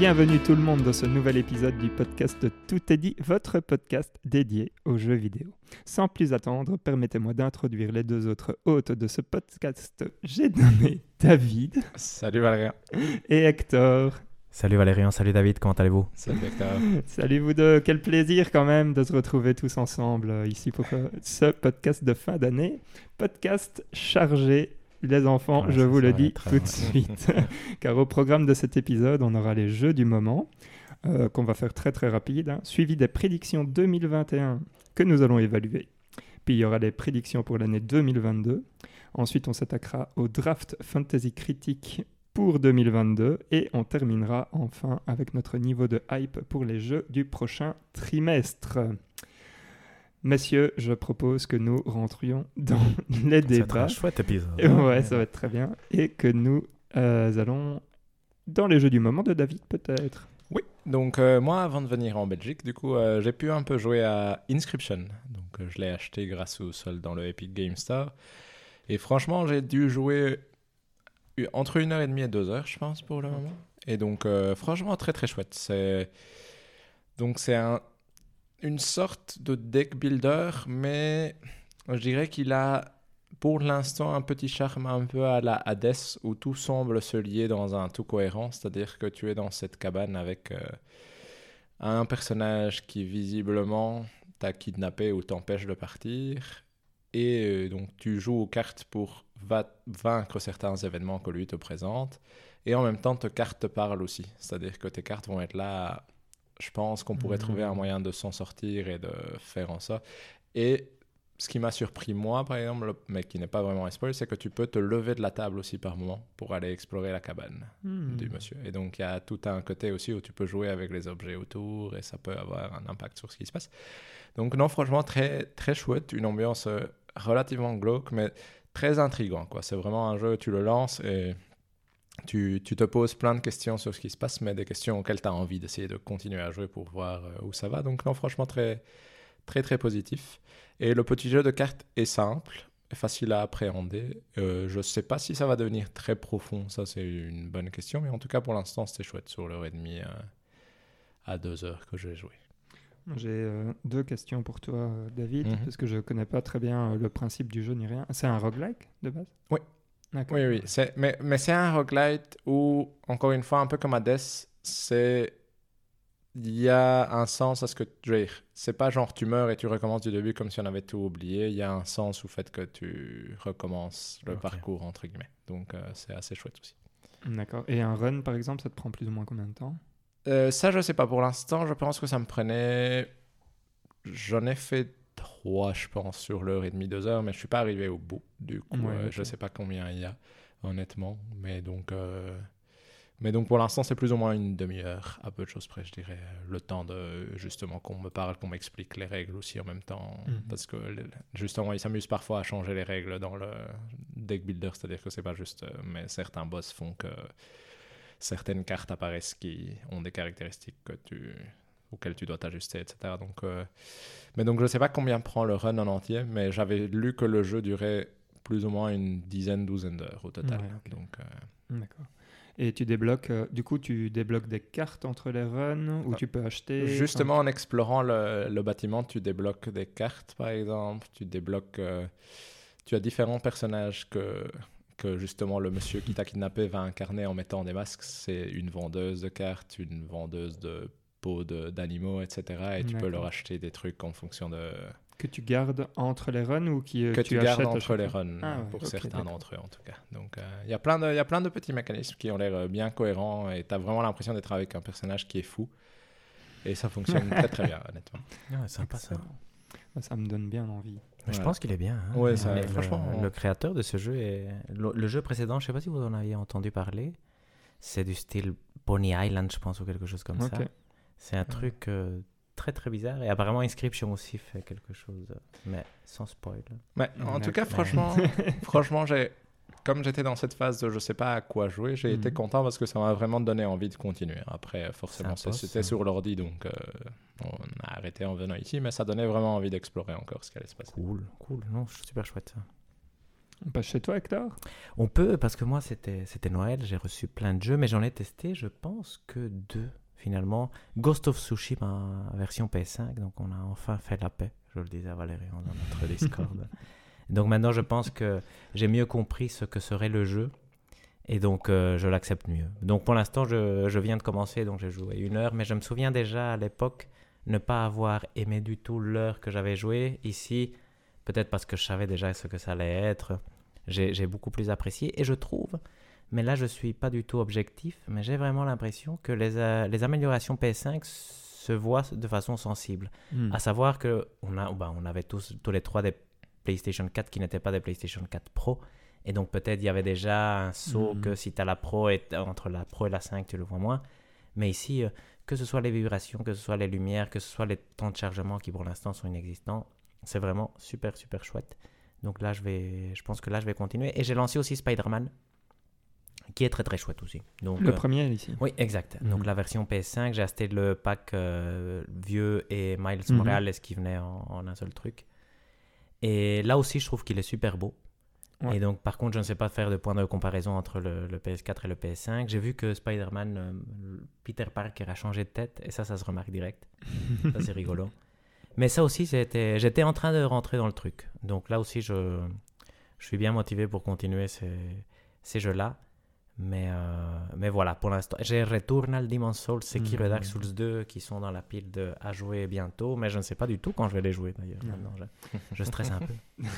Bienvenue tout le monde dans ce nouvel épisode du podcast Tout est dit, votre podcast dédié aux jeux vidéo. Sans plus attendre, permettez-moi d'introduire les deux autres hôtes de ce podcast. J'ai nommé David. Salut Valérien. Et Hector. Salut Valérian, salut David, comment allez-vous? Salut Hector. Salut vous deux, quel plaisir quand même de se retrouver tous ensemble euh, ici pour euh, ce podcast de fin d'année. Podcast chargé les enfants, Ouais, je vous le dis tout de suite. Car au programme de cet épisode, on aura les jeux du moment, euh, qu'on va faire très très rapide, hein, suivi des prédictions 2021 que nous allons évaluer. Puis il y aura les prédictions pour l'année 2022. Ensuite, on s'attaquera au draft fantasy critique pour 2022 et on terminera enfin avec notre niveau de hype pour les jeux du prochain trimestre. Messieurs, je propose que nous rentrions dans les Ça va être débats. un chouette épisode. Et Ouais, ça va être très bien. Et que nous euh, allons dans les jeux du moment de David, peut-être. Oui, donc euh, moi avant de venir en Belgique, du coup, euh, j'ai pu un peu jouer à Inscription. Donc euh, je l'ai acheté grâce au solde dans le Epic Game Store. Et franchement, j'ai dû jouer entre une heure et demie et deux heures, je pense, pour le moment. Et donc, euh, franchement, très très chouette. C'est donc c'est un... une sorte de deck builder, mais je dirais qu'il a pour l'instant un petit charme un peu à la Hades où tout semble se lier dans un tout cohérent, c'est-à-dire que tu es dans cette cabane avec euh, un personnage qui visiblement t'a kidnappé ou t'empêche de partir et euh, donc tu joues aux cartes pour va- vaincre certains événements que lui te présente et en même temps tes cartes te parlent aussi, c'est-à-dire que tes cartes vont être là, je pense qu'on pourrait Mhm. trouver un moyen de s'en sortir et de faire en ça et ce qui m'a surpris moi, par exemple, mais qui n'est pas vraiment un spoil, c'est que tu peux te lever de la table aussi par moment pour aller explorer la cabane Hmm. du monsieur. Et donc, il y a tout un côté aussi où tu peux jouer avec les objets autour et ça peut avoir un impact sur ce qui se passe. Donc, non, franchement, très, très chouette. Une ambiance euh, relativement glauque, mais très intriguant. quoi. C'est vraiment un jeu, tu le lances et tu, tu te poses plein de questions sur ce qui se passe, mais des questions auxquelles tu as envie d'essayer de continuer à jouer pour voir euh, où ça va. Donc, non, franchement, très, très, très positif. Et le petit jeu de cartes est simple, est facile à appréhender. Euh, je ne sais pas si ça va devenir très profond, ça c'est une bonne question, mais en tout cas pour l'instant c'était chouette sur l'heure et demie euh, à deux heures que j'ai joué. J'ai euh, deux questions pour toi, David, Mhm. parce que je connais pas très bien le principe du jeu ni rien. C'est un roguelike de base? Oui. Oui, oui, mais, mais c'est un roguelite où, encore une fois, un peu comme Hades, c'est... Il y a un sens à ce que tu veux dire. C'est pas genre tu meurs et tu recommences du début comme si on avait tout oublié. Il y a un sens au fait que tu recommences le parcours, entre guillemets. Donc euh, c'est assez chouette aussi. D'accord. Et un run, par exemple, ça te prend plus ou moins combien de temps? Euh, ça, je sais pas. Pour l'instant, je pense que ça me prenait. J'en ai fait trois, je pense, sur l'heure et demie, deux heures, mais je suis pas arrivé au bout. Du coup, Ouais, euh, ok. je sais pas combien il y a, honnêtement. Mais donc, euh, mais donc pour l'instant, c'est plus ou moins une demi-heure, à peu de choses près, je dirais. Le temps de justement qu'on me parle, qu'on m'explique les règles aussi en même temps. Mhm. Parce que justement, ils s'amusent parfois à changer les règles dans le deck builder, c'est-à-dire que c'est pas juste. euh, mais certains boss font que certaines cartes apparaissent qui ont des caractéristiques que tu, auxquelles tu dois t'ajuster, etc. Donc, euh, mais donc, je ne sais pas combien prend le run en entier, mais j'avais lu que le jeu durait plus ou moins une dizaine, douzaine d'heures au total. Ouais. Donc, euh, D'accord. Et tu débloques, euh, du coup, tu débloques des cartes entre les runs ou Ah. tu peux acheter. Justement, en explorant le, le bâtiment, tu débloques des cartes, par exemple. Tu débloques. tu as différents personnages que, que justement le monsieur qui t'a kidnappé va incarner en mettant des masques. C'est une vendeuse de cartes, une vendeuse de peaux de- d'animaux, etc. Et tu peux leur acheter des trucs en fonction de. Que tu gardes entre les runs ou qui, euh, que tu, gardes entre les runs, Ah ouais, pour certains d'entre eux en tout cas. Donc euh, il y a plein de- il y a plein de petits mécanismes qui ont l'air euh, bien cohérents et tu as vraiment l'impression d'être avec un personnage qui est fou. Et ça fonctionne très très bien, honnêtement. Ouais, sympa ça. Bah, Ça me donne bien envie. Je pense qu'il est bien. hein. Ouais, ça- Mais le- franchement, Le, créateur de ce jeu est. Le, le jeu précédent, je sais pas si vous en aviez entendu parler. C'est du style Pony Island, je pense, ou quelque chose comme ça. C'est un truc euh, très très bizarre. Et apparemment, Inscription aussi fait quelque chose, mais sans spoil. Mais en tout cas, franchement, franchement j'ai, comme j'étais dans cette phase de je sais pas à quoi jouer, j'ai été Mhm. content parce que ça m'a vraiment donné envie de continuer. Après, forcément, c'était ça. sur l'ordi, donc euh, on a arrêté en venant ici, mais ça donnait vraiment envie d'explorer encore ce qui allait se passer. Cool, cool. Non, super chouette ça. On passe chez toi, Hector? On peut, parce que moi, c'était c'était Noël, j'ai reçu plein de jeux, mais j'en ai testé, je pense que deux, finalement. Ghost of Tsushima, version PS5, donc on a enfin fait la paix, je le disais à Valérie dans notre Discord. donc maintenant, je pense que j'ai mieux compris ce que serait le jeu, et donc euh, je l'accepte mieux. Donc pour l'instant, je, je viens de commencer, donc j'ai joué une heure, mais je me souviens déjà à l'époque ne pas avoir aimé du tout l'heure que j'avais joué. Ici, peut-être parce que je savais déjà ce que ça allait être, j'ai j'ai beaucoup plus apprécié. Et je trouve, mais là je suis pas du tout objectif, mais j'ai vraiment l'impression que les, euh, les améliorations PS5 se voient de façon sensible. Hmm. À savoir que on, a, bah, on avait tous, tous les trois des PlayStation 4 qui n'étaient pas des PlayStation 4 Pro. Et donc peut-être il y avait déjà un saut Mhm. que si tu as la Pro et entre la Pro et la 5, tu le vois moins. Mais ici, euh, que ce soit les vibrations, que ce soit les lumières, que ce soit les temps de chargement qui pour l'instant sont inexistants, c'est vraiment super super chouette. Donc là, je vais, je pense que là, je vais continuer. Et j'ai lancé aussi Spider-Man, qui est très très chouette aussi. Donc, Le euh, premier ici. oui, exact. Donc Mhm. la version PS5, j'ai acheté le pack euh, vieux et Miles Mhm. Morales qui venait en, en un seul truc. Et là aussi, je trouve qu'il est super beau. Ouais. Et donc, par contre, je ne sais pas faire de point de comparaison entre le, le PS4 et le PS5. J'ai vu que Spider-Man, euh, Peter Parker a changé de tête, et ça, ça se remarque direct. Ça, c'est rigolo. Mais ça aussi, c'était, j'étais en train de rentrer dans le truc. Donc là aussi, je, je suis bien motivé pour continuer ces, ces jeux-là. Mais, euh, mais voilà, pour l'instant, j'ai Returnal, Demon's Souls, Sekiro et Dark Mhm. Souls 2 qui sont dans la pile de, à jouer bientôt. Mais je ne sais pas du tout quand je vais les jouer d'ailleurs. Je, je stresse un peu.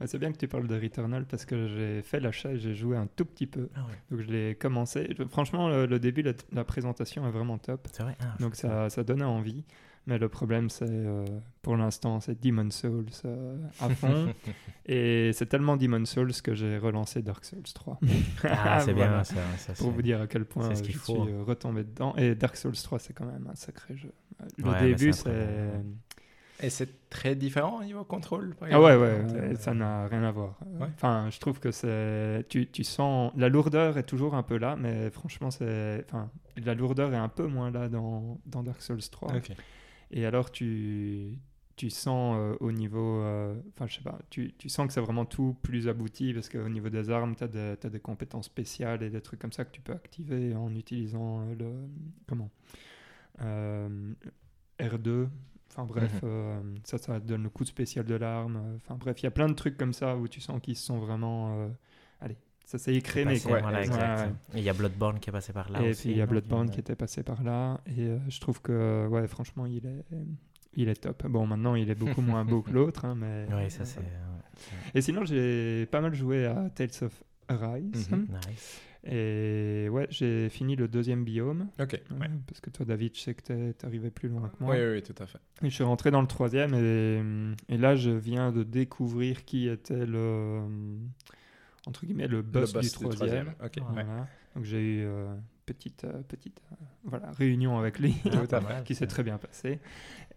Ah, C'est bien que tu parles de Returnal parce que j'ai fait l'achat et j'ai joué un tout petit peu. Ah ouais, Donc je l'ai commencé. Franchement, le, le début, la, la présentation est vraiment top. c'est vrai. Ah, Donc ça, ça donnait envie. Mais le problème, c'est euh, pour l'instant, c'est Demon Souls euh, à fond. et c'est tellement Demon Souls que j'ai relancé Dark Souls 3. Ah, c'est Voilà. bien. Ça, ça, Pour vous dire à quel point c'est ce qu'il je faut. suis euh, retombé dedans. Et Dark Souls 3, c'est quand même un sacré jeu. Le Ouais, début, c'est Et c'est très différent au niveau contrôle par Ah ouais, exemple, ouais, euh, ça n'a rien à voir. Ouais. Enfin, je trouve que c'est... Tu, tu sens... La lourdeur est toujours un peu là, mais franchement, c'est... Enfin, la lourdeur est un peu moins là dans, dans Dark Souls 3. Ok. Et alors, tu, tu sens euh, au niveau. euh, Enfin, je sais pas, tu, tu sens que c'est vraiment tout plus abouti parce qu'au niveau des armes, tu as, des compétences spéciales et des trucs comme ça que tu peux activer en utilisant euh, le. Comment Euh, R2. Enfin, bref, Mhm. ça, ça donne le coup spécial de l'arme. Enfin, bref, il y a plein de trucs comme ça où tu sens qu'ils sont vraiment. Allez, ça s'est écrémé. Passé, quoi. Ouais, voilà, ouais, exact. ouais. Et il y a Bloodborne qui est passé par là et aussi. puis il y a Bloodborne euh, qui était passé par là. Et euh, je trouve que, ouais, franchement, il est, il est top. Bon, maintenant, il est beaucoup moins beau que l'autre, hein, mais. Oui, ça c'est. ouais, Et sinon, j'ai pas mal joué à Tales of Arise. Mhm. c'est nice. Et ouais, j'ai fini le deuxième biome. Ok. euh, Ouais. Parce que toi, David, je sais que t'es t'es arrivé plus loin que moi. Oui, oui, oui, tout à fait. Et je suis rentré dans le troisième et, et là je viens de découvrir qui était le entre guillemets le boss, le boss du troisième. Ah, ouais. Donc j'ai eu euh, petite euh, petite euh, voilà réunion avec lui mal, qui s'est très bien passé.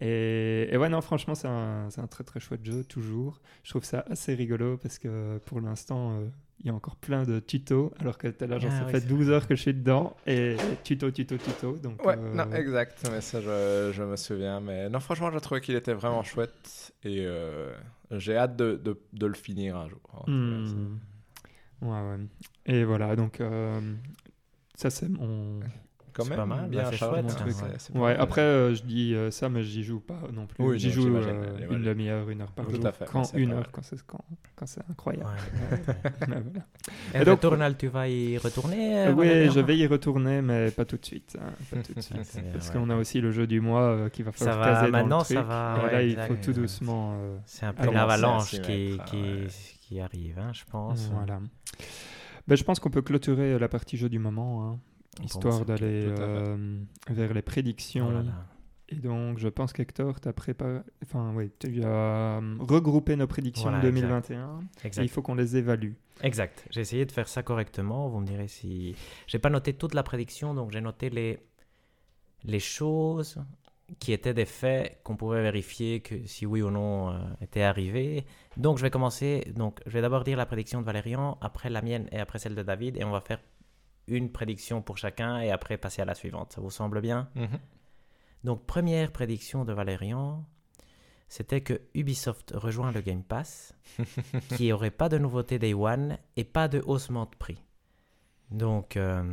Et, et ouais non franchement c'est un, c'est un très très chouette jeu toujours. Je trouve ça assez rigolo parce que pour l'instant euh, il y a encore plein de tutos alors que là genre Ah oui, fait c'est 12 heures que je suis dedans et tuto tuto tuto donc Ouais, euh, non, exact, mais ça je, je me souviens. Mais non, franchement, j'ai trouvé qu'il était vraiment chouette et euh, j'ai hâte de, de, de le finir un jour. en tout cas, Hmm. Ouais, ouais. Et voilà, donc euh, ça c'est mon. Quand C'est même pas mal, bien bah, chouette, mon truc, ça, ouais. Ouais, après euh, je dis euh, ça, mais j'y joue pas non plus. Oui, j'y joue euh, une demi-heure, une heure par Tout jour. à fait, quand une heure, quand c'est quand, quand c'est incroyable. Ouais. Mais voilà. Et, Et donc- Returnal, tu vas y retourner euh, oui, Valérie, je vais y retourner, mais pas tout de suite. hein, pas tout de suite. Parce ouais. qu'on a aussi le jeu du mois euh, qui va Ça falloir va, caser dans maintenant, le ça truc. va, Et ouais, là, il exact. faut tout doucement. euh, C'est un peu Commencer une à avalanche s'y qui, qui, arrive, hein, je pense. Voilà. Ben, je pense qu'on peut clôturer la partie jeu du moment, hein, histoire d'aller euh, vers les prédictions. Et donc, je pense qu'Hector, tu as préparé. Enfin, oui, tu as euh, regroupé nos prédictions Voilà, 2021. Et Exact. il faut qu'on les évalue. Exact. J'ai essayé de faire ça correctement. Vous me direz si. J'ai pas noté toute la prédiction, donc j'ai noté les, les choses qui étaient des faits qu'on pouvait vérifier que si oui ou non euh, étaient arrivés. Donc je vais commencer. Donc je vais d'abord dire la prédiction de Valérian, après la mienne et après celle de David, et on va faire une prédiction pour chacun et après passer à la suivante. Ça vous semble bien? Mhm. Donc première prédiction de Valérian, c'était que Ubisoft rejoint le Game Pass, qu'il n'y aurait pas de nouveauté Day One et pas de haussement de prix. Donc, euh,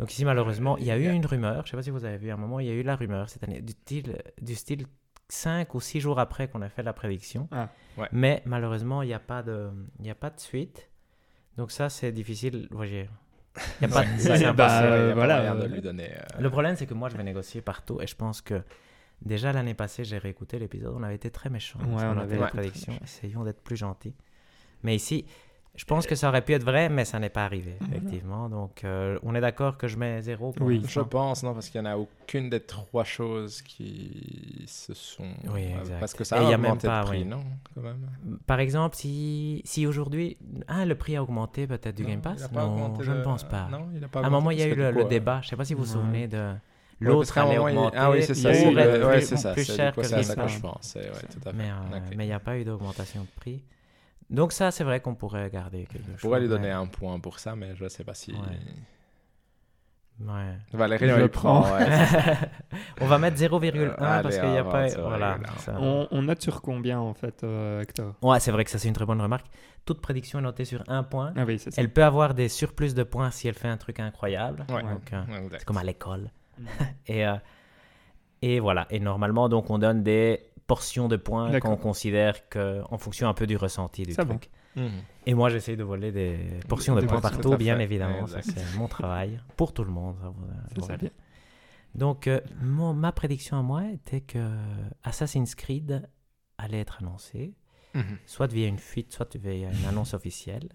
donc ici, malheureusement, il y a eu une rumeur, je ne sais pas si vous avez vu à un moment, il y a eu la rumeur cette année, du style, du style 5 ou 6 jours après qu'on a fait la prédiction. Ah, ouais. Mais malheureusement, il n'y a, pas de- il n'y a pas de suite. Donc ça, c'est difficile. Vous voyez, il y a pas de- Ça, a Bah, voilà, de euh, lui donner. euh, Le problème, c'est que moi, je vais négocier partout et je pense que déjà l'année passée, j'ai réécouté l'épisode, on avait été très méchants. Ouais, on a avait la prédiction. Essayons d'être plus gentils. Mais ici, je pense que ça aurait pu être vrai, mais ça n'est pas arrivé, effectivement. Donc, euh, on est d'accord que je mets zéro pour Oui. Je pense, non, parce qu'il n'y en a aucune des trois choses qui se sont. Oui, euh, exact. Parce que ça Et a même augmenté pas, de prix, oui. non Quand même? Par exemple, si, si aujourd'hui, ah, le prix a augmenté peut-être du Non, Game il a Pass? pas Non, augmenté je ne pense pas. Non, il a pas À un moment, il y a eu le, le coup, débat, je ne sais pas si vous vous Ouais. souvenez de l'autre allait augmenter. Ah oui, c'est ça. c'est le- le- ouais, plus- ça. cher que c'est à ça Game que je Pass. pense. c'est- ouais, tout à fait. Mais euh, Ok. mais il n'y a pas eu d'augmentation de prix. Donc ça, c'est vrai qu'on pourrait garder quelque chose. Je pourrais lui donner mais- un point pour ça, mais je ne sais pas si. Ouais. Ouais. Valérie, on le le prend. ouais. on va mettre 0,1 Euh, parce qu'il n'y a pas. Voilà. 0,1. ça- on, on note sur combien en fait, euh, Hector? Ouais, c'est vrai que ça, c'est une très bonne remarque. Toute prédiction est notée sur un point. Ah oui, c'est ça. Elle peut avoir des surplus de points si elle fait un truc incroyable. Ouais. Donc, euh, c'est comme à l'école. Mm. Et, euh, et voilà. Et normalement, donc, on donne des portions de points qu'on considère que, en fonction un peu du ressenti du Ça truc. Mhm. Et moi, j'essaye de voler des portions de Des points partout, bien fait. évidemment. C'est mon travail. Pour tout le monde. ça, bien. Donc, euh, mon- ma prédiction à moi était que Assassin's Creed allait être annoncé, Mhm. soit via une fuite, soit via une annonce officielle,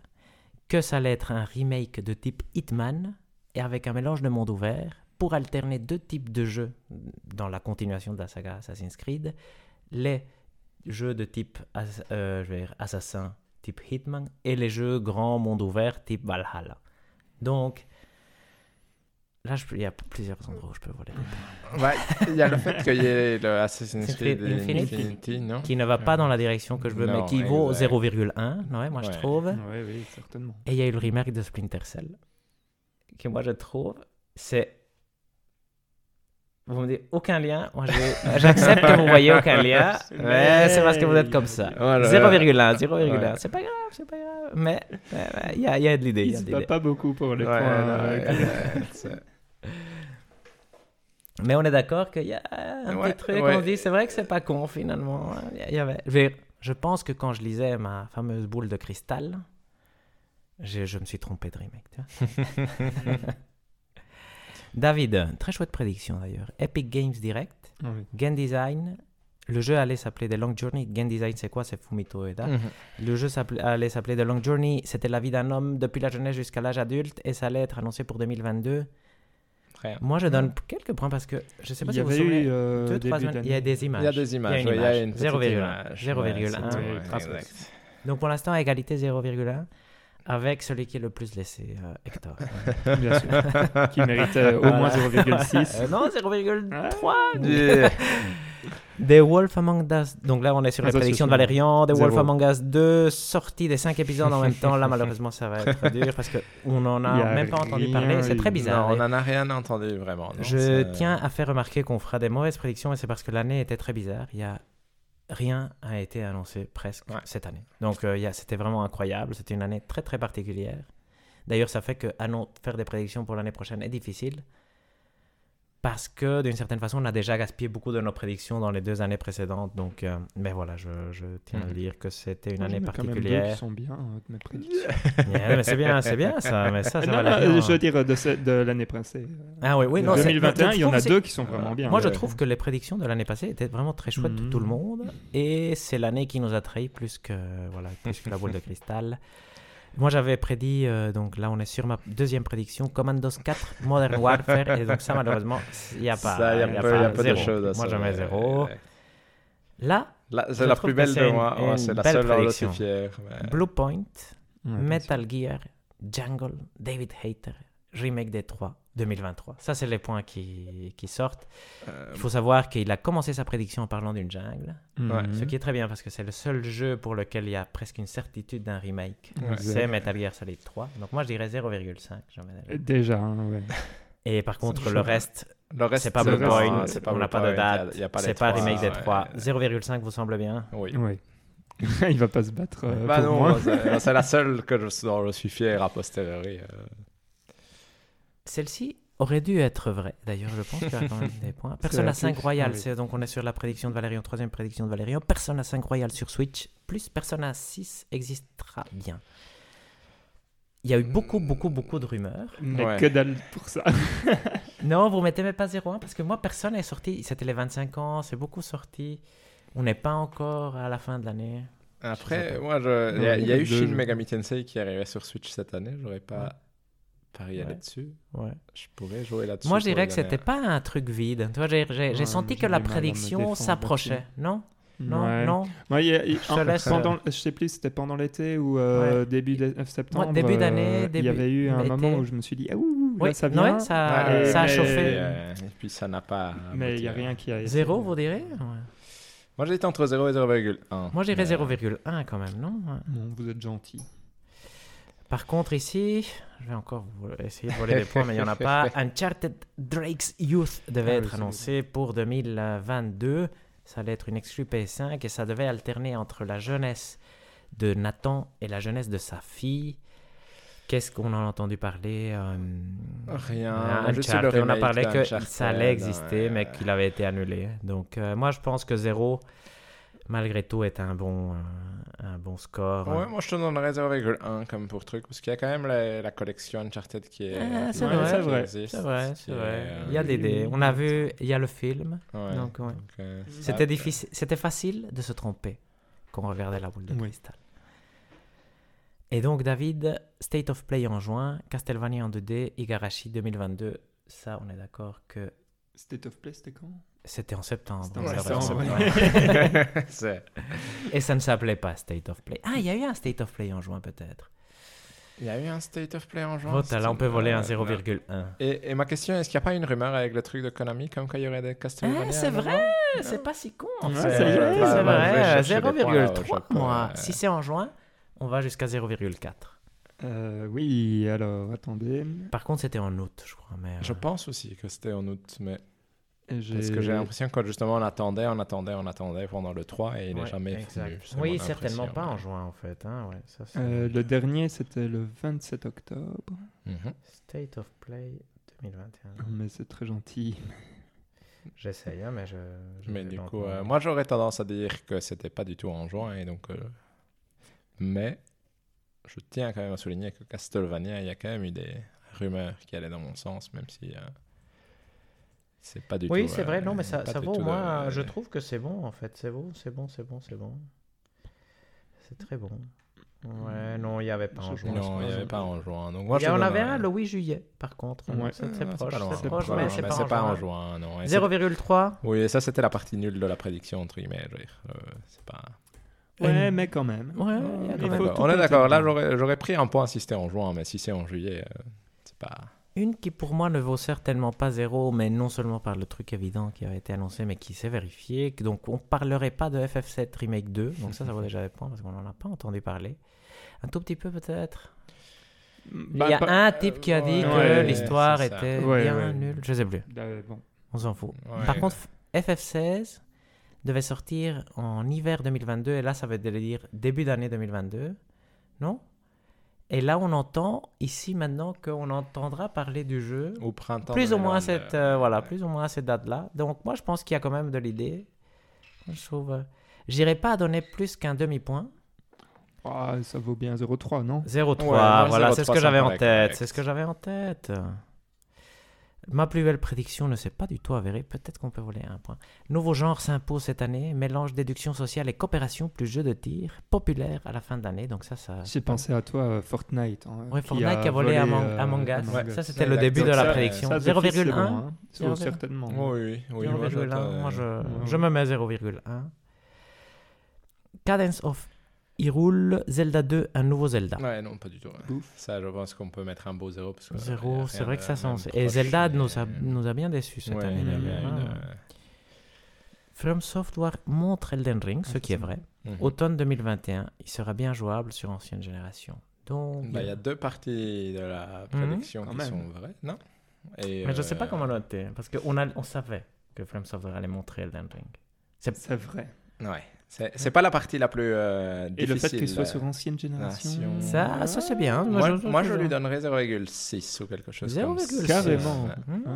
que ça allait être un remake de type Hitman, et avec un mélange de monde ouvert, pour alterner deux types de jeux dans la continuation de la saga Assassin's Creed, les jeux de type euh, je vais dire assassin type Hitman, et les jeux grand monde ouvert type Valhalla. Donc, là, je peux- il y a plusieurs endroits où je peux voler. Ouais, il y a le fait qu'il y ait le Assassin's Creed Infinity. Infinity, non? Qui ne va pas dans la direction que je veux, mais Non, qui vaut exact. 0,1, ouais, moi je trouve. Oui, oui, certainement. Et il y a eu le remake de Splinter Cell, que moi je trouve, c'est... Vous me dites aucun lien, moi j'accepte que vous voyez aucun lien, mais c'est parce que vous êtes comme ça. Voilà. 0,1, 0,1, Ouais. c'est pas grave, c'est pas grave, mais il y, a, y a de l'idée. il a se pas beaucoup pour les Ouais, points. non, ouais, ouais, c'est- Mais on est d'accord qu'il y a un Ouais, petit truc, ouais. on se dit, c'est vrai que c'est pas con finalement. Il y a- il y avait... je, vais- je pense que quand je lisais ma fameuse boule de cristal, je, je me suis trompé de remake. tu vois. David, très chouette prédiction d'ailleurs. Epic Games Direct, oui. Game Design. Le jeu allait s'appeler The Long Journey. Game Design, c'est quoi? C'est Fumito Ueda. Mhm. Le jeu allait s'appeler The Long Journey. C'était la vie d'un homme depuis la jeunesse jusqu'à l'âge adulte et ça allait être annoncé pour 2022. Rien. Moi, je donne quelques points parce que je sais pas Il si vous vous souvenez. eu euh, deux, trois début semaines, il y a des images. Il y a des images, il y a une petite 0,1. image. 0,1, Ouais, ouais. Donc pour l'instant, égalité 0,1 avec celui qui est le plus laissé, euh, Hector. Bien sûr. Qui mérite euh, au moins Voilà. 0,6. Euh, non, 0,3. Yeah. The Wolf Among Us. Donc là, on est sur Ah, les prédictions de Valérian. The Wolf Zéro. Among Us 2, sortie des 5 épisodes en même temps. Là, malheureusement, ça va être dur parce qu'on n'en a a même pas entendu parler. C'est très bizarre. Non, on n'en a rien entendu vraiment. non, Je tiens à faire remarquer qu'on fera des mauvaises prédictions et c'est parce que l'année était très bizarre. Il y a rien a été annoncé presque Ouais. cette année. Donc euh, c'était vraiment incroyable. C'était une année très très particulière. D'ailleurs, ça fait que faire des prédictions pour l'année prochaine est difficile parce que d'une certaine façon, on a déjà gaspillé beaucoup de nos prédictions dans les deux années précédentes. Donc, euh, mais voilà, je, je tiens à Mhm. dire que c'était une Moi, année j'en ai quand même deux qui particulière. sont bien, euh, de mes prédictions. Yeah, mais c'est bien, c'est bien ça. Mais ça, ça non, va non, je veux dire de, ce- de l'année passée. Ah oui, oui, non. c'est- 2021, je il y en a c'est- deux qui sont vraiment bien. Moi, je ouais. trouve que les prédictions de l'année passée étaient vraiment très chouettes pour Mhm. tout le monde. Et c'est l'année qui nous a trahis plus que, voilà, plus que la boule de cristal. Moi, j'avais prédit, euh, donc là, on est sur ma deuxième prédiction, Commandos 4 Modern Warfare. et donc, ça, malheureusement, il n'y a pas. Ça, il y a y a peu, il y a pas de zéro. choses Moi, je sauver. mets zéro. Là, c'est la plus belle de moi. Ouais, c'est la seule dont je prédiction. suis fier. mais- Blue Point. Metal Gear, Jungle, David Hater, remake des 3, 2023. Ça, c'est les points qui, qui sortent. Euh, Il faut savoir qu'il a commencé sa prédiction en parlant d'une jungle. Mhm. Ce qui est très bien parce que c'est le seul jeu pour lequel il y a presque une certitude d'un remake. Ouais. C'est Metal Gear Solid 3. Donc moi je dirais 0,5. j'en mets déjà. Hein, ouais. Et par contre le reste, Le reste, C'est pas c'est Blue vrai, Point, c'est on n'a pas de date, c'est pas remake des ouais. 3. 0,5 vous semble bien? Oui. Oui. il va pas se battre euh, Bah pour non, c'est c'est la seule que je, dont je suis fier a posteriori. euh. Celle-ci aurait dû être vraie. D'ailleurs, je pense qu'il y a quand même des points. Persona la 5 plus- Royal, oui. c'est donc on est sur la prédiction de Valérian, troisième prédiction de Valérian. Persona 5 Royal sur Switch, plus Persona 6 existera bien. Il y a eu beaucoup, beaucoup, beaucoup de rumeurs. Mais Ouais. que dalle pour ça. Non, vous mettez même pas 0,1 parce que moi, personne n'est sorti. C'était les 25 ans, c'est beaucoup sorti. On n'est pas encore à la fin de l'année. Après, moi, il y a, y a eu Shin. Megami Tensei qui arrivait sur Switch cette année. J'aurais pas Ouais. Parié Ouais. là-dessus? Ouais. Je pourrais jouer là-dessus. Moi, je dirais que c'était pas un truc vide. Tu vois, j'ai j'ai- j'ai Ouais, senti que la prédiction s'approchait. Non? Non? Ouais. Non? Il il- Je laisse, pendant, je sais plus, c'était pendant l'été ou euh, début de- septembre. début d'année, euh, Il y avait eu un moment où je me suis dit, ah ouh, là, ça ouais, vient. ça, Ouais, ça a mais- chauffé. euh, Et puis ça n'a pas. Mais il n'y a abouti. rien qui a été. Zéro, vous direz? Ouais. Moi, j'étais entre 0 et 0,1. Moi, j'irais Mais- 0,1 quand même, non? Ouais. Bon, vous êtes gentil. Par contre, ici, je vais encore essayer de voler des points, mais il n'y en a pas. Uncharted Drake's Youth devait Ah être annoncé pour 2022. Ça allait être une exclue PS5 et ça devait alterner entre la jeunesse de Nathan et la jeunesse de sa fille. Qu'est-ce qu'on en a entendu parler euh, Rien. le Uncharted, on a parlé que ça allait exister, ouais. mais qu'il avait été annulé. Donc, euh, moi, je pense que 0, malgré tout, est un bon, euh, un bon score. Ouais, moi je te donnerais 0,1 comme pour truc, parce qu'il y a quand même la, la collection Uncharted qui est. Ah, c'est vrai, c'est vrai. existe, C'est vrai, qui c'est est, vrai. euh, Il y a des dés. On a vu, il y a le film. ouais, Donc, ouais. euh, C'était ah, difficile, c'était facile de se tromper quand on regardait la boule de Oui. cristal. Et donc, David, State of Play en juin, Castlevania en 2D, Igarashi 2022. Ça, on est d'accord que State of Play, c'était quand? C'était en septembre. En Ouais. Et ça ne s'appelait pas State of Play. Ah, il y a eu un State of Play en juin, peut-être. Il y a eu un State of Play en juin. Voilà, là, on peut voler un Euh, 0,1. Et, et ma question, est-ce qu'il n'y a pas une rumeur avec le truc de Konami, comme quand il y aurait des Castlevania Ah, c'est vrai, c'est pas si con. en fait. c'est bah, bah, vrai, chercher des points, là, au 0,3 Japon, moi. Si c'est en juin, on va jusqu'à 0,4. Euh, Oui, alors, attendez. Par contre, c'était en août, je crois. Mais, Je euh, pense aussi que c'était en août, mais parce que j'ai l'impression que justement on attendait, on attendait, on attendait pendant le 3 et il n'est ouais, jamais venu. Oui, certainement pas en juin, en fait. hein, ouais, ça, c'est- Euh, le dernier, c'était le 27 octobre. Mhm. State of Play 2021. Mais c'est très gentil. J'essaye, hein, mais je. je Mais du coup, euh, moi j'aurais tendance à dire que c'était pas du tout en juin et donc. euh, Mais je tiens quand même à souligner que Castlevania, il y a quand même eu des rumeurs qui allaient dans mon sens, même si euh, c'est pas du Oui, tout. c'est vrai, euh, non, mais ça, ça vaut. tout de- Moi, je trouve que c'est bon, en fait. C'est bon, c'est bon, c'est bon, c'est bon. C'est très bon. Ouais, non, il n'y avait pas en juin. Non, il n'y avait pas en juin. Donc moi, Il y je en avait un- le 8 juillet, par contre. Ouais. C'est très c'est proche, c'est proche, mais c'est pas, en juin. juin. Non, et c'est- 0,3 Oui, ça c'était la partie nulle de la prédiction, entre guillemets. euh, c'est pas... Ouais, mais quand même. Ouais, il y a Il quand faut même- D'accord, tout On est d'accord, là j'aurais pris un point si c'était en juin, mais si c'est en juillet, euh, c'est pas... Une qui pour moi ne vaut certainement pas zéro, mais non seulement par le truc évident qui avait été annoncé, mais qui s'est vérifié. Donc on parlerait pas de FF7 Remake 2, donc ça, ça vaut déjà des points parce qu'on n'en a pas entendu parler. Un tout petit peu peut-être? Il y a un type qui a dit Bah, ouais, que ouais, l'histoire était Ouais, bien ouais. nulle. Je sais plus, Euh, bon. on s'en fout. Ouais. Par contre, FF16 devait sortir en hiver 2022, et là ça veut dire début d'année 2022, non? Et là on entend ici maintenant qu'on entendra parler du jeu Au printemps. plus ou moins 2022. cette euh, voilà Ouais. plus ou moins à cette date là donc moi je pense qu'il y a quand même de l'idée je trouve euh, j'irai pas donner plus qu'un demi point Ah, ça vaut bien 0,3, non? 0,3 Ouais, moi, voilà 0,3, c'est ce que j'avais en tête c'est ce que j'avais en tête ma plus belle prédiction ne s'est pas du tout avérée peut-être qu'on peut voler un point nouveau genre s'impose cette année mélange déduction sociale et coopération plus jeu de tir populaire à la fin de l'année donc ça ça J'ai pensé à toi, euh, Fortnite. hein, Ouais, Fortnite qui a volé Among- euh, Among Us. Among Ça, c'était le début de la ça, prédiction. Ça, d'office, c'est 0,1 bon, hein. Oh, 0,1. certainement. Oui, oui, oui. moi, je 0,1, te- moi je, Ouais, je me mets 0,1. Cadence of Hyrule, Zelda 2, un nouveau Zelda. Ouais, non, pas du tout. Bouf. Ça, je pense qu'on peut mettre un beau zéro. Parce que, Zéro, c'est vrai que ça sent. Et proche, Zelda mais- nous a, nous a bien déçus cette Ouais, année. il y a d'ailleurs, bien hein. une, From Software montre Elden Ring, Ah, ce qui est vrai. Mhm. Automne 2021, il sera bien jouable sur ancienne génération. Donc, Bah, Il y a deux parties de la Mhm. prédiction qui même. sont vraies, non? Et, Mais je sais pas euh, comment noter, parce qu'on on savait que Flame Software allait montrer Elden Ring. C'est vrai. Ouais, c'est c'est pas la partie la plus euh, Et le fait difficile. qu'il soit euh. sur ancienne génération. Ça, ça c'est bien. Moi, je- moi, je lui donnerais 0,6 ou quelque chose comme ça. 0,6. Carrément. Ah.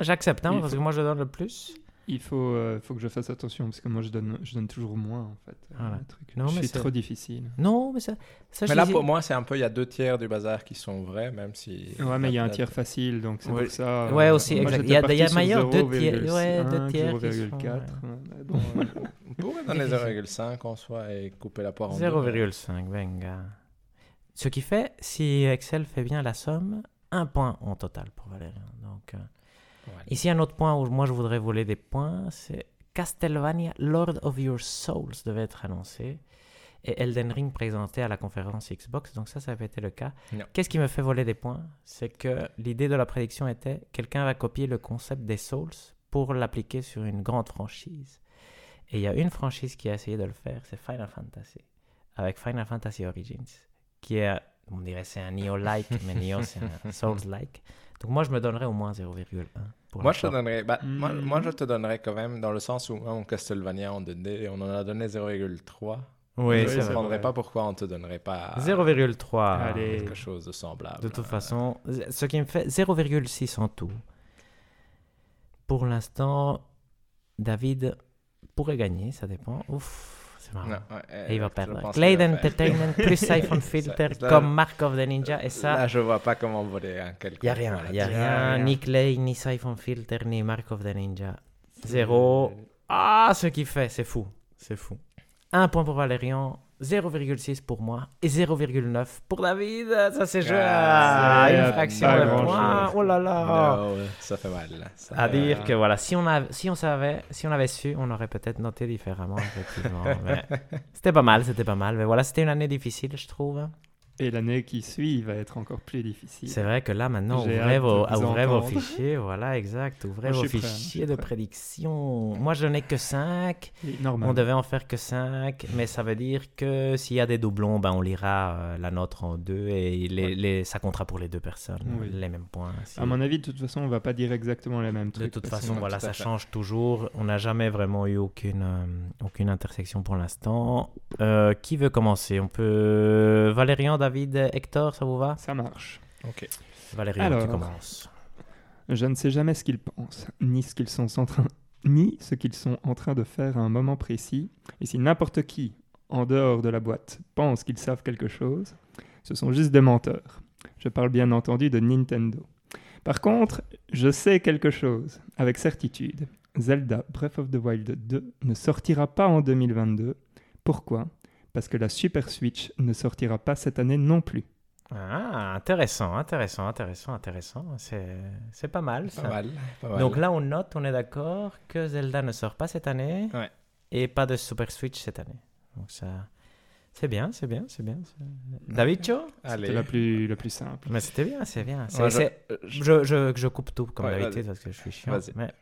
J'accepte, hein, parce faut- que moi je donne le plus. Il faut, euh, faut que je fasse attention parce que moi je donne, je donne toujours moins en fait. euh, Voilà. le truc. Non, je mais suis c'est- trop difficile. Non, mais ça. ça Mais là, pour moi, c'est un peu, il y a deux tiers du bazar qui sont vrais, même si. Ouais, mais il y a un tiers facile donc c'est Oui. pour ça. Ouais, euh, aussi, moi, exact. Il y a d'ailleurs sur meilleur deux tiers- 0,5, ouais, deux tiers qui 0,4. sont, ouais, bon, On pourrait donner Difficile. 0,5 en soi et couper la poire en deux. 0,5, venga. Ce qui fait, si Excel fait bien la somme, un point en total pour Valérian. Donc, euh, Voilà. ici, un autre point où moi je voudrais voler des points, c'est Castlevania Lord of Your Souls devait être annoncé et Elden Ring présenté à la conférence Xbox. Donc ça, ça avait été le cas. Qu'est-ce qui me fait voler des points? C'est que l'idée de la prédiction était quelqu'un va copier le concept des Souls pour l'appliquer sur une grande franchise. Et il y a une franchise qui a essayé de le faire, c'est Final Fantasy. Avec Final Fantasy Origins, qui est, on dirait c'est un Neo-like, mais Neo c'est un Souls-like. Donc moi je me donnerais au moins 0,1. pour Moi je, te donnerais, bah, moi, moi, je te donnerais quand même, dans le sens où moi, mon Castlevania en 2D, on en a donné 0,3. Oui, je ne comprendrais pas pourquoi on te donnerait pas 0,3. Allez. quelque chose de semblable. De toute façon, ce qui me fait 0,6 en tout. Pour l'instant, David pourrait gagner, ça dépend. Ouf, va perdre. Entertainment plus Siphon Filter Ça- ça- comme Mark of the Ninja. Et ça, Là, je vois pas comment voler un quelconque. il n'y a rien. Il n'y a rien. rien. Ni Clay, ni Siphon Filter, ni Mark of the Ninja. Zéro. Ah, ce qu'il fait, c'est fou. C'est fou. Un point pour Valérian, 0,6 pour moi et 0,9 pour David. Ça s'est joué Ah, à c'est une fraction de point. Oh là là. Ouais, ça fait mal. Ça À fait- dire que voilà, si on, a, si on savait, si on avait su, on aurait peut-être noté différemment, effectivement. c'était pas mal, c'était pas mal. Mais voilà, c'était une année difficile, je trouve. Et l'année qui suit va être encore plus difficile. C'est vrai que là, maintenant, ouvrez, vos, de ouvrez vos fichiers. Voilà, exact. Ouvrez Moi, vos prêt, hein, fichiers de prédiction. Moi, je n'ai que 5. Et Normal. On devait en faire que 5. Mais ça veut dire que s'il y a des doublons, ben, on lira euh, la nôtre en deux et les, les, ça comptera pour les deux personnes. Oui. Les mêmes points. Si- À mon avis, de toute façon, on va pas dire exactement les mêmes De trucs. toute parce façon, voilà, tout ça change toujours. On n'a jamais vraiment eu aucune, euh, aucune intersection pour l'instant. Euh, qui veut commencer? On peut. Valérian, David, Hector, ça vous va? Ça marche. Ok. Valérian, tu Alors. commences. Je ne sais jamais ce qu'ils pensent, ni ce qu'ils sont en train, ni ce qu'ils sont en train de faire à un moment précis. Et si n'importe qui, en dehors de la boîte, pense qu'ils savent quelque chose, ce sont juste des menteurs. Je parle bien entendu de Nintendo. Par contre, je sais quelque chose, avec certitude. Zelda Breath of the Wild 2 ne sortira pas en 2022. Pourquoi? Parce que la Super Switch ne sortira pas cette année non plus. Ah, intéressant, intéressant, intéressant, intéressant. C'est c'est pas mal, ça. Pas mal. pas mal. Donc là, on note, on est d'accord que Zelda ne sort pas cette année Ouais. et pas de Super Switch cette année. Donc ça. C'est bien, c'est bien, c'est bien. David Cho. C'est la plus, la plus simple. Mais c'était bien, c'est bien. Je- euh, je- Je, je, je coupe tout comme Ouais, d'habitude parce que je suis chiant. Vas-y. Mais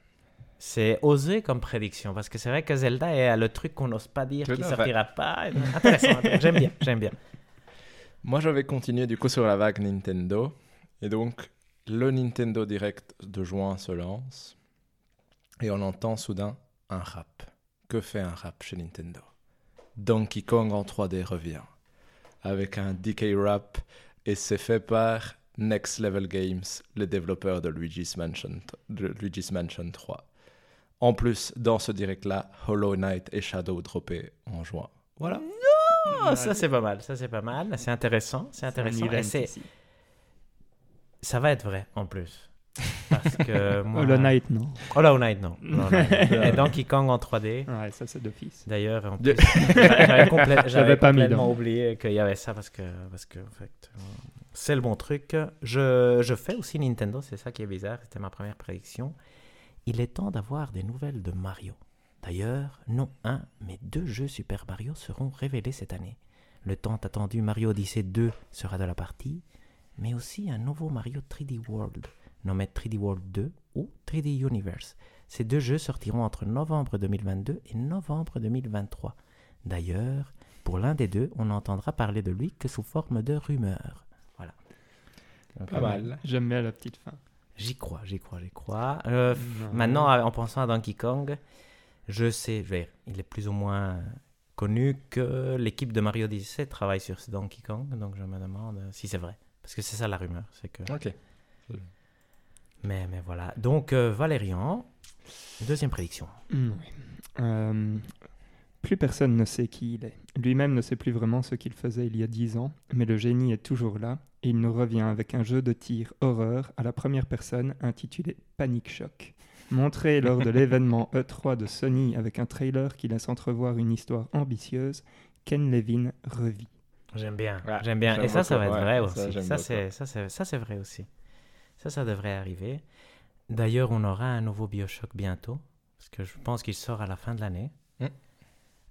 c'est osé comme prédiction parce que c'est vrai que Zelda est le truc qu'on n'ose pas dire qui fait. sortira pas. Intéressant. j'aime bien, j'aime bien. Moi, je vais continuer du coup sur la vague Nintendo. Et donc, le Nintendo Direct de juin se lance. Et on entend soudain un rap. Que fait un rap chez Nintendo? Donkey Kong en 3D revient. Avec un DK rap. Et c'est fait par Next Level Games, les développeurs de Luigi's Mansion, de Luigi's Mansion 3. En plus, dans ce direct-là, Hollow Knight et Shadow droppés en juin. Voilà. Oh, ça c'est pas mal, ça c'est pas mal. C'est intéressant, c'est intéressant. Et c'est- ça va être vrai en plus. Parce que moi... Hollow Knight, non. Hollow Knight, non. Non, non. Et Donkey Kong en 3D. Ouais, ça c'est d'office. D'ailleurs, en De- plus, j'avais pas complètement oublié qu'il y avait ça parce que, parce que en fait, c'est le bon truc. Je, je fais aussi Nintendo, c'est ça qui est bizarre, c'était ma première prédiction. Il est temps d'avoir des nouvelles de Mario. D'ailleurs, non un, mais deux jeux Super Mario seront révélés cette année. Le tant attendu Mario Odyssey 2 sera de la partie, mais aussi un nouveau Mario 3D World, nommé 3D World 2 ou 3D Universe. Ces deux jeux sortiront entre novembre 2022 et novembre 2023. D'ailleurs, pour l'un des deux, on n'entendra parler de lui que sous forme de rumeur. Voilà. Pas mal. J'aime bien la petite fin. J'y crois, j'y crois, j'y crois. Euh. Maintenant, en pensant à Donkey Kong, je sais, je veux dire, il est plus ou moins connu que l'équipe de Mario Odyssey travaille sur ce Donkey Kong, donc je me demande si c'est vrai. Parce que c'est ça la rumeur, c'est que... Ok. Mais, mais voilà. Donc, euh, Valérian, deuxième prédiction. Mm, oui. Euh, plus personne ne sait qui il est. Lui-même ne sait plus vraiment ce qu'il faisait il y a dix ans, mais le génie est toujours là et il nous revient avec un jeu de tir horreur à la première personne intitulé Panic Shock. Montré lors de l'événement E3 de Sony avec un trailer qui laisse entrevoir une histoire ambitieuse, Ken Levin revit. J'aime bien, Ouais, j'aime bien. Et ça, ça va être ouais, vrai ça, aussi. Ça, beaucoup. c'est, ça, c'est, ça, c'est vrai aussi. Ça, ça devrait arriver. D'ailleurs, on aura un nouveau Bioshock bientôt, parce que je pense qu'il sort à la fin de l'année.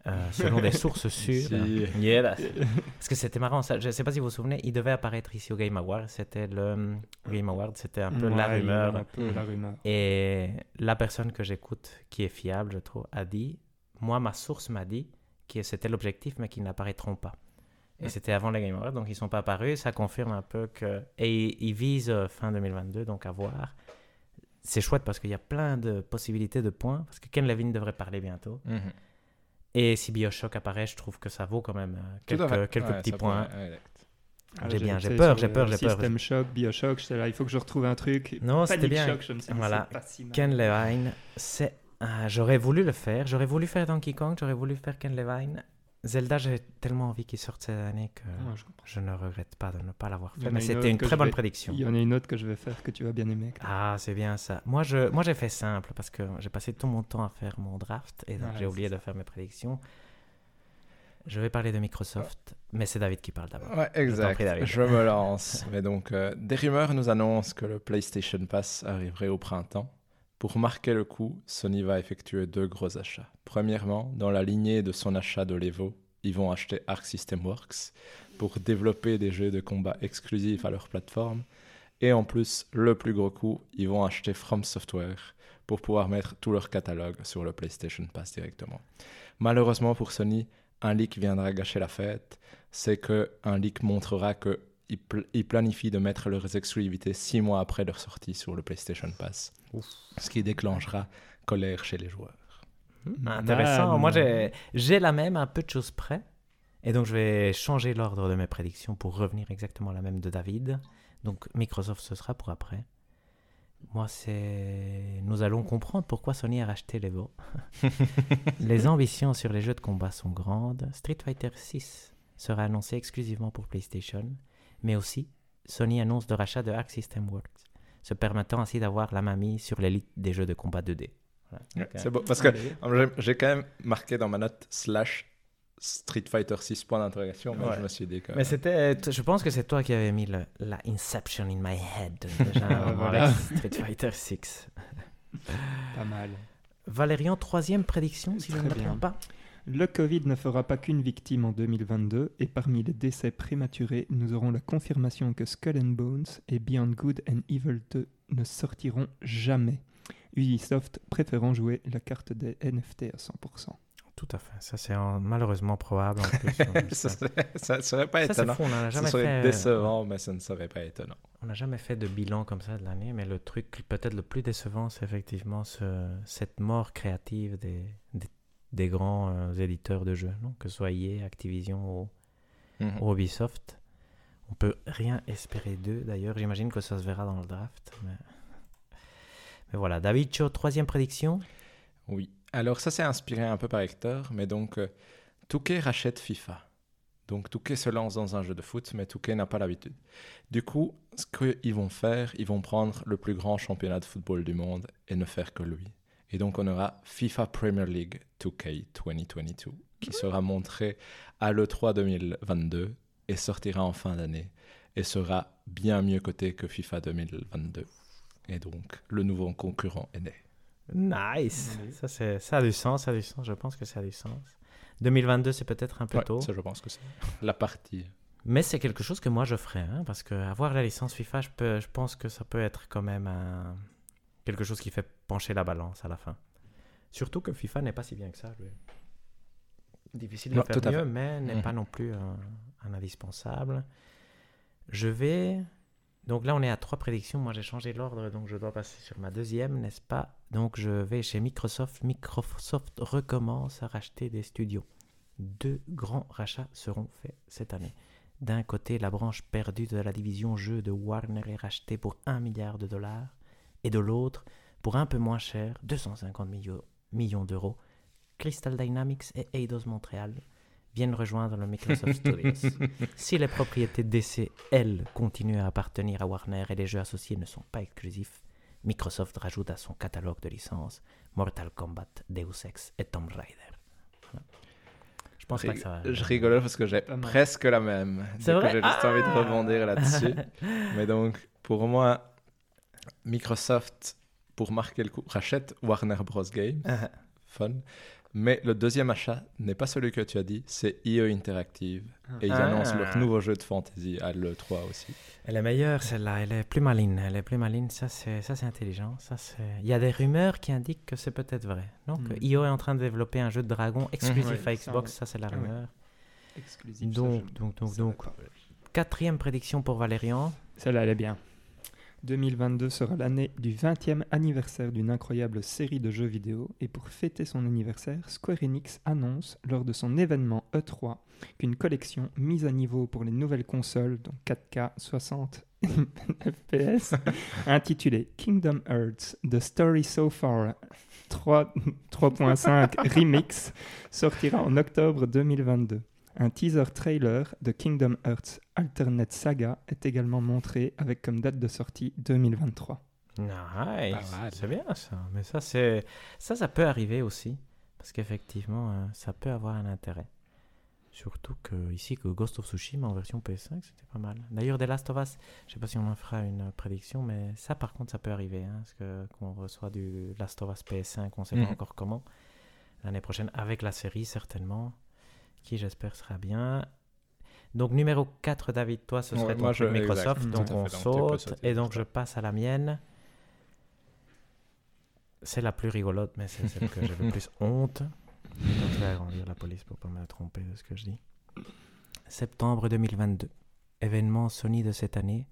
Euh, selon des sources sûres. Si. Yeah. Parce que c'était marrant, ça. je ne sais pas si vous vous souvenez, il devait apparaître ici au Game Award. C'était le Game Award, c'était un peu la Ouais, rumeur. Un peu la rumeur. Et la personne que j'écoute, qui est fiable, je trouve, a dit Moi, ma source m'a dit que c'était l'objectif, mais qu'ils n'apparaîtront pas. Et c'était avant les Game Awards, donc ils ne sont pas apparus. Ça confirme un peu que. Et ils visent euh, fin 2022, donc à voir. C'est chouette parce qu'il y a plein de possibilités de points. Parce que Ken Levine devrait parler bientôt. Mhm. Et si Bioshock apparaît, je trouve que ça vaut quand même euh, quelques, fait. quelques Ouais, petits points. ouais, Ah, J'ai bien, été j'ai peur, j'ai peur, j'ai peur. System Shock, Bioshock, j'étais là, il faut que je retrouve un truc. Non, c'était bien. Shock, je me suis dit, Voilà. c'est pas si mal. Ken Levine, c'est. ah, j'aurais voulu le faire. J'aurais voulu faire Donkey Kong, j'aurais voulu faire Ken Levine. Zelda, j'ai tellement envie qu'il sorte cette année que Ouais, je ne regrette pas de ne pas l'avoir fait. Mais c'était une très bonne vais- prédiction. Il y en a une autre que je vais faire que tu vas bien aimer. Ah, c'est bien ça. Moi, je, moi, j'ai fait simple parce que j'ai passé tout mon temps à faire mon draft et donc Ouais, j'ai oublié de faire mes prédictions. Je vais parler de Microsoft, mais c'est David qui parle d'abord. Ouais, exact. Je me lance. Mais donc, euh, des rumeurs nous annoncent que le PlayStation Pass arriverait au printemps. Pour marquer le coup, Sony va effectuer deux gros achats. Premièrement, dans la lignée de son achat de l'Evo, ils vont acheter Arc System Works pour développer des jeux de combat exclusifs à leur plateforme. Et en plus, le plus gros coup, ils vont acheter From Software pour pouvoir mettre tout leur catalogue sur le PlayStation Pass directement. Malheureusement pour Sony, un leak viendra gâcher la fête. C'est que un leak montrera que ils, pl- ils planifient de mettre leurs exclusivités six mois après leur sortie sur le PlayStation Pass, ce qui déclenchera colère chez les joueurs. Hmm, Intéressant. Ah, Moi, j'ai, la même, un peu de choses près. Et donc, je vais changer l'ordre de mes prédictions pour revenir exactement à la même de David. Donc, Microsoft, ce sera pour après. Moi, c'est. Nous allons comprendre pourquoi Sony a racheté l'Evo. les ambitions sur les jeux de combat sont grandes. Street Fighter 6 sera annoncé exclusivement pour PlayStation. Mais aussi, Sony annonce le rachat de Arc System Works, se permettant ainsi d'avoir la main mise sur l'élite des jeux de combat 2D. Voilà. Donc, euh, C'est beau parce que j'ai- quand même marqué dans ma note slash Street Fighter 6 point d'interrogation, mais Ouais. je me suis dit que. Mais c'était, je pense que c'est toi qui avais mis le- la Inception in my head déjà avant voilà. Street Fighter 6. Pas mal. Valérian, troisième prédiction, si je ne me trompe pas. Le Covid ne fera pas qu'une victime en 2022 et parmi les décès prématurés, nous aurons la confirmation que Skull and Bones et Beyond Good and Evil 2 ne sortiront jamais. Ubisoft préférant jouer la carte des NFT à 100%. Tout à fait. Ça, c'est en- malheureusement probable en plus. ça, ça, serait- ça serait pas ça, c'est étonnant. fou. On Ça jamais serait fait. euh, décevant, mais ça ne serait pas étonnant. On n'a jamais fait de bilan comme ça de l'année, mais le truc peut-être le plus décevant, c'est effectivement ce- cette mort créative des, des, des grands euh, éditeurs de jeux, non? Que ce soit EA, Activision ou, Mhm. ou Ubisoft. On peut rien espérer d'eux. D'ailleurs, j'imagine que ça se verra dans le draft. Mais, mais voilà, David Cho, troisième prédiction. Oui. Alors ça, c'est inspiré un peu par Hector, mais donc euh, Touquet rachète FIFA. Donc Touquet se lance dans un jeu de foot, mais Touquet n'a pas l'habitude. Du coup, ce qu'ils vont faire, ils vont prendre le plus grand championnat de football du monde et ne faire que lui. Et donc on aura FIFA Premier League 2K 2022 qui sera montré à l'E3 2022 et sortira en fin d'année et sera bien mieux coté que FIFA 2022. Et donc le nouveau concurrent est né. Nice. Oui. Ça, c'est, ça a du sens, ça a du sens. Je pense que ça a du sens. 2022, c'est peut-être un peu Ouais, tôt. ça, je pense que c'est la partie. Mais c'est quelque chose que moi je ferais, hein, parce que avoir la licence FIFA, je, peux, je pense que ça peut être quand même un- quelque chose qui fait pencher la balance à la fin. Surtout que FIFA n'est pas si bien que ça. lui. Difficile de Non, faire mieux, mais n'est Mhm. pas non plus un, un indispensable. Je vais Donc là, on est à trois prédictions. Moi, j'ai changé l'ordre, donc je dois passer sur ma deuxième, n'est-ce pas? Donc je vais chez Microsoft. Microsoft recommence à racheter des studios. Deux grands rachats seront faits cette année. D'un côté, la branche perdue de la division jeux de Warner est rachetée pour 1 milliard de dollars. Et de l'autre, pour un peu moins cher, 250 millions, millions d'euros, Crystal Dynamics et Eidos Montréal viennent rejoindre le Microsoft Studios. si les propriétés DC, elles, continuent à appartenir à Warner et les jeux associés ne sont pas exclusifs, Microsoft rajoute à son catalogue de licences Mortal Kombat, Deus Ex et Tomb Raider. Voilà. Je pense pas que ça va. Je rigole parce que j'ai presque la même. C'est vrai? J'ai juste envie de Ah rebondir là-dessus. Mais donc, pour moi, Microsoft, pour marquer le coup, rachète Warner Bros. Games. Ah, Fun. Mais le deuxième achat n'est pas celui que tu as dit, c'est EO Interactive. Et ils Ah. annoncent leur nouveau jeu de fantasy à l'E3 aussi. Elle est meilleure, celle-là. Elle est plus maligne. Elle est plus maligne. Ça, c'est, ça, c'est intelligent. Ça, c'est... Il y a des rumeurs qui indiquent que c'est peut-être vrai. Non que Hmm. IO est en train de développer un jeu de dragon exclusif à Xbox. Ça, c'est la Ah rumeur. Exclusif. Donc, donc, donc, donc. Quatrième prédiction pour Valérian. Celle-là, elle est bien. 2022 sera l'année du 20e anniversaire d'une incroyable série de jeux vidéo et pour fêter son anniversaire, Square Enix annonce lors de son événement E3 qu'une collection mise à niveau pour les nouvelles consoles, donc 4K 60 FPS, intitulée Kingdom Hearts The Story So Far 3 3.5 Remix, sortira en octobre 2022. Un teaser trailer de Kingdom Hearts Alternate Saga est également montré avec comme date de sortie 2023. Nice. C'est bien ça. Mais ça, c'est... ça, ça peut arriver aussi. Parce qu'effectivement, euh, ça peut avoir un intérêt. Surtout que ici, que Ghost of Tsushima en version PS5, c'était pas mal. D'ailleurs, The Last of Us, je sais pas si on en fera une prédiction, mais ça, par contre, ça peut arriver. Hein, parce que qu'on reçoit du Last of Us PS5, on sait pas encore comment. L'année prochaine, avec la série, certainement. Qui, j'espère, sera bien. Donc, numéro 4, David, toi, ce Ouais, serait moi, truc je- Microsoft. exact. Donc, on donc saute. Et donc, je passe à la mienne. C'est la plus rigolote, mais c'est celle que j'ai le plus honte. Donc, je vais agrandir la police pour pas me tromper de ce que je dis. Septembre 2022. Événement Sony de cette année.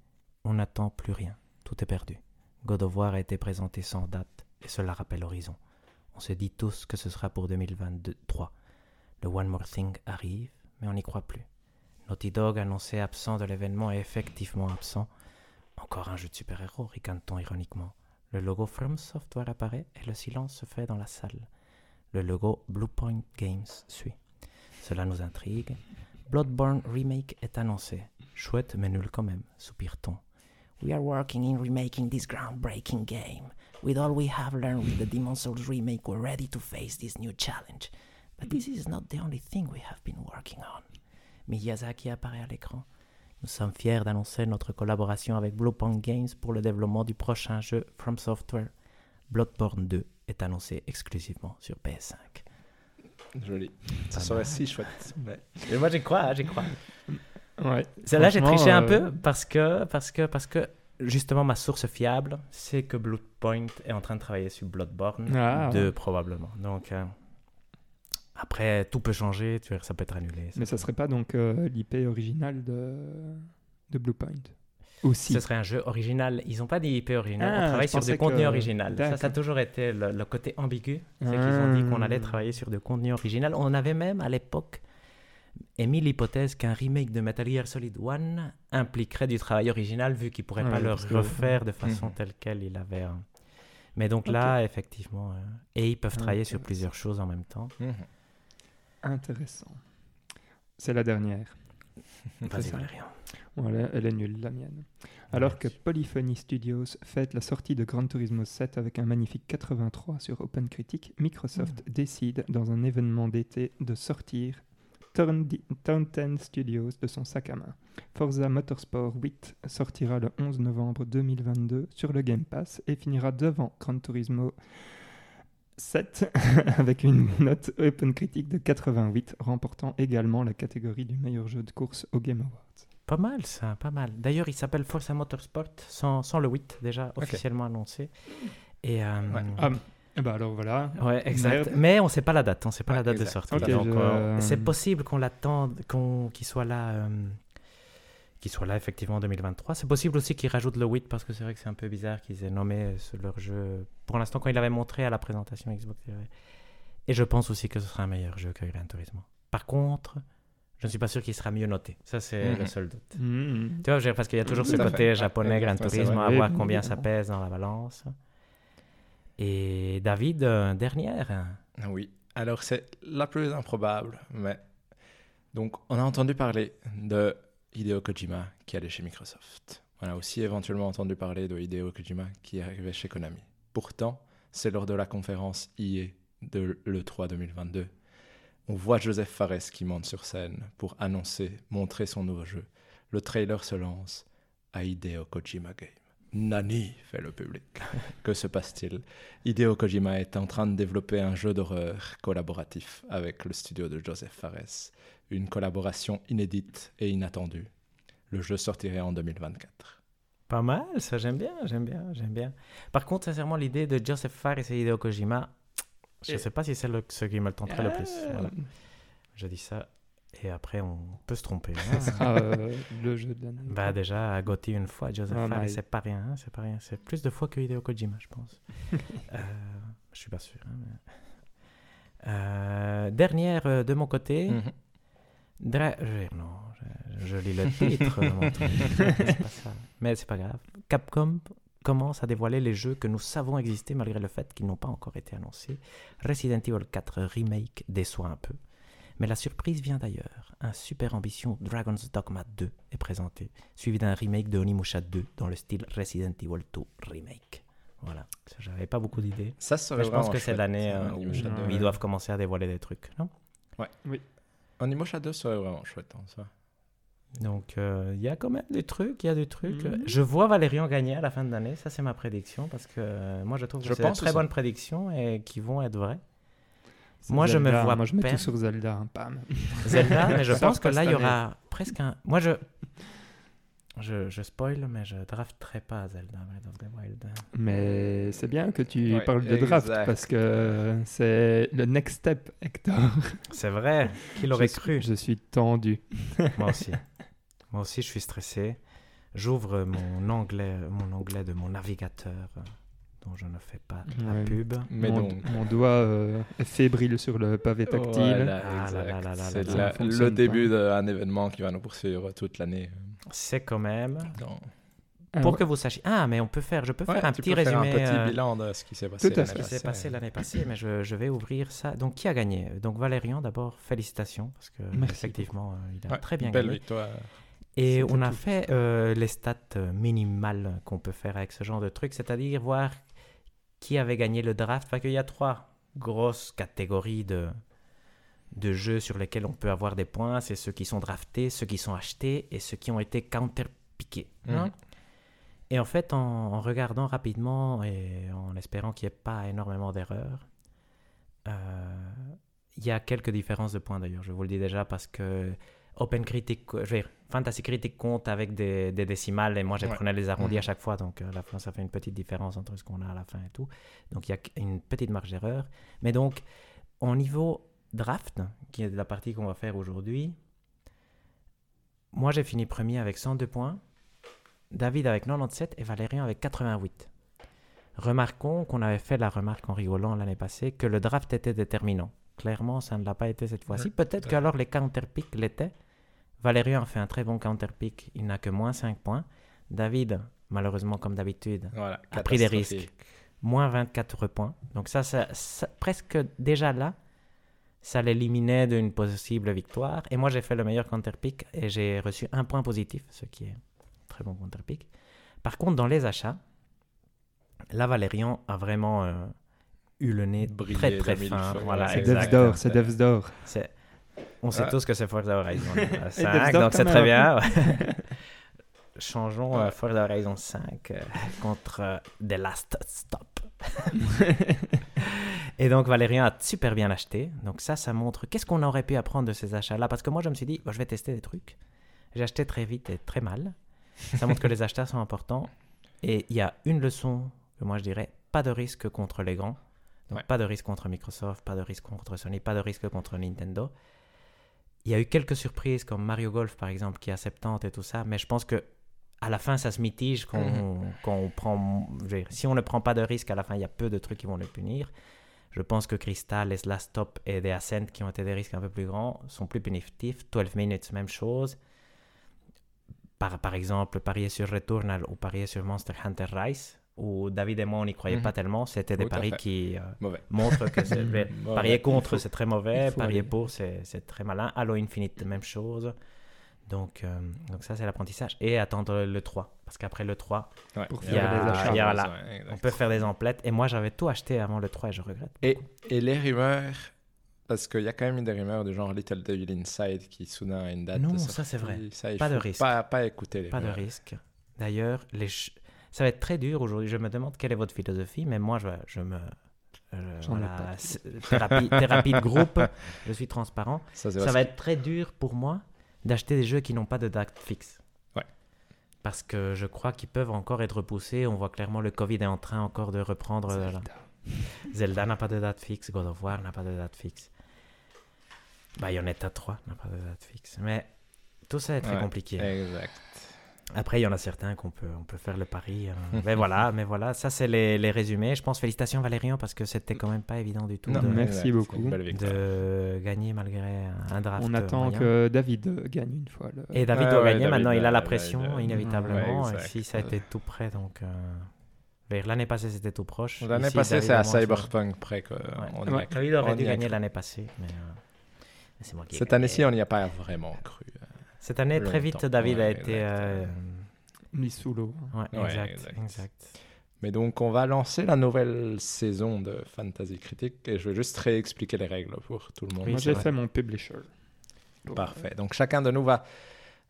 On n'attend plus rien. Tout est perdu. God of War a été présenté sans date et cela rappelle Horizon. On se dit tous que ce sera pour 2023. Le One More Thing arrive, mais on n'y croit plus. Naughty Dog annoncé absent de l'événement est effectivement absent. Encore un jeu de super-héros, ricane-t-on ironiquement. Le logo From Software apparaît et le silence se fait dans la salle. Le logo Bluepoint Games suit. Cela nous intrigue. Bloodborne Remake est annoncé. Chouette mais nul quand même, soupire-t-on. We are working in remaking this groundbreaking game. With all we have learned with the Demon's Souls remake, we're ready to face this new challenge. But this is not the only thing we have been working on. Miyazaki apparaît à l'écran. Nous sommes fiers d'annoncer notre collaboration avec Bluepoint Games pour le développement du prochain jeu From Software. Bloodborne 2 est annoncé exclusivement sur PS5. Joli. Ça serait si chouette. mais- Et moi j'y crois, j'y crois. Ouais. Celle-là, j'ai triché un euh, peu parce que, parce que, parce que, justement, ma source fiable, c'est que Bluepoint est en train de travailler sur Bloodborne Ah, 2, ouais. probablement. Donc, euh, après, tout peut changer, tu vois, ça peut être annulé. Mais ça serait pas donc euh, l'IP originale de, de Bluepoint Aussi? Ce serait un jeu original. Ils n'ont pas dit IP original, Ah, on travaille je sur du contenu que- original. Ça, ça a toujours été le, le côté ambigu. C'est qu'ils ont dit qu'on allait Ah. travailler sur du contenu original. On avait même, à l'époque, émis l'hypothèse qu'un remake de Metal Gear Solid 1 impliquerait du travail original, vu qu'ils ne pourraient Ouais, pas le que- refaire de façon Mhm. telle qu'elle il avait. un- Mais donc là, effectivement, euh, et ils peuvent travailler sur plusieurs choses en même temps. Mhm. Intéressant. C'est la dernière. Vas-y, ça. Valérian. Voilà, elle est nulle, la mienne. Alors que. Polyphony Studios fête la sortie de Gran Turismo 7 avec un magnifique 83 sur OpenCritic, Microsoft Hmm. décide, dans un événement d'été, de sortir Turn Town 10 Studios de son sac à main. Forza Motorsport 8 sortira le 11 novembre 2022 sur le Game Pass et finira devant Gran Turismo 7 avec une note OpenCritic de 88, remportant également la catégorie du meilleur jeu de course au Game Awards. Pas mal ça, pas mal. D'ailleurs, il s'appelle Forza Motorsport sans, sans le 8, déjà officiellement annoncé. Et, euh, Ouais. Ah, eh ben alors voilà. Ouais, exact. Merde. Mais on ne sait pas la date. On ne sait pas Ouais, la date de sortie. Ok, Donc, je- euh, c'est possible qu'on l'attende, qu'on, qu'il soit là, euh, qu'il soit là effectivement en 2023. C'est possible aussi qu'ils rajoutent le 8 parce que c'est vrai que c'est un peu bizarre qu'ils aient nommé ce- leur jeu. Pour l'instant, quand il avait montré à la présentation Xbox, et je pense aussi que ce sera un meilleur jeu que Gran Turismo. Par contre, je ne suis pas sûr qu'il sera mieux noté. Ça, c'est Mhm. le seul doute. Mhm. Tu vois, parce qu'il y a toujours Tout ce fait. côté japonais, Gran Turismo, à voir combien ça pèse dans la balance. Et David, euh, dernière. Ah Oui, alors c'est la plus improbable, mais... Donc, on a entendu parler de Hideo Kojima qui allait chez Microsoft. On a aussi éventuellement entendu parler de Hideo Kojima qui arrivait chez Konami. Pourtant, c'est lors de la conférence IE de l'E3 2022. On voit Joseph Fares qui monte sur scène pour annoncer, montrer son nouveau jeu. Le trailer se lance à Hideo Kojima Game. Nani fait le public. que se passe-t-il? Hideo Kojima est en train de développer un jeu d'horreur collaboratif avec le studio de Joseph Fares. Une collaboration inédite et inattendue. Le jeu sortirait en 2024. Pas mal, ça j'aime bien, j'aime bien, j'aime bien. Par contre, sincèrement, l'idée de Joseph Fares et Hideo Kojima, je ne Et- sais pas si c'est le- ce qui me le tenterait le plus. Voilà. Je dis ça, et après on peut se tromper. hein. Ce sera euh, le jeu de l'année. bah déjà, à Gotti une fois, Joseph Oh Fares, my. c'est pas rien, hein, c'est pas rien. C'est plus de fois que Hideo Kojima, je pense. euh, je suis pas sûr. hein, mais- Euh, dernière euh, de mon côté. Mhm. Dra- non, je, je lis le titre. de mon truc. C'est pas ça. Mais c'est pas grave. Capcom commence à dévoiler les jeux que nous savons exister malgré le fait qu'ils n'ont pas encore été annoncés. Resident Evil 4 Remake déçoit un peu. Mais la surprise vient d'ailleurs. Un super ambition Dragon's Dogma 2 est présenté, suivi d'un remake de Onimusha 2 dans le style Resident Evil 2 Remake. Voilà, Ça, j'avais pas beaucoup d'idées. Ça serait Mais je pense que c'est l'année euh, un où, Onimusha Ouais. où 2. ils doivent commencer à dévoiler des trucs, non? Onimusha 2 serait vraiment chouette, hein, ça. Donc, euh, il y a quand même des trucs, il y a des trucs. Mhm. Je vois Valérian gagner à la fin de l'année, ça c'est ma prédiction, parce que euh, moi je trouve que c'est pense très aussi. bonnes prédictions et qui vont être vraies. Moi, je me vois Moi, je mets perdre. tout sur Zelda. hein, pam. Zelda, mais je pense se que là il y aura presque un... Moi je... Je, je spoil, mais je drafterai pas Zelda Breath of the Wild. Mais c'est bien que tu Ouais, parles de draft exact. parce que c'est le next step, Hector. C'est vrai, qui l'aurait cru? Je suis tendu. Moi aussi. Moi aussi, je suis stressé. J'ouvre mon onglet, mon onglet de mon navigateur, euh, dont je ne fais pas la Ouais. pub. Mais mon, donc... mon doigt euh, est fébrile sur le pavé tactile. Voilà, Ah C'est le début d'un événement qui va nous poursuivre toute l'année. C'est quand même. Dans- Ah, Pour que vous sachiez. Ah, mais on peut faire. Je peux Ouais, faire un tu petit peux faire résumé. un petit euh, bilan de ce qui s'est passé Tout à l'année fait. Ce qui s'est passée. passé l'année passée, mais je, je vais ouvrir ça. Donc, qui a gagné? Donc, Valérian, d'abord, félicitations, parce que Merci effectivement, euh, il a Ouais, très bien belle gagné. victoire. Et on a tout. fait euh, les stats minimales qu'on peut faire avec ce genre de truc, c'est-à-dire voir qui avait gagné le draft. Parce qu'il y a trois grosses catégories de, de jeux sur lesquels on peut avoir des points. C'est ceux qui sont draftés, ceux qui sont achetés et ceux qui ont été counter-piqués. hein. Mhm. Et en fait, en, en regardant rapidement et en espérant qu'il n'y ait pas énormément d'erreurs, euh, il y a quelques différences de points d'ailleurs. Je vous le dis déjà parce que Open Critic, je veux dire, Fantasy Critic compte avec des, des décimales et moi je Ouais. prenais les arrondis Mhm. à chaque fois. Donc euh, à la fin, ça fait une petite différence entre ce qu'on a à la fin et tout. Donc il y a une petite marge d'erreur. Mais donc, au niveau draft, qui est la partie qu'on va faire aujourd'hui, moi j'ai fini premier avec 102 points. David avec 97 et Valérian avec 88. Remarquons qu'on avait fait la remarque en rigolant l'année passée que le draft était déterminant. Clairement, ça ne l'a pas été cette fois-ci. Peut-être qu'alors les counterpicks l'étaient. Valérian a fait un très bon counterpick, il n'a que moins 5 points. David, malheureusement comme d'habitude, Voilà, a pris des risques. moins 24 points. Donc ça, ça, ça- presque déjà là, ça l'éliminait d'une possible victoire. Et moi, j'ai fait le meilleur counterpick et j'ai reçu un point positif, ce qui est un très bon counterpick. Par contre, dans les achats, là, Valérian a vraiment euh, eu le nez Brillé très très fin. Voilà. C'est exact. Devs d'or, c'est Devs d'or. C'est- On sait Ah. tous que c'est Forza Horizon euh, 5, Devs donc c'est très bien. Changeons euh. Forza Horizon 5 euh, contre euh, The Last Stop. Et donc Valérian a super bien acheté. Donc ça, ça montre qu'est-ce qu'on aurait pu apprendre de ces achats-là. Parce que moi, je me suis dit, je vais tester des trucs. J'ai acheté très vite et très mal. Ça montre que les achats sont importants. Et il y a une leçon que moi je dirais, pas de risque contre les grands. Donc Ouais. pas de risque contre Microsoft, pas de risque contre Sony, pas de risque contre Nintendo. il y a eu quelques surprises comme Mario Golf par exemple qui a 70 et tout ça, mais je pense que à la fin ça se mitige Mhm. prend. dire, si on ne prend pas de risque, à la fin il y a peu de trucs qui vont le punir. Je pense que Crystal, les Last Stop et The Ascent qui ont été des risques un peu plus grands sont plus punitifs. 12 Minutes, même chose. Par, par exemple, parier sur Returnal ou parier sur Monster Hunter Rise, où David et moi on n'y croyait Mhm. pas tellement, c'était des Tout paris qui euh, montrent que c'est. Parier contre, c'est très mauvais. Parier aller. pour, c'est c'est très malin. Halo Infinite, même chose. Donc, euh, donc ça, c'est l'apprentissage. Et attendre le 3. Parce qu'après le 3, Ouais. Pour Il achats. y a ouais, on peut faire des emplettes. Et moi, j'avais tout acheté avant le 3 et je regrette. Et, et les rumeurs, parce qu'il y a quand même eu des rumeurs du genre Little Devil Inside qui soudain a une date. Non, de ça, c'est vrai. Ça, Pas de risque. Pas, pas écouter les Pas de risque. D'ailleurs, les ça va être très dur aujourd'hui. Je me demande quelle est votre philosophie, mais moi, je, je me. voilà, c'est- thérapie, thérapie de groupe, je suis transparent. Ça, va que- être très dur pour moi d'acheter des jeux qui n'ont pas de date fixe. Ouais. Parce que je crois qu'ils peuvent encore être repoussés. On voit clairement le Covid est en train encore de reprendre. euh, Zelda. Zelda n'a pas de date fixe, God of War n'a pas de date fixe. Bayonetta 3 n'a pas de date fixe. Mais tout ça est très Ouais, compliqué. Exact. Après, il y en a certains qu'on peut, on peut faire le pari. hein. mais voilà, mais voilà, ça c'est les, les résumés. Je pense félicitations Valérian parce que c'était quand même pas évident du tout Non, de, merci beaucoup. de gagner malgré un draft. On attend moyen. que David euh, gagne une fois. Le... Et David Ouais, doit ouais, gagner. David, Maintenant, il a la euh, pression David, euh, inévitablement. ouais, et si ça a été tout près, donc euh, l'année passée, c'était tout proche. L'année passée, c'est à je- Cyberpunk près Ouais. cru. David aurait On dû gagner l'année passée, mais, euh, mais c'est moi qui ai Cette année-ci, on n'y a pas vraiment cru. Cette année, très vite. David a été. euh, Mis sous l'eau. ouais, Ouais, exact, exact. exact. Mais donc, on va lancer la nouvelle saison de Fantasy Critique et je vais juste réexpliquer les règles pour tout le monde. Oui, Moi, c'est j'ai fait mon publisher. Parfait. Donc chacun de nous va,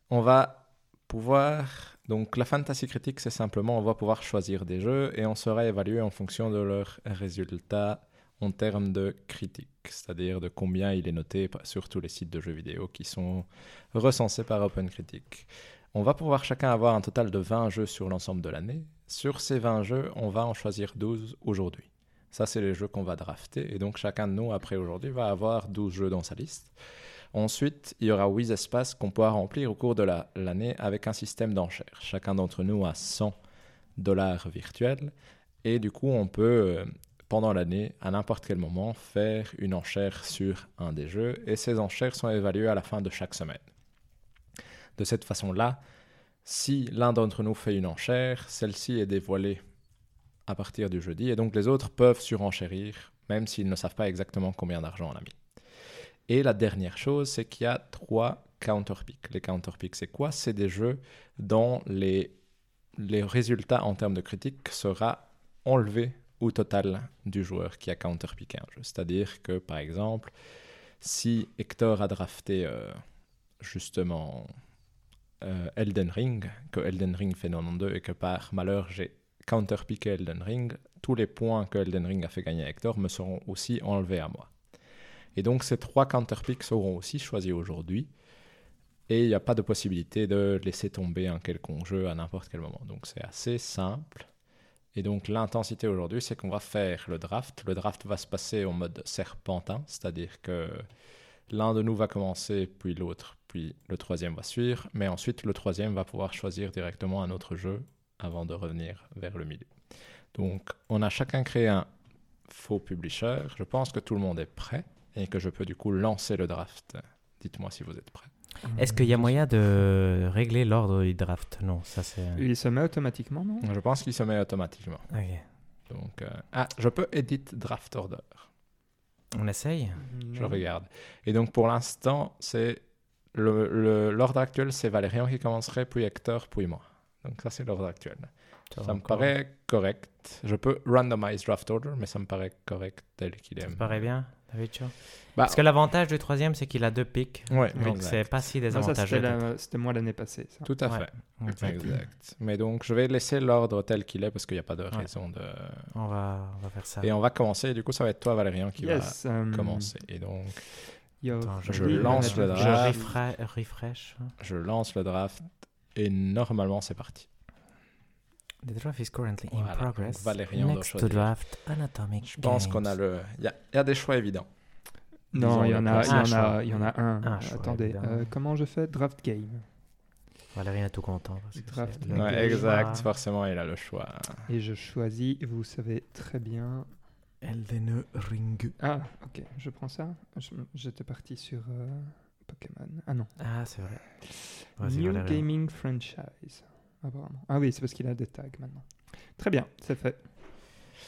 on va pouvoir, donc la fantasy critique, c'est simplement, on va pouvoir choisir des jeux et on sera évalué en fonction de leurs résultats en termes de critique, c'est-à-dire de combien il est noté sur tous les sites de jeux vidéo qui sont recensés par OpenCritic. On va pouvoir chacun avoir un total de 20 jeux sur l'ensemble de l'année. Sur ces 20 jeux, on va en choisir 12 aujourd'hui. Ça, c'est les jeux qu'on va drafter. Et donc, chacun de nous, après aujourd'hui, va avoir 12 jeux dans sa liste. Ensuite, il y aura 8 espaces qu'on pourra remplir au cours de la- l'année avec un système d'enchères. Chacun d'entre nous a 100 dollars virtuels. Et du coup, on peut, euh, pendant l'année, à n'importe quel moment, faire une enchère sur un des jeux. Et ces enchères sont évaluées à la fin de chaque semaine. De cette façon-là, si l'un d'entre nous fait une enchère, celle-ci est dévoilée à partir du jeudi. Et donc, les autres peuvent surenchérir, même s'ils ne savent pas exactement combien d'argent on a mis. Et la dernière chose, c'est qu'il y a trois counterpicks. Les counterpicks, c'est quoi? C'est des jeux dont les, les résultats en termes de critique sera enlevé au total du joueur qui a counterpické un jeu. C'est-à-dire que, par exemple, si Hector a drafté euh, justement euh, Elden Ring, que Elden Ring fait 92 et que par malheur j'ai counterpické Elden Ring, tous les points que Elden Ring a fait gagner à Hector me seront aussi enlevés à moi. Et donc ces trois counterpicks seront aussi choisis aujourd'hui. Et il n'y a pas de possibilité de laisser tomber un quelconque jeu à n'importe quel moment. Donc c'est assez simple. Et donc l'intensité aujourd'hui, c'est qu'on va faire le draft. Le draft va se passer en mode serpentin, c'est-à-dire que l'un de nous va commencer, puis l'autre, puis le troisième va suivre. Mais ensuite, le troisième va pouvoir choisir directement un autre jeu avant de revenir vers le milieu. Donc on a chacun créé un faux publisher. Je pense que tout le monde est prêt et que je peux du coup lancer le draft. Dites-moi si vous êtes prêts. Est-ce qu'il y a moyen de régler l'ordre du draft? Non, ça c'est. Il se met automatiquement, non? Je pense qu'il se met automatiquement. Ok. Donc, euh, Ah, je peux edit draft order. On essaye? Je Non. regarde. Et donc pour l'instant, c'est le- le- l'ordre actuel, c'est Valérian qui commencerait, puis Hector, puis moi. Donc ça, c'est l'ordre actuel. Ça me paraît correct. Je peux randomize draft order, mais ça me paraît correct tel qu'il est. Ça te paraît bien, Bah, Parce que l'avantage du troisième, c'est qu'il a deux pics. ouais, Donc c'est pas si désavantageux. c'était, moi l'année passée. Ça. Tout à Ouais. fait. Exact. Exact. Mais donc, je vais laisser l'ordre tel qu'il est parce qu'il n'y a pas de raison de. On va, on va faire ça. Et on va commencer. Du coup, ça va être toi, Valérian, qui Yes, euh, va commencer. Et donc, Attends, je lance le Je draft. refra- refresh. je lance le draft et normalement, c'est parti. The draft is currently in Voilà, progress. Valérian doit Next to draft, Anatomic Je pense qu'on a Games. le. Il y, a- il y a des choix évidents. Non, il y en a, il y Un en choix. a, il y en a un. Un choix, Attendez, euh, comment je fais? Draft game. Valérien est tout content. Parce que Draft. Ouais, Ok. exact, choix. forcément, il a le choix. Et je choisis, vous savez très bien. Elden Ring. Ah, ok, je prends ça. J'étais parti sur euh, Pokémon. Ah non. Ah, c'est vrai. New Valérien. Gaming Franchise. Apparemment. Ah oui, c'est parce qu'il a des tags maintenant. Très bien, c'est fait.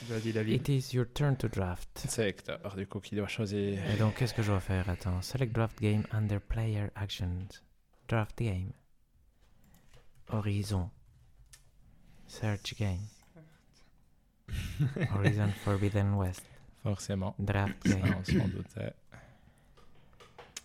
Vas-y, David. It is your turn to draft. C'est Hector, du coup, qui doit choisir. Et donc, qu'est-ce que je dois faire? Attends. Select draft game under player actions. Draft game. Horizon. Search game. Horizon Forbidden West. Forcément. Draft Ça, game. on s'en doutait.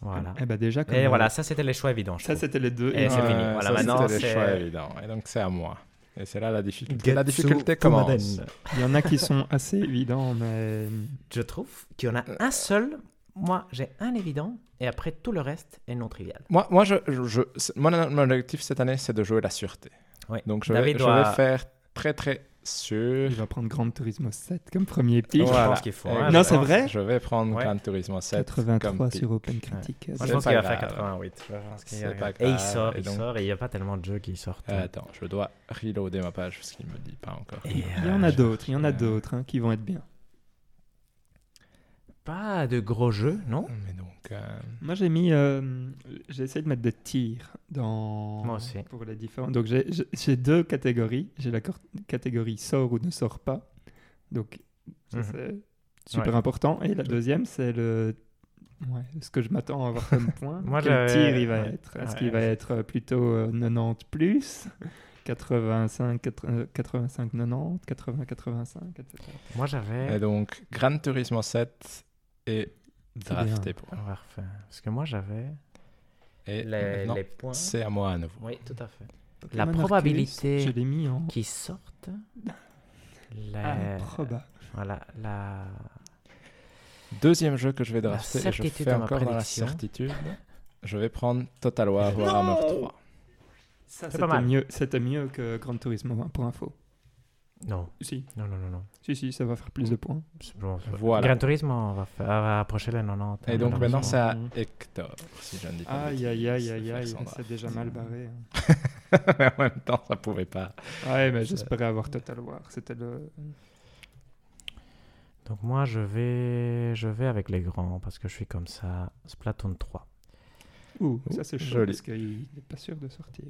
Voilà. Eh ben déjà, comme, Et euh, voilà, ça c'était les choix évidents. Ça, c'était les deux. Et c'est Ouais, fini. Voilà, ça, maintenant, c'était c'est- le choix évident. Et donc, c'est à moi. Et c'est là la difficulté. Getsu la difficulté commence. Il y en a qui sont assez évidents, mais Je trouve qu'il y en a un seul. Moi, j'ai un évident. Et après, tout le reste est non trivial. Moi, moi je, je, mon, mon objectif cette année, c'est de jouer la sûreté. Oui. Donc, je vais, David je doit- vais faire très, très sûr. il va prendre Gran Turismo 7 comme premier pic. Voilà. Voilà. pense qu'il faut, hein, Non, je c'est vrai? Je vais prendre Ouais. Gran Turismo 7 83 comme pic. sur Open Critic. Moi, je pense qu'il va faire grave. 88. Je pense qu'il Et il sort, Et il sort. Et il n'y a pas tellement de jeux qui sortent. Euh, Attends, je dois reloader ma page parce qu'il me dit pas encore. Et, Il y euh, en a je- d'autres, il y en a euh, d'autres hein, qui vont être bien. Pas de gros jeux, non? Mais donc, euh, Moi, j'ai mis, euh, j'ai essayé de mettre des tirs dans Moi aussi. pour les différents. Donc j'ai- deux catégories. J'ai la catégorie sort ou ne sort pas. Donc ça, Mhm. c'est super Ouais. important. Et la deuxième, c'est le ouais, ce que je m'attends à avoir comme point. Moi, Quel tir il va ouais. être? Est-ce Ouais. qu'il va être plutôt euh, 90 plus 85 80, 85 90 80 85 etc. Moi, j'avais. et donc, Gran Turismo 7 et drafté pour. On va refaire. Parce que moi, j'avais. Et Les, points. c'est à moi à nouveau. Oui, tout à fait. Pokémon Arceus, probabilité- je l'ai mis en Qui sortent. Les... improbable. Voilà, la. Deuxième jeu que je vais La drafter, et je certitude fais ma encore dans la certitude. Je vais prendre Total War Warhammer 3. Ça, C'est pas c'était mieux, c'était mieux que Gran Turismo hein, pour info. Non, Si, non, non, non. non. si, si, ça va faire plus de points. Bon, Voilà. Gran Turismo, on va, faire, va approcher les 90. Et donc maintenant, c'est à Mhm. Hector, si je ne dis pas. Aïe, aïe, aïe, C'est aïe, aïe, c'est déjà mal barré. hein. Mais en même temps, ça pouvait pas. Ouais, mais j'espérais avoir Total War. C'était le. Donc moi, je vais, je vais avec les grands parce que je suis comme ça. Splatoon 3. Ouh, ça c'est chaud joli. parce qu'il n'est pas sûr de sortir.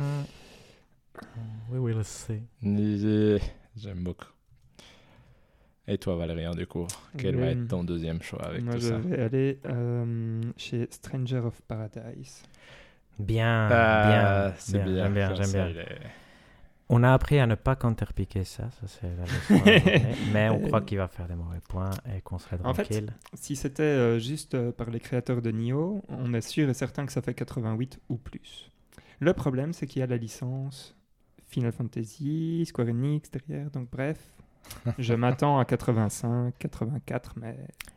hein. We will see. J'aime beaucoup. Et toi, Valérien, du coup, quel va être ton deuxième choix avec Moi, tout je ça? vais aller euh, chez Stranger of Paradise. Bien, Ah, bien, c'est bien. J'aime bien, j'aime bien. est- On a appris à ne pas counterpiquer ça, ça c'est la leçon. Mais on croit qu'il va faire des mauvais points et qu'on serait En fait, tranquille. Si c'était euh, juste euh, par les créateurs de Nioh, on est sûr et certain que ça fait 88 ou plus. Le problème, c'est qu'il y a la licence Final Fantasy, Square Enix derrière, donc bref. Je m'attends à 85, 84, mais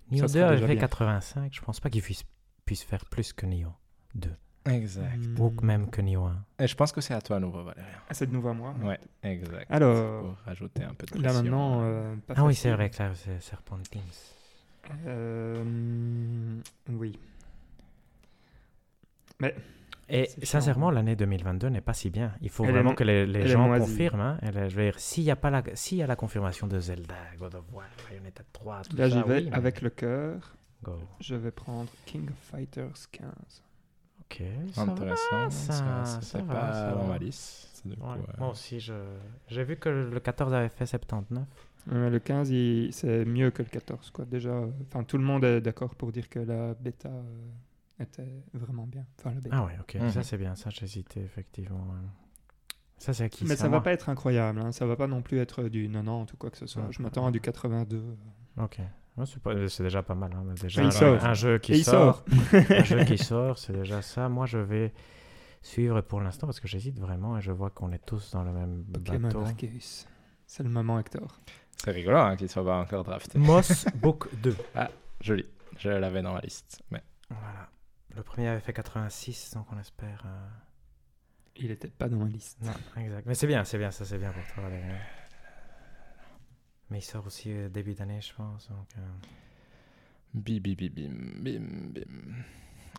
Nioh ça 2 serait avait fait bien. 85, je pense pas qu'il puisse, puisse faire plus que Nioh 2. Exact. Ou Hmm. même que Nioh 1. Et je pense que c'est à toi à nouveau, Valérien. Ah, c'est de nouveau à moi. Ouais, exact. Alors, Pour rajouter un peu de Là pression. maintenant. euh, pas Ah oui, c'est vrai que là, c'est Serpentines. Euh, oui. Et C'est sincèrement, chiant. l'année 2022 n'est pas si bien. Il faut Elle vraiment que les, gens confirment. hein. Elle je veux dire, s'il y a pas la, s'il y a la confirmation de Zelda, God of War, Bayonetta 3, tout Là, ça, j'y vais oui, mais avec le cœur. Go. Je vais prendre King of Fighters 15. Ok. ça va, Intéressant. ça, ça, va, pas ça dans va. ma liste. Du coup, Ouais, euh, Moi aussi, je... j'ai vu que le 14 avait fait 79. Euh, le 15, il- c'est mieux que le 14. Quoi. Déjà, euh, enfin, tout le monde est d'accord pour dire que la bêta euh, était vraiment bien. Enfin, la bêta. Ah ouais, ok. Mhm. Ça, c'est bien. Ça, j'hésitais effectivement. ouais. Ça, c'est à qui Mais ça à va pas être incroyable. Hein. Ça va pas non plus être du 90 ou quoi que ce soit. Je m'attends à du 82. Ok. Ouais, c'est, pas- déjà pas mal. hein, Déjà, un, sort. un jeu qui Et sort. sort. un jeu qui sort, c'est déjà ça. Moi, je vais suivre pour l'instant parce que j'hésite vraiment et je vois qu'on est tous dans le même Pokémon bateau. Arceus. C'est le moment, Hector. C'est rigolo hein, qu'il soit pas encore drafté. Moss Book 2. Joli. Je l'avais dans ma liste. Mais Voilà. Le premier avait fait 86, donc on espère. euh, Il était pas dans ma liste. Non, exact. Mais c'est bien, c'est bien, ça c'est bien pour toi. Mais il sort aussi euh, début d'année, je pense. Donc, euh, Bim, bim, bim, bim, bim, bim.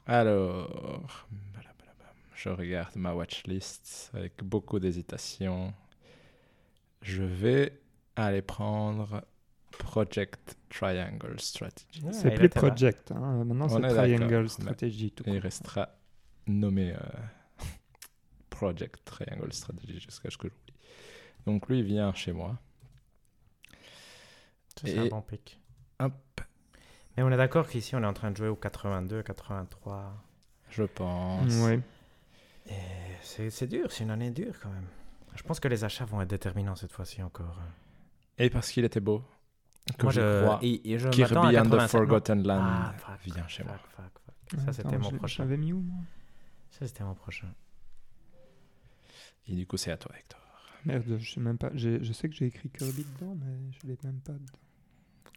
Alors, je regarde ma watchlist avec beaucoup d'hésitation. Je vais aller prendre Project Triangle Strategy. Ouais, C'est plus. Project. hein. Maintenant, On c'est est Triangle. Strategy. Tout Et il restera nommé euh, Project Triangle Strategy jusqu'à ce que j'oublie. Donc lui, il vient chez moi. Ça, C'est Et- un bon pic. Hop, Mais on est d'accord qu'ici, on est en train de jouer au 82, 83. je pense. C'est c'est dur, c'est une année dure quand même. Je pense que les achats vont être déterminants cette fois-ci encore. Et parce qu'il était beau. Que Moi, je, je, crois. et- et je Kirby and the 87. Forgotten Land Ah, fuck, fuck, chez moi. fuck, fuck, fuck. Ça, c'était Attends, mon je- prochain. J'avais mis où, moi? Ça, c'était mon prochain. Et du coup, c'est à toi, Hector. Merde, je sais même pas. Je sais que j'ai écrit Kirby dedans, mais je l'ai même pas dedans.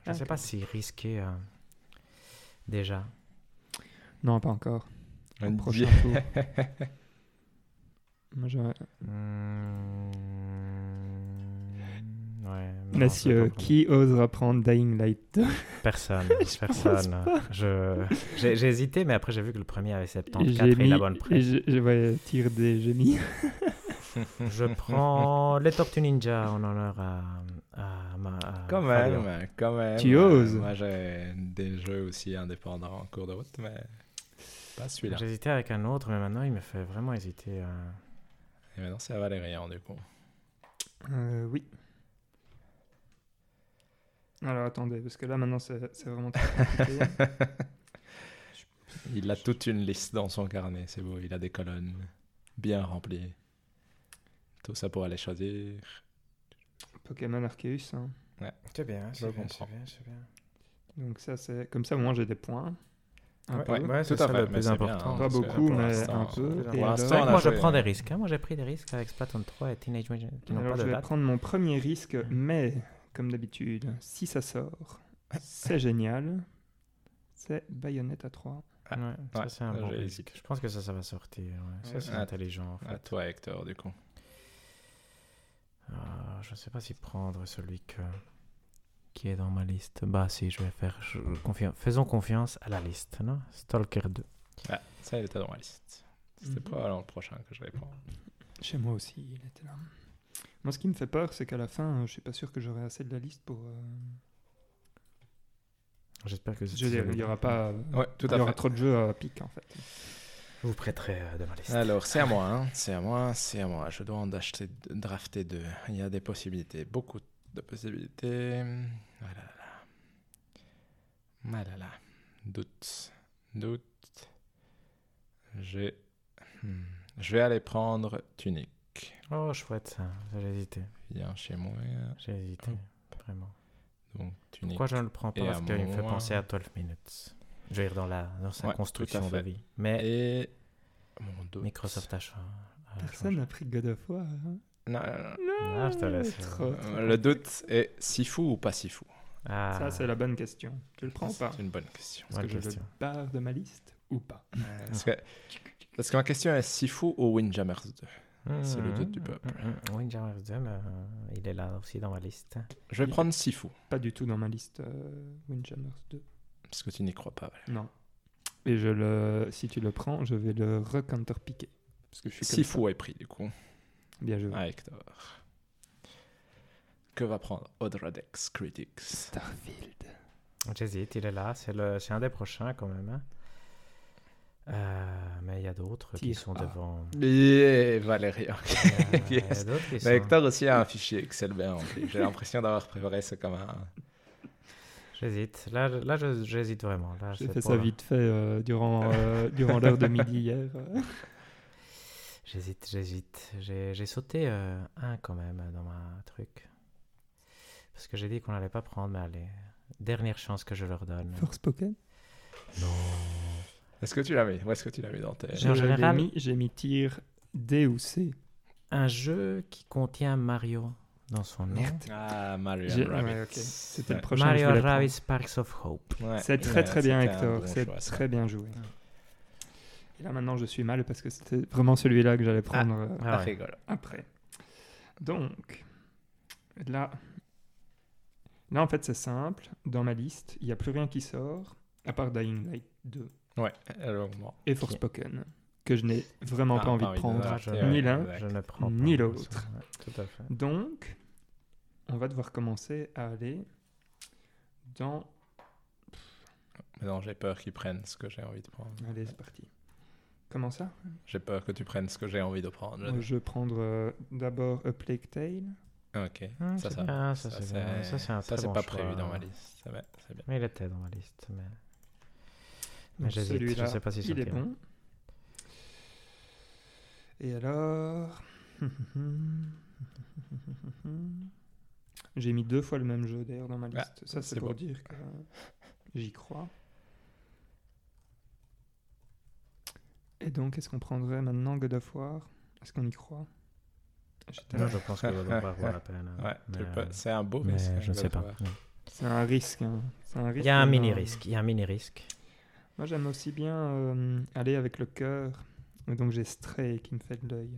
Je ne sais Ah, pas si risqué euh, déjà. Non, pas encore. Au Un prochain tour. Moi, j'aurais- Hmm, ouais, non, comprends. qui osera prendre Dying Light? 2 Personne, Je personne. Je, j'ai, hésité, mais après j'ai vu que le premier avait Et 74 j'ai et mis. la bonne presse. je, je ouais, tire des. Mis. Je prends les Tortues Ninja en honneur à, à, ma, à Quand Fabio. même, quand même. Tu Euh, oses? Moi, j'ai des jeux aussi indépendants en cours de route, mais pas celui-là. J'hésitais avec un autre, mais maintenant il me fait vraiment hésiter. euh. Et maintenant, c'est à Valérian, du coup. Euh, oui. Alors attendez, parce que là maintenant c'est vraiment très compliqué. Il a toute une liste dans son carnet, c'est beau. Il a des colonnes bien remplies. Tout ça pour aller choisir. Pokémon Arceus. hein. C'est bien, c'est bien, c'est bien, c'est bien. Donc ça c'est comme ça, moi j'ai des points. Un Ouais, peu. ouais, ouais, c'est tout à ça fait, le plus bien, important. hein, Pas beaucoup, mais un peu. pour Et l'instant, moi je prends des risques. hein. Moi j'ai pris des risques avec Splatoon 3 et Teenage Mutant Alors je vais date. prendre mon premier risque, mais comme d'habitude, si ça sort, c'est génial. C'est Bayonetta 3. Ouais, ça ouais, c'est un bon risque. Je pense que ça, ça va sortir. ouais. Ça Ouais. c'est Ah, intelligent en fait. À toi, Hector, du coup. Ah, je ne sais pas si prendre celui que... qui est dans ma liste. Bah si, je vais faire... je- Faisons confiance à la liste, non? Stalker 2. Ah, ça, il était dans ma liste. C'était Mhm. probablement le prochain que je vais prendre. Chez moi aussi, il était là. Moi, ce qui me fait peur, c'est qu'à la fin, euh, je suis pas sûr que j'aurai assez de la liste pour. euh, J'espère que c'est Je il y celui-là. aura pas. euh, Ouais, tout il à y aura trop de jeux à pic en fait. Je vous prêterai euh, de ma liste. Alors, c'est à moi, hein. c'est à moi, c'est à moi. Je dois en acheter, drafter deux. Il y a des possibilités, beaucoup de possibilités. Ah là là là. Ah là là. Doute, doute. J'ai... hmm. Je vais aller prendre Tunic. Oh, chouette ça. J'ai hésité. Viens chez moi. J'ai hésité. Vraiment. Donc. Pourquoi je ne le prends pas? Parce qu'il me fait penser à 12 minutes. Je vais dire dans, la, dans sa Ouais, construction de vie. Mais Et... Mon doute. Microsoft a changé. Personne n'a pris God of War. hein. Non, non, non. Ah, je te laisse. Trop, trop Le doute est si fou ou pas si fou? Ah, Ça, c'est la bonne question. Tu le prends ou pas? C'est une bonne question. Est-ce que bonne je le question. barre de ma liste ou pas? Parce que, parce que ma question est si fou ou Windjammers 2 C'est le doute du peuple. mhm, mhm. Windjammer 2, mais, euh, il est là aussi dans ma liste. Je vais Il- prendre Sifu, Pas du tout dans ma liste euh, Windjammers 2. parce que tu n'y crois pas. Valérie. Non. Et je le, si tu le prends, je vais le recounterpiquer. Parce que je suis comme Sifu est pris, du coup. Bien joué. à Hector. Que va prendre Odradex Critics? Starfield. J'hésite, il est là. C'est, le, c'est un des prochains quand même. hein. Euh, mais il y a d'autres qui sont devant. Et a Yes. Mais Hector aussi a un fichier Excel bien rempli. J'ai l'impression d'avoir préparé ça comme un... J'hésite. Là, là j'hésite vraiment. Là, J'ai fait ça vite fait euh, durant, euh, durant l'heure de midi hier. J'hésite, j'hésite. J'ai, j'ai sauté euh, un quand même dans ma truc. Parce que j'ai dit qu'on n'allait pas prendre, mais allez. Dernière chance que je leur donne. Forspoken? Non. Est-ce que tu l'as mis Où est-ce que tu l'as mis dans tes... J'ai- mis- J'ai mis tir D ou C. Un jeu qui contient Mario dans son nom. Ah, Mario Rabbit. ouais, ok. C'était le Ouais. prochain que je Mario. Rabbit Sparks of Hope. Ouais. C'est très Ouais, très bien Hector, bon c'est choix, ça. très bien joué. Et là maintenant je suis mal parce que c'était vraiment celui-là que j'allais prendre euh, Ah Ah, après. Donc là, là en fait c'est simple. Dans ma liste, il n'y a plus rien qui sort À part Dying Light 2 Ouais, longuement. et Forspoken, que je n'ai vraiment Ah, pas envie de prendre. Ah, je, ni l'un, exact. je ne prends pas. ni l'autre. ouais, Tout à fait. Donc, on va devoir commencer à aller dans... Mais non, j'ai peur qu'ils prennent ce que j'ai envie de prendre. Allez, c'est parti. Comment ça? J'ai peur que tu prennes ce que j'ai envie de prendre. Je vais prendre euh, d'abord A Plague Tale. Ok, Hum, ça, c'est ça. bien, ça, ça, c'est bon pas choix. prévu dans ma liste. Mais il était dans ma liste. Mais Donc, j'hésite. Je celui-là, sais pas si il est bon. Et alors J'ai mis deux fois le même jeu d'ailleurs dans ma liste. Ah, ça, c'est c'est pour bon. dire que j'y crois. Et donc, est-ce qu'on prendrait maintenant God of War? Est-ce qu'on y croit? J'étais- Moi, je pense que God of War vaut la peine. hein. Ouais, euh, c'est un beau mais risque. hein, je ne sais pas. C'est un risque. hein. C'est un Il risque, y a un mais mini non. risque. Il y a un mini risque. Moi, j'aime aussi bien euh, aller avec le cœur. Donc, j'ai Stray qui me fait de l'œil.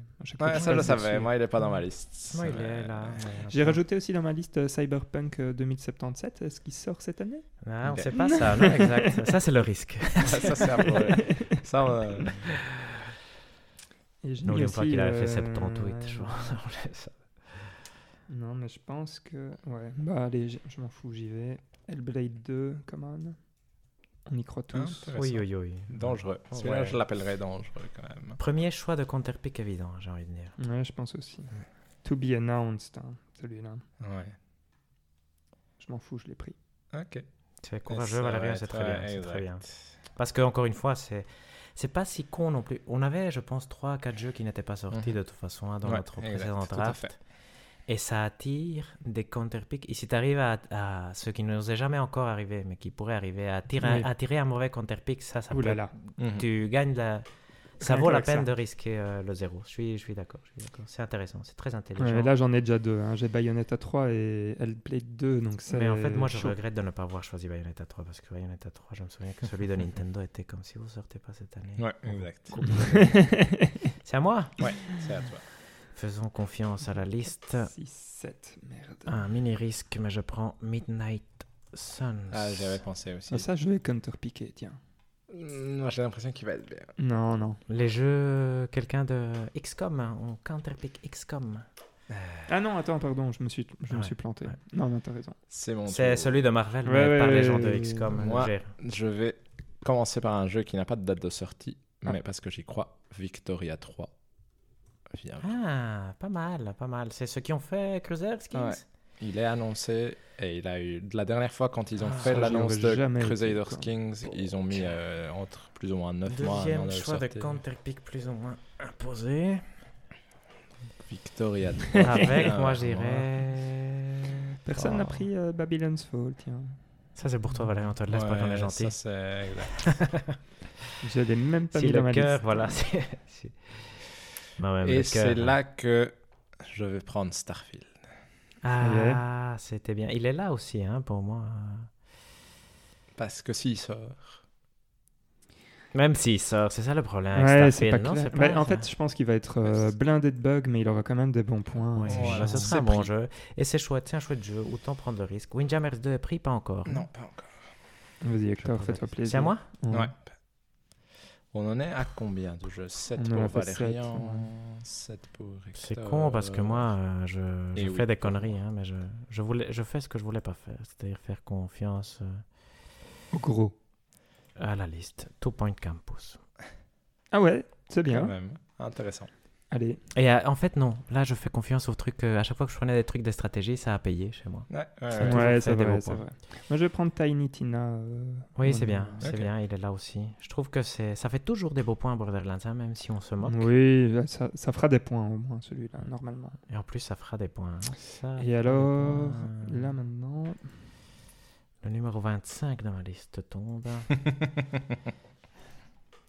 Ouais, ça je passe savais. Moi, il est pas dans ma liste. Moi, il est là. J'ai rajouté aussi dans ma liste euh, Cyberpunk euh, 2077. Est-ce qu'il sort cette année? Ah, on Ok. sait pas ça, non, exact. Ça, c'est le risque. ça, c'est un problème. Ça, euh, Et mis N'oublions pas aussi, qu'il a fait euh, 78, je pense. Non, mais je pense que. Ouais, bah allez, j- je m'en fous, j'y vais. Hellblade 2, come on. On y croit tous. Oui, oui, oui. dangereux. Celui-là, Ouais. je l'appellerais dangereux quand même. Premier choix de counterpick évident, j'ai envie de dire. Ouais, je pense aussi. To be announced, hein, celui-là. Ouais. Je m'en fous, je l'ai pris. Ok. C'est courageux, Ça va Valérien, être- c'est très bien. ouais, C'est très bien. Parce que, encore une fois, c'est. C'est pas si con non plus. On avait, je pense, 3-4 jeux qui n'étaient pas sortis Mhm. de toute façon hein, dans Ouais, notre exact, précédent tout à draft. Et ça attire des counterpicks. Et si tu arrives à, à ce qui ne nous est jamais encore arrivé, mais qui pourrait arriver, à attirer, Oui. à attirer un mauvais counterpick, ça, ça Ouh là peut- là. Mhm. Tu gagnes la. Ça Rien vaut la peine ça. de risquer euh, le zéro. Je suis, je suis d'accord. je suis d'accord. C'est intéressant. C'est très intelligent. Ouais, là, j'en ai déjà deux. hein. J'ai Bayonetta 3 et Hellblade 2, donc. Mais en fait, moi, je regrette de ne pas avoir choisi Bayonetta 3 parce que Bayonetta 3, je me souviens que celui de Nintendo était comme si vous sortez pas cette année. Ouais, exact. C'est à moi. Ouais, c'est à toi. Faisons confiance à la liste. 6, 7, merde. Un mini risque, mais je prends Midnight Suns. Ah, j'avais pensé aussi. Ah, ça, je vais counterpicker, tiens. Mm, Moi, j'ai l'impression qu'il va être bien. Non, non. Les jeux, quelqu'un de XCOM, hein, on counterpick XCOM. Ah non, attends, pardon, je me suis, je me suis planté. ouais. Non, non, t'as raison. C'est mon C'est celui de Marvel, Ouais, mais ouais, par les gens de XCOM. Moi, Je vais commencer par un jeu qui n'a pas de date de sortie, Ah. mais parce que j'y crois. Victoria 3. Ah, pas mal, pas mal. C'est ceux qui ont fait Crusader Skins Ouais. Il est annoncé et il a eu. La dernière fois, quand ils ont Ah, fait l'annonce de été, Crusader quoi. Kings, ils ont mis euh, entre plus ou moins 9 mois. un an Deuxième de choix de counterpick plus ou moins imposé. Victoria 3. Avec, Ah, moi, ouais. je dirais. Personne n'a Oh. pris euh, Babylon's Fall, tiens. Ça, c'est pour toi, Valérie, on te le laisse pas Ouais, qu'on est gentil. ça, c'est exact. Je l'ai même pas Si mis dans le ma cœur, liste. voilà. c'est- c'est- Bah ouais, Et c'est cœur, là que je vais prendre Starfield. Ah, c'était bien. Il est là aussi, hein, pour moi. Parce que s'il sort. Même s'il sort, c'est ça le problème avec Ouais, c'est Starfield, pas non? clair. c'est Bah, pas en fait, je pense qu'il va être euh, blindé de bugs, mais il aura quand même des bons points. Ouais, Voilà. ce c'est sera un bon pris. jeu. Et c'est chouette, c'est un chouette jeu. Autant prendre le risque. Windjammers 2 est pris, pas encore. Non, pas encore. Vas-y, Hector, fais-toi plaisir. C'est à moi? Ouais. On en est à combien de jeux? 7 On en a pour Valérian, ouais. 7 pour C'est con parce que moi, euh, je, je et fais oui. des conneries, hein, mais je, je, voulais, je fais ce que je voulais pas faire, c'est-à-dire faire confiance euh, Au gros. à la liste. Two Point Campus. Ah ouais, c'est Quand bien. même. Intéressant. Allez, Et euh, en fait, non. Là, je fais confiance aux trucs. euh, à chaque fois que je prenais des trucs de stratégie, ça a payé chez moi. Ouais, ouais, Ça ouais. c'est des vrai. Moi, je vais prendre Tiny Tina. euh, Oui, c'est bien. C'est bien. Il est là aussi. Je trouve que c'est, ça fait toujours des beaux points Borderlands, hein, même si on se moque. Oui, ça, ça fera des points au moins, celui-là, normalement. Et en plus, ça fera des points. hein. Ça Et alors, points. là maintenant, Le numéro 25 dans ma liste tombe.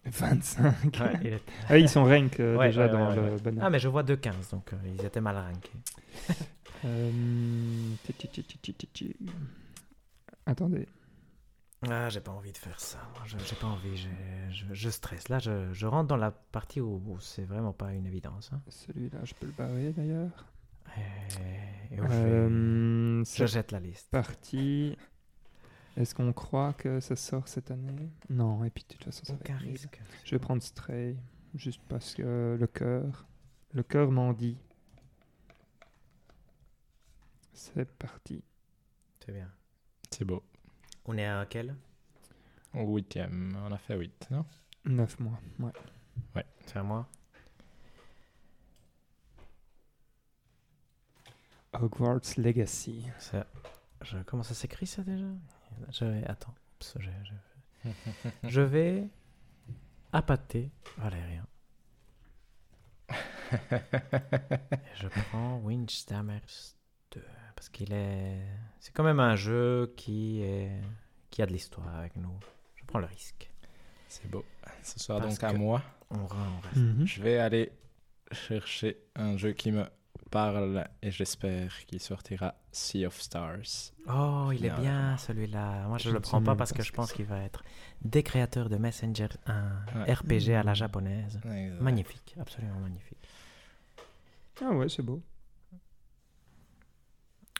25. Ouais, est- Ah, ils sont rank euh, Ouais, déjà ouais, dans le bonheur. Ah, mais je vois 2-15, donc euh, ils étaient mal rankés. Euh. Attendez. Ah, j'ai pas envie de faire ça. J'ai pas envie. Je, je stresse. Là, je, je rentre dans la partie où, où c'est vraiment pas une évidence. hein. Celui-là, je peux le barrer d'ailleurs. Et, et je je jette la liste. parti. Est-ce qu'on croit que ça sort cette année? Non, et puis de toute façon, ça va Aucun être nul. risque. Je vais prendre Stray, juste parce que le cœur, le cœur m'en dit. C'est parti. C'est bien. C'est beau. On est à quel? Au huitième, on a fait huit, non? 9 mois, ouais. C'est à moi Hogwarts Legacy. Ça- je- Comment ça s'écrit ça déjà? Je vais... Attends. Oups, je, je- je vais appâter Valérien. Et je prends Windjammers 2 parce qu'il est c'est quand même un jeu qui est qui a de l'histoire avec nous. Je prends le risque. C'est beau. Ce sera Parce donc à moi. On, re- on reste. Mhm. Je vais aller chercher un jeu qui me parle et j'espère qu'il sortira Sea of Stars. Oh, il est bien celui-là. Moi, je Je le ne prends pas parce que je pense qu'il va être des créateurs de Messenger, un Ouais. RPG à la Mhm. japonaise. Exact. Magnifique, absolument magnifique. Ah ouais, c'est beau.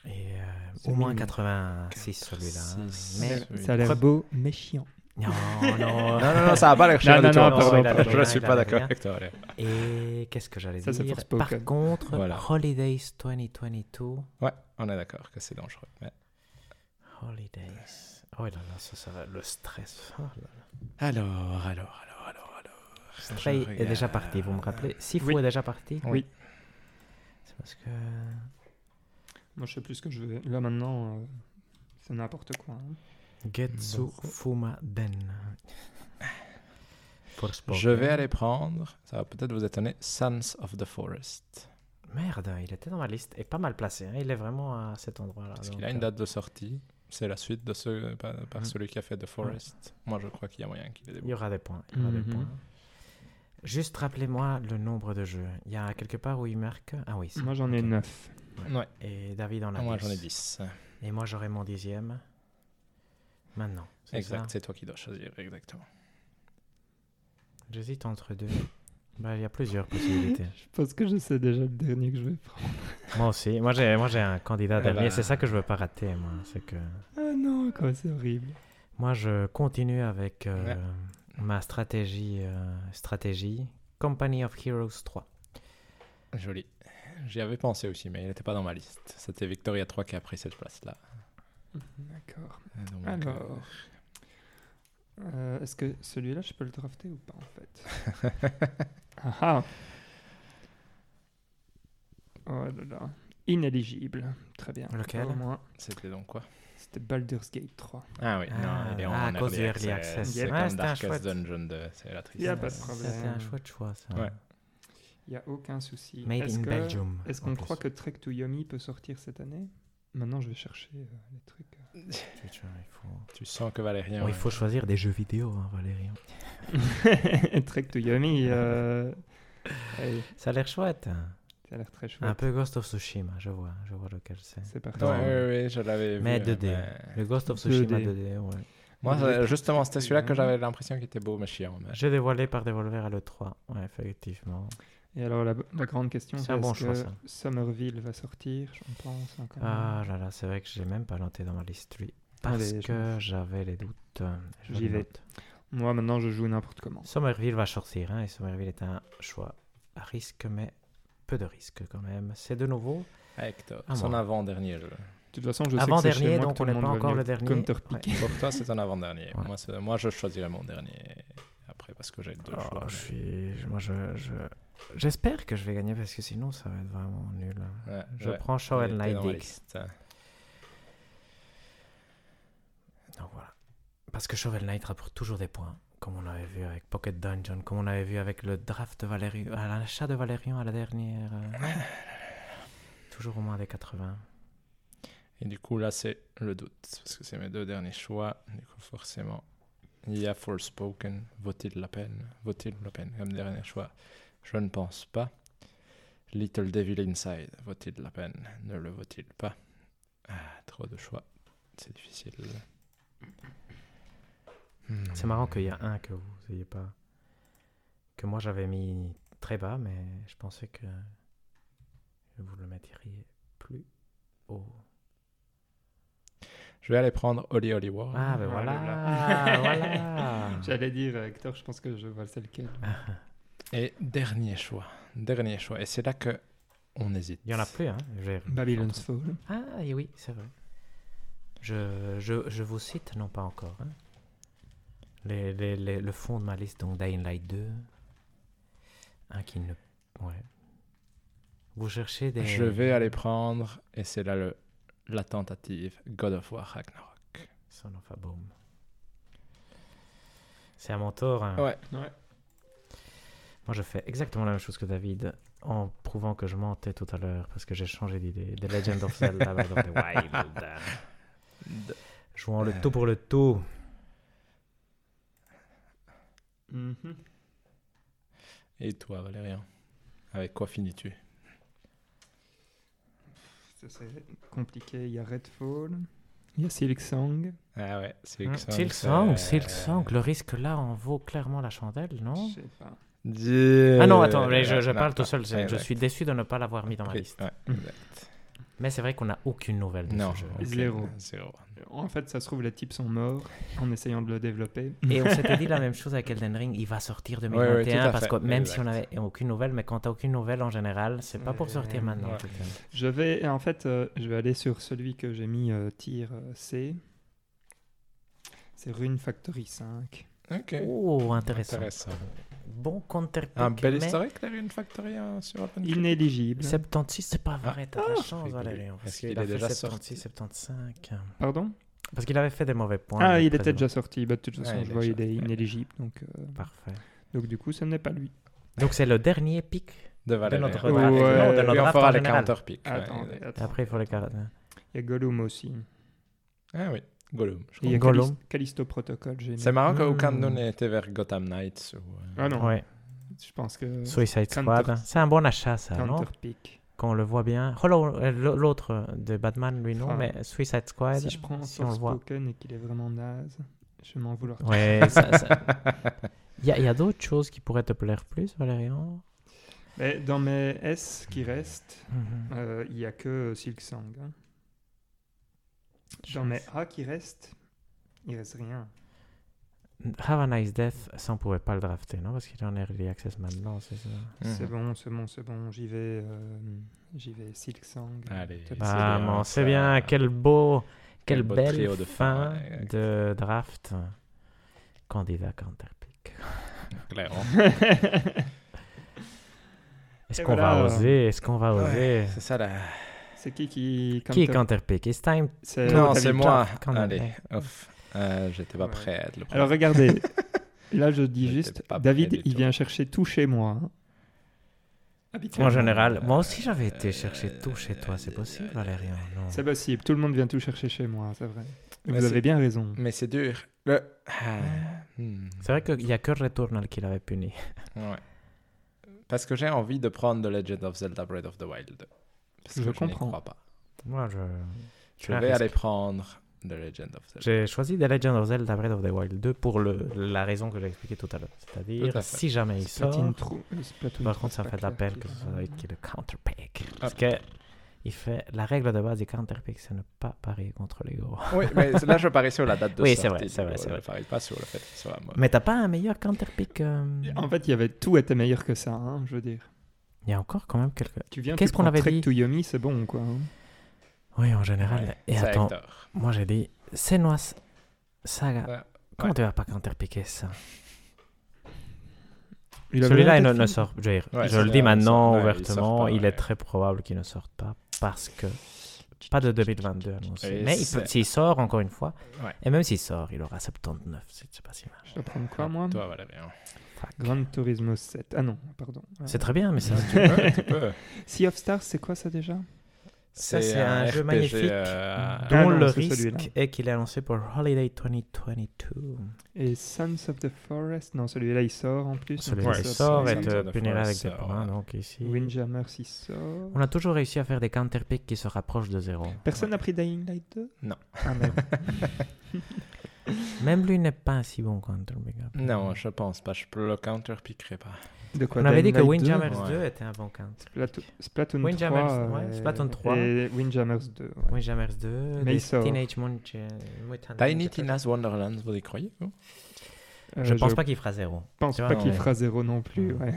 Et euh, au moins mignon. 86 celui-là. hein. 86. Mais. Ça a l'air beau, mais chiant. Non, non. Non, non, non, ça va pas Non, du non, tout. non, Non, pardon, pardon. Je ne suis pas d'accord avec toi. allez. Et qu'est-ce que j'allais dire. Par contre, Voilà. Holidays 2022. Ouais, on est d'accord que c'est dangereux. mais- Holidays. Oh là là, ça, ça va, le stress. Oh là là. Alors, alors, alors, alors, alors. Stray est déjà parti, vous me rappelez? Sifu Oui. est déjà parti? Oui. C'est parce que. Moi, je sais plus ce que je veux. Là, maintenant, euh, c'est n'importe quoi. hein. Getsu Fuma Den. Forspoken. Je vais aller prendre, ça va peut-être vous étonner, Sons of the Forest. Merde, il était dans ma liste et pas mal placé. hein. Il est vraiment à cet endroit-là. Parce qu'il a une euh, date de sortie. C'est la suite de ce, par, par Mhm. celui qui a fait The Forest. Moi, je crois qu'il y a moyen qu'il ait des Il y aura des points. il y aura des Mhm. points. Juste rappelez-moi le nombre de jeux. Il y a quelque part où il marque. Ah oui, c'est- Moi, j'en ai ok. 9. Ouais. Et David en a Moi, 10. j'en ai 10. Et moi, j'aurai mon dixième. Maintenant. c'est Exact, c'est toi qui dois choisir, exactement. J'hésite entre deux. Bah, il y a plusieurs possibilités. Je pense que je sais déjà le dernier que je vais prendre. moi aussi. Moi, j'ai, moi, j'ai un candidat Eh dernier. ben. C'est ça que je veux pas rater, moi. C'est que Ah non, quoi, c'est horrible. moi, je continue avec euh, ma stratégie, euh, stratégie Company of Heroes 3. Joli. J'y avais pensé aussi, mais il n'était pas dans ma liste. C'était Victoria 3 qui a pris cette place-là. D'accord. Donc, Alors, euh, est-ce que celui-là, je peux le drafter ou pas, en fait Ah ah Oh là là. Inéligible. Très bien. Lequel C'était donc quoi c'était Baldur's Gate 3. Ah oui, Ah, non, il est en ah, cause du early access. C'est Ouais, comme Darkest chouette. Dungeon 2, c'est la Y a pas de tristesse. problème. C'était un chouette choix, ça. Ouais. Il n'y a aucun souci. Made Est-ce in que- Belgium. Est-ce qu'on croit que Trek to Yomi peut sortir cette année? Maintenant, je vais chercher euh, les trucs. Tu- tu- il, faut... Tu sens que Valérien. Bon, il faut choisir des jeux vidéo, hein, Valérian. Trek to Yomi, euh, Ça a l'air chouette. ça a l'air très chouette. Un peu Ghost of Tsushima, je vois, je vois lequel c'est. C'est parti. Ouais, ouais, je l'avais vu. Mais euh, 2D. mais- Le Ghost of Tsushima 2D. 2D, ouais. Moi, ça- justement, c'était celui-là que j'avais l'impression qu'il était beau, mais chiant. mais- J'ai dévoilé par Devolver à l'E3. Ouais, effectivement. Et alors, la, la grande question, C'est un bon est-ce que ça. Somerville va sortir Je pense. quand Ah là là, c'est vrai que je l'ai même pas noté dans ma liste, lui. Allez, Parce je- que j'avais les doutes. Je J'y vais. note. Moi, maintenant, je joue n'importe comment. Somerville va sortir, hein, et Somerville est un choix à risque, mais peu de risque quand même. C'est de nouveau Hector, Ah, son avant-dernier jeu. De toute façon, je sais que Avant-dernier, c'est chez moi donc que tout on le n'est pas encore le dernier. counterpicker. Pour toi, c'est un avant-dernier. Ouais. Moi, moi, je choisirais mon dernier après parce que j'ai deux Oh, choix. je suis... Moi, je... je- J'espère que je vais gagner parce que sinon, ça va être vraiment nul. Ouais, Je ouais, prends ma Dix. liste. Donc voilà. Parce que Shovel Knight rapporte toujours des points, comme on avait vu avec Pocket Dungeon, comme on avait vu avec le draft de Valérian, à l'achat de Valérian à la dernière. euh, toujours au moins des 80. Et du coup, là, c'est le doute. Parce que c'est mes deux derniers choix. Du coup, forcément, il y a Forspoken. Vaut-il la peine? Vaut-il la peine comme dernier choix? Je ne pense pas. Little Devil Inside. Vaut-il la peine? Ne le vaut-il pas? Ah, Trop de choix. C'est difficile. C'est marrant qu'il y a un que vous n'ayez pas. Que moi j'avais mis très bas, mais je pensais que vous le mettriez plus haut. Je vais aller prendre Oli Oli War. Ah, ben voilà. là voilà. J'allais dire, euh, Hector, je pense que je vois c'est lequel. Et dernier choix. Dernier choix. Et c'est là que on hésite. Il y en a plus, hein. j'ai- Babylon's Fall. Ah, et oui, c'est vrai. Je, je, je vous cite, non pas encore. hein. Les, les- les- le fond de ma liste, donc Dying Light 2. Un qui ne. Ouais. Vous cherchez des. Je vais aller prendre, et c'est là le, la tentative, God of War Ragnarok. Son of a Bomb. C'est à mon tour. hein. Ouais. Ouais. Moi, je fais exactement la même chose que David en prouvant que je mentais tout à l'heure parce que j'ai changé d'idée. The Legend of Zelda Breath of the Wild. Jouons le Euh. tout pour le tout. Mhm. Et toi, Valérien Avec quoi finis-tu? Ça, C'est compliqué. Il y a Redfall. Il y a Silk Song. Ah ouais, c'est Hmm, Silksong, Silksong, c'est- Silksong, le risque là en vaut clairement la chandelle, non? Je sais pas. Ah non, attends, mais je, je Non, parle tout seul. Je suis déçu de ne pas l'avoir mis dans ma liste. ouais, Mm. exact. Mais c'est vrai qu'on n'a aucune nouvelle de Non, ce jeu. ok, Zéro. Zéro. En fait, ça se trouve, les types sont morts en essayant de le développer. Et on s'était dit la même chose avec Elden Ring, il va sortir ouais, 2021 tout à parce que même si on n'avait aucune nouvelle, mais quand t'as aucune nouvelle en général, c'est pas pour sortir maintenant. Ouais. Je vais, en fait, euh, je vais aller sur celui que j'ai mis euh, tir euh, C. C'est Rune Factory 5. Ok. Oh, intéressant. Intéressant. Bon counterpick. Un bel mais historique, la Rune Factory hein, sur OpenCritic Inéligible. 76, c'est pas vrai, t'as de la chance, rigole. Valérian. Parce Est-ce qu'il a est fait déjà 76, 75. Pardon? Parce qu'il avait fait des mauvais points. Ah, il était déjà sorti. Bah, de toute façon, Ouais, je est vois, il est ouais. inéligible. Donc, euh, Parfait. donc du coup, ce n'est pas lui. Donc c'est le dernier pic. de Valérien. notre draft. non, de notre draft les. Et attends. après, il faut les cartes. Il y a Gollum aussi. Ah oui, Gollum. je il y a Gollum. Callis- Callisto Protocol. j'ai. C'est marrant qu'aucun de nous n'ait été vers Gotham Knights. Ou, euh, Ah non, Ouais. je pense que. Suicide Counter- Squad. C'est un bon achat, ça, non Counterpick. Quand on le voit bien. Oh, euh, L'autre de Batman, lui, non, Ah. mais Suicide Squad. Si je prends si on le voit. Et qu'il est vraiment naze, je vais m'en vouloir. Ouais, ça. ça- Il y a, d'autres choses qui pourraient te plaire plus, Valérian? Mais dans mes S qui restent, Mhm. euh, il n'y a que Silk Song. hein. Dans mes A qui restent, il reste rien. Have a Nice Death, ça on pouvait pas le drafter, non? Parce qu'il est en early access maintenant, c'est ça C'est Mhm. bon, c'est bon, c'est bon. J'y vais, euh, j'y vais. Silk Song. Allez. C'est Ah, bon, ça. c'est bien, quel beau, Quel quelle beau belle trio de fin fin, ouais. de draft. Candidat counterpick. Clairement. Est-ce qu'on voilà. va oser? Est-ce qu'on va oser? C'est ça là. C'est qui qui. Qui est counter- counterpick It's time. C'est Non, c'est moi. Allez, off. Euh, J'étais pas Ouais. prêt à être le Alors premier. regardez, là je dis juste, David, il tout. vient chercher tout chez moi. hein. En Habituellement. général, moi aussi j'avais été chercher Euh, tout chez toi, c'est possible, Valérian. C'est possible, tout le monde vient tout chercher chez moi, c'est vrai. Mais Vous avez bien raison. Mais c'est dur. Le... Ah, hmm. C'est vrai qu'il n'y a que Returnal qui l'avait puni. Ouais. Parce que j'ai envie de prendre The Legend of Zelda Breath of the Wild. Parce Je que je comprends. crois pas. Moi, je. Je vais risque. aller prendre The Legend of Zelda. J'ai choisi The Legend of Zelda Breath of the Wild 2 pour le, la raison que j'ai expliquée tout à l'heure. C'est-à-dire, si jamais il sort. Trou- euh, Par contre, ça fait de la peine que ce soit le counterpick. Parce Ah. que il fait la règle de base des counterpicks, c'est ne pas parier contre les gros. Oui, mais là, je parie sur la date de Oui, sortie. c'est vrai, c'est vrai, c'est vrai. Je parie pas sur le fait qu'il soit mort. Mais t'as pas un meilleur counterpick euh, En fait, il y avait tout était meilleur que ça, hein, je veux dire. Il y a encore quand même quelques. Tu viens, Qu'est-ce qu'on avait Trek dit to Yomi, c'est bon, quoi. hein. Oui, en général. Ouais, Et attends, Hector. moi j'ai dit Senua's Saga. Ouais. Comment Ouais. tu vas pas counterpicker ça Celui-là, il ne, sort. je je le dis maintenant sort- ouais, il ouvertement, pas, il est très probable qu'il ne sorte pas parce que pas de 2022 annoncé. Et Mais s'il sort encore une fois, Ouais. et même s'il sort, il aura 79. C'est pas si mal. Je dois prendre quoi, moi Toi, Valérien. Fuck. Gran Turismo 7. Ah non, pardon. C'est très bien, mais ça. tu peux, tu peux. Sea of Stars, c'est quoi ça déjà? Ça, c'est un jeu RPG, magnifique euh, dont Ah non, le celui-là. risque est qu'il est annoncé pour Holiday 2022. Et Sons of the Forest? Non, celui-là, il sort en plus. Celui-là ça, sort et punira avec des points. Donc ici, Windjammers, il sort. on a toujours réussi à faire des counterpicks qui se rapprochent de zéro. Personne n'a pris Dying Light 2 Non. Ah merde. Même lui n'est pas un si bon counter pickup. Non, je pense pas. Je le counter-pickerai pas. De quoi On avait dit que Dying Light 2? Windjammers Ouais. 2 était un bon counter. Splatoon, Splatoon Windjammers, 3. ouais, euh, Splatoon 3. Et Windjammers 2. ouais. Windjammers 2, Mais des il sort. Teenage Mutant Tiny Tina's Wonderlands, vous y croyez vous? Euh, Je pense pas qu'il fera zéro. pense Tu pas qu'il fera zéro non plus. Ouais.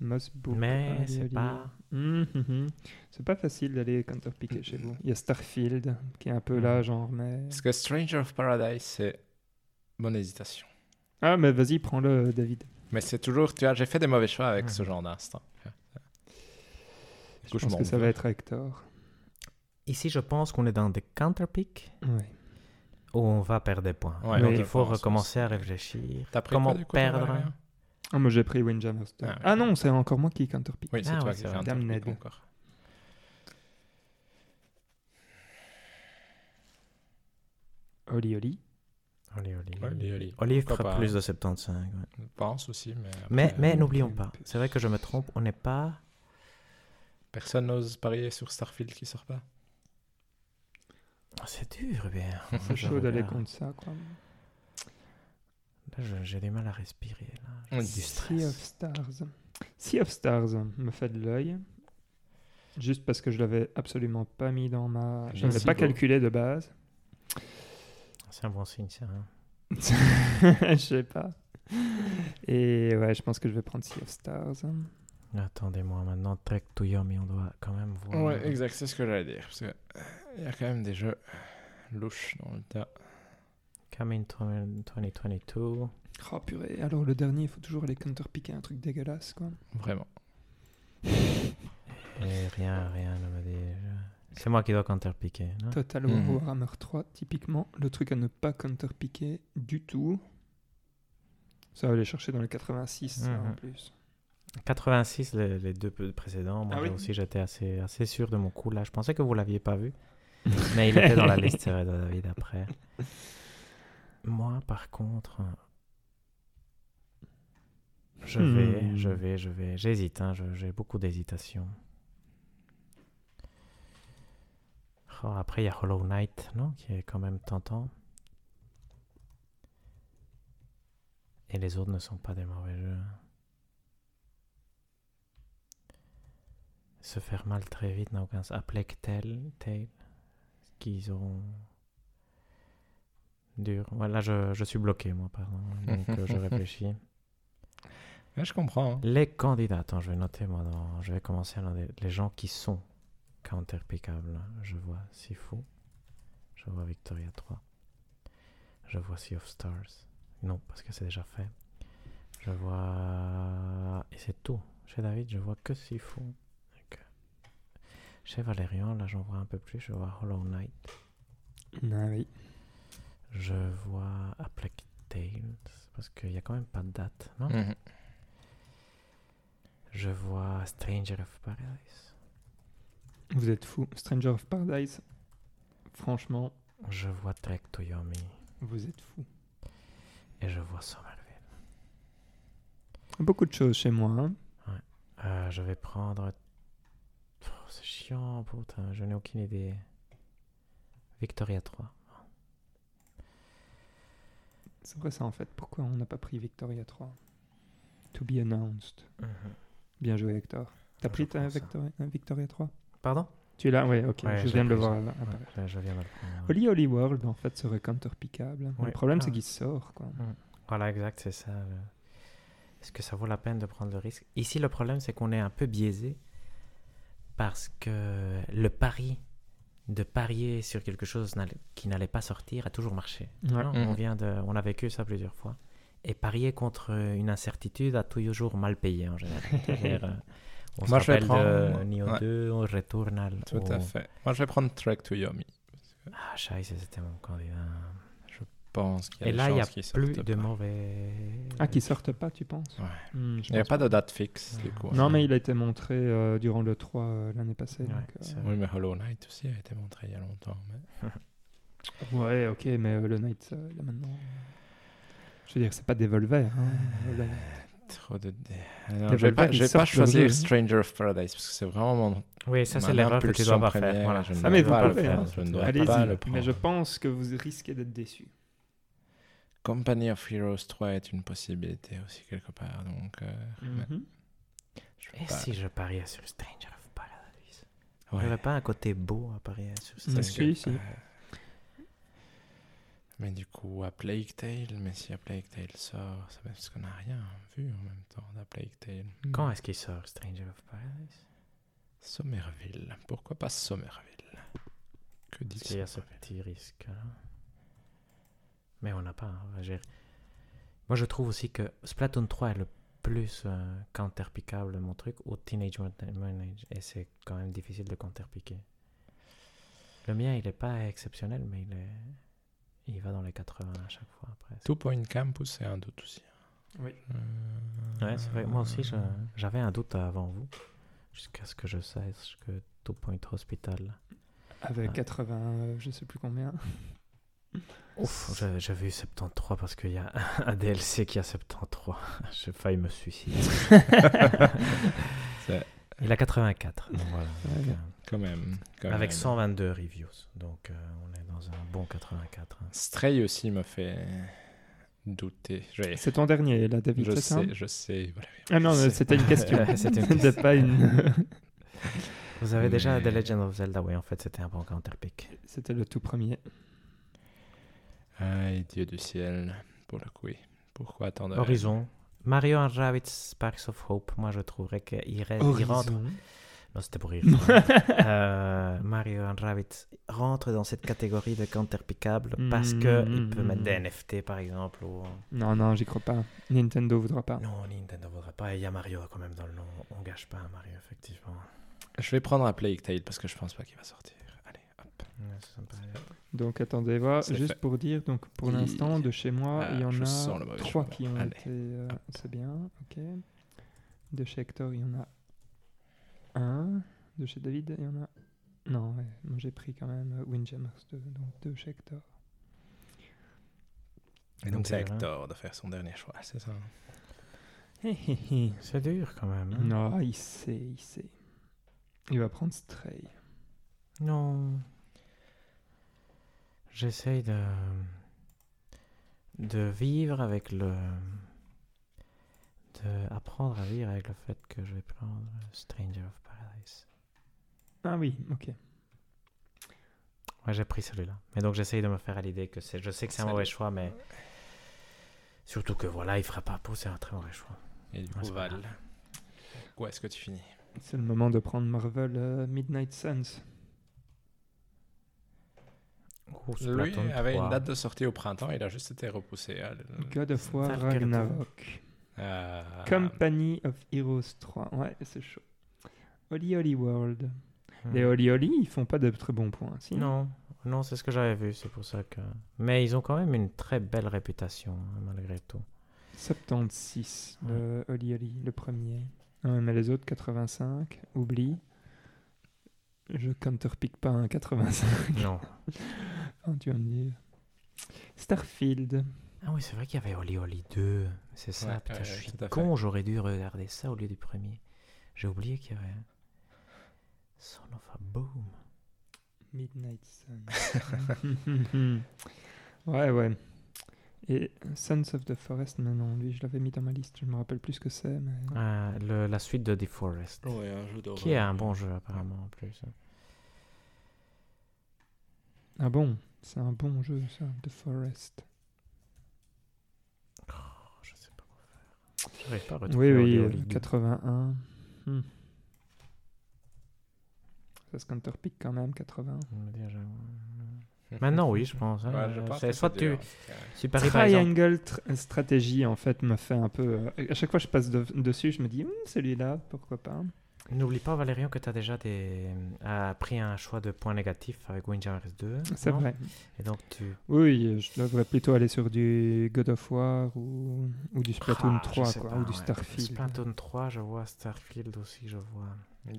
Ouais. Must Book, Mais c'est pas. Mhm, mhm. C'est pas facile d'aller counterpicker chez vous. Il y a Starfield qui est un peu là, genre, mais. Parce que Stranger of Paradise, c'est bonne hésitation. Ah, mais vas-y, prends-le, David. Mais c'est toujours, tu vois, j'ai fait des mauvais choix avec ce genre d'instant. Je coup, je pense que ça va être Hector. Ici, je pense qu'on est dans des counterpicks Ouais. où on va perdre des points. Ouais, Donc il faut recommencer à réfléchir. Comment perdre Ah, moi j'ai pris Windjammers 2. Ah, Ah, non, c'est encore moi qui counterpick. Oui, c'est Ah toi ouais, qui counterpick encore. Oli Oli. Oli, oli, oli. Oli, Oli. Fera pas, plus de 75. ouais. Je pense aussi, mais. après, Mais, mais euh, n'oublions pas, c'est vrai que je me trompe, on n'est pas. Personne n'ose parier sur Starfield qui sort pas. Oh, c'est dur, bien. C'est chaud d'aller contre ça, quoi. Là, j'ai du mal à respirer. Là. Du Sea of stress. Stars. Sea of Stars me fait de l'œil. Juste parce que je l'avais absolument pas mis dans ma. Je J'ai l'avais pas beau. calculé de base. C'est un bon signe, ça. hein. je sais pas. Et ouais, je pense que je vais prendre Sea of Stars. Attendez-moi, maintenant, Trek to Yomi, on doit quand même voir. Ouais, exact, c'est ce que j'allais dire. Parce que euh, y a quand même des jeux louches dans le tas. Coming 2022. Oh purée, alors le dernier, il faut toujours aller counterpicker un truc dégueulasse, quoi. Vraiment. Et rien, rien ne me dit. C'est moi qui dois counterpicker. non? Total. War Warhammer 3, typiquement, le truc à ne pas counterpicker du tout. Ça va aller chercher dans les 86 ça, en Mhm. plus. 86, les, les deux précédents. Moi Ah oui aussi, j'étais assez, assez sûr de mon coup là. Je pensais que vous l'aviez pas vu. Mais il était dans la liste de David après. Moi, par contre, je vais, Hmm. je vais, je vais. J'hésite, hein, j'ai beaucoup d'hésitation. Oh, après, il y a Hollow Knight, non Qui est quand même tentant. Et les autres ne sont pas des mauvais jeux. Se faire mal très vite n'a aucun sens. A Plague Tale, Tale qu'ils ont dur. Voilà, je, je suis bloqué, moi, pardon. Donc, euh, je réfléchis. Ouais, je comprends. hein. Les candidats, attends, je vais noter, moi, dans- je vais commencer à noter les gens qui sont counterpickables. Je vois Sifu, je vois Victoria 3, je vois Sea of Stars. Non, parce que c'est déjà fait. Je vois. Et c'est tout. Chez David, je vois que Sifu. Chez Valérian, là, j'en vois un peu plus. Je vois Hollow Knight. Ah oui. Je vois A Plague Tales. Parce qu'il n'y a quand même pas de date, non? Mhm. Je vois Stranger of Paradise. Vous êtes fou. Stranger of Paradise, franchement, Je vois Trek to Yomi. vous êtes fou. Et je vois Somerville. Beaucoup de choses chez moi. hein. Euh, je vais prendre. Oh, c'est chiant, putain. Je n'ai aucune idée. Victoria 3. C'est vrai ça en fait? Pourquoi on n'a pas pris Victoria 3 To be announced. Bien joué Hector. T'as Ouais, pris ça. Victoria, euh, Victoria 3 Pardon? Tu es là Ouais, ok. Ouais, je viens de le voir là. Ouais, apparaître. je, je viens de le prendre. Holy Holy World en fait serait counterpickable. Ouais. Le problème Ah. c'est qu'il sort quoi. Voilà, exact, c'est ça. Est-ce que ça vaut la peine de prendre le risque? Ici, le problème, c'est qu'on est un peu biaisé parce que le pari de parier sur quelque chose qui n'allait pas sortir a toujours marché. Ouais. Non, on, Mhm. vient de, on a vécu ça plusieurs fois. Et parier contre une incertitude a toujours mal payé en général. Euh, on Moi, se je vais prendre- de Nioh ouais. 2, on retourne à Tout à fait. Moi, je vais prendre Trek to Yomi. Ah, Scheisse, c'était mon candidat. Je pense qu'il y a Et des là, il n'y a plus de pas. mauvais. Ah, qui sortent pas, tu penses? Ouais. Je Il n'y a pas de date fixe, du Ouais. coup. Non, hein. mais il a été montré euh, durant le 3 euh, l'année passée. Ouais, donc, euh, Oui, mais Hollow Knight aussi a été montré il y a longtemps. mais- Ouais, ok, mais le Knight, euh, là maintenant. Je veux dire, c'est pas Devolver. Hein. Trop de... dé- Ah non, je vais pas, je vais pas choisir. Stranger of Paradise parce que c'est vraiment mon. Oui, ça, c'est l'erreur que tu dois pas faire. Voilà. je ne Ah, dois mais pas le faire, hein. je ne dois Allez-y, pas le mais prendre. je pense que vous risquez d'être déçus. Company of Heroes 3 est une possibilité aussi quelque part. Donc, euh, Mhm. Et pas- si je pariais sur Stranger of Paradise? Il n'y avait pas un côté beau à parier sur Mm. Stranger Si, si. Euh, Mais du coup, à Plague Tale, mais si à Plague Tale sort, c'est parce qu'on n'a rien vu en même temps à Plague Tale. Quand est-ce qu'il sort Stranger of Paradise? Somerville. Pourquoi pas Somerville? Que dit Parce qu'il y a ce petit risque. là. Mais on n'a pas. hein, Moi, je trouve aussi que Splatoon 3 est le plus euh, counterpickable, mon truc, au Teenage Mutant. Et c'est quand même difficile de counterpicker. Le mien, il n'est pas exceptionnel, mais il est. Il va dans les 80 à chaque fois après. Two Point Campus, c'est un doute aussi. Oui. Euh, Ouais, c'est vrai. Moi aussi, j'avais un doute avant vous. Jusqu'à ce que je sache que Two Point Hospital. Avec Ah. 80, euh, je sais plus combien. J'ai vu 73 parce qu'il y a un DLC qui a 73. J'ai failli me suicider. Il a 84. donc voilà. Donc, euh, Quand même. quand avec même. 122 reviews. Donc euh, on est dans un bon 84. hein. Stray aussi me fait douter. C'est ton dernier, là, David, je sais, je sais. voilà. Ah non, c'était une question. C'était pas une... Vous avez déjà Mais- The Legend of Zelda Oui, en fait, c'était un bon counterpick. C'était le tout premier. Aïe, Dieu du ciel. Pour le coup. Pourquoi attendre Horizon. Mario and Rabbids Sparks of Hope. Moi, je trouverais qu'il reste- il rentre. Non, c'était pour rire. Euh, Mario and rentre dans cette catégorie de counterpickable parce que il peut mettre des NFT par exemple. Ou... Non, non, j'y crois pas. Nintendo voudra pas. Non, Nintendo voudrait pas. Et il y a Mario quand même dans le nom. On gâche pas un Mario, effectivement. Je vais prendre un Plague Tale parce que je pense pas qu'il va sortir. Allez, hop. Ouais, ça me paraît- Donc attendez voir, juste fait. pour dire, donc pour l'instant, de chez moi, Ah, il y en a trois qui ont Allez, été... euh, C'est bien, ok. De chez Hector, il y en a un. De chez David, il y en a... Non, ouais, moi j'ai pris quand même euh, Windjammers 2, donc deux chez Hector. Et Donc, c'est. Hector de faire son dernier choix, c'est ça C'est dur quand même. hein. non, il sait, il sait. Il va prendre Stray. Non. J'essaye de de vivre avec le de apprendre à vivre avec le fait que je vais prendre Stranger of Paradise. Ah oui, ok. Ouais, j'ai pris celui-là. Mais donc j'essaye de me faire à l'idée que c'est je sais que c'est un mauvais choix mais surtout que voilà, il fera pas pour c'est un très mauvais choix. Et du coup, Val, où est-ce que tu finis? C'est le moment de prendre Marvel euh, Midnight Suns. Lui avait 3. une date de sortie au printemps, il a juste été repoussé. God of War. Ragnarok. Ah, Company of Heroes 3. Ouais, c'est chaud. Holy Holy World. Hmm. Les Holy Holy, ils font pas de très bons points. Si Non, non, c'est ce que j'avais vu, c'est pour ça que. Mais ils ont quand même une très belle réputation hein, malgré tout. 76, le Holy Holy, le premier. Ouais, mais les autres, 85. Oublie. Je counterpick pas un 85. Non. Enfin, tu vas me dire. Starfield. Ah oui, c'est vrai qu'il y avait Oli Oli 2. C'est ça, Ouais, putain, ouais, je suis con, j'aurais dû regarder ça au lieu du premier. J'ai oublié qu'il y avait. Son of a Boom. Midnight Sun. ouais, ouais. Et Sons of the Forest, mais non, lui, je l'avais mis dans ma liste. Je me rappelle plus ce que c'est, mais. Ah, le- la suite de The Forest. Ouais, un jeu d'horreur. Qui est un bon jeu apparemment en plus. Ah bon? C'est un bon jeu, ça, The Forest. Oh, je sais pas quoi faire. J'arrive pas à Oui, retrouver oui, euh, 2. 81. Hmm. Ça se counterpick quand même, 80. Je me dis, j'avoue. Maintenant, oui, je pense. hein. Ouais, je pense C'est que soit c'est tu. dur, paries par. Triangle tr- Strategy, en fait, me fait un peu. euh, à chaque fois que je passe de- dessus, je me dis, Hmm, celui-là, pourquoi pas. N'oublie pas, Valérian, que tu as déjà des... a pris un choix de points négatifs avec Windjammers 2. C'est vrai. Et donc, tu. Oui, je devrais plutôt aller sur du God of War ou, ou du Splatoon Ah, je 3, sais quoi, pas, ou du. Starfield. Splatoon 3, je vois Starfield aussi, je vois.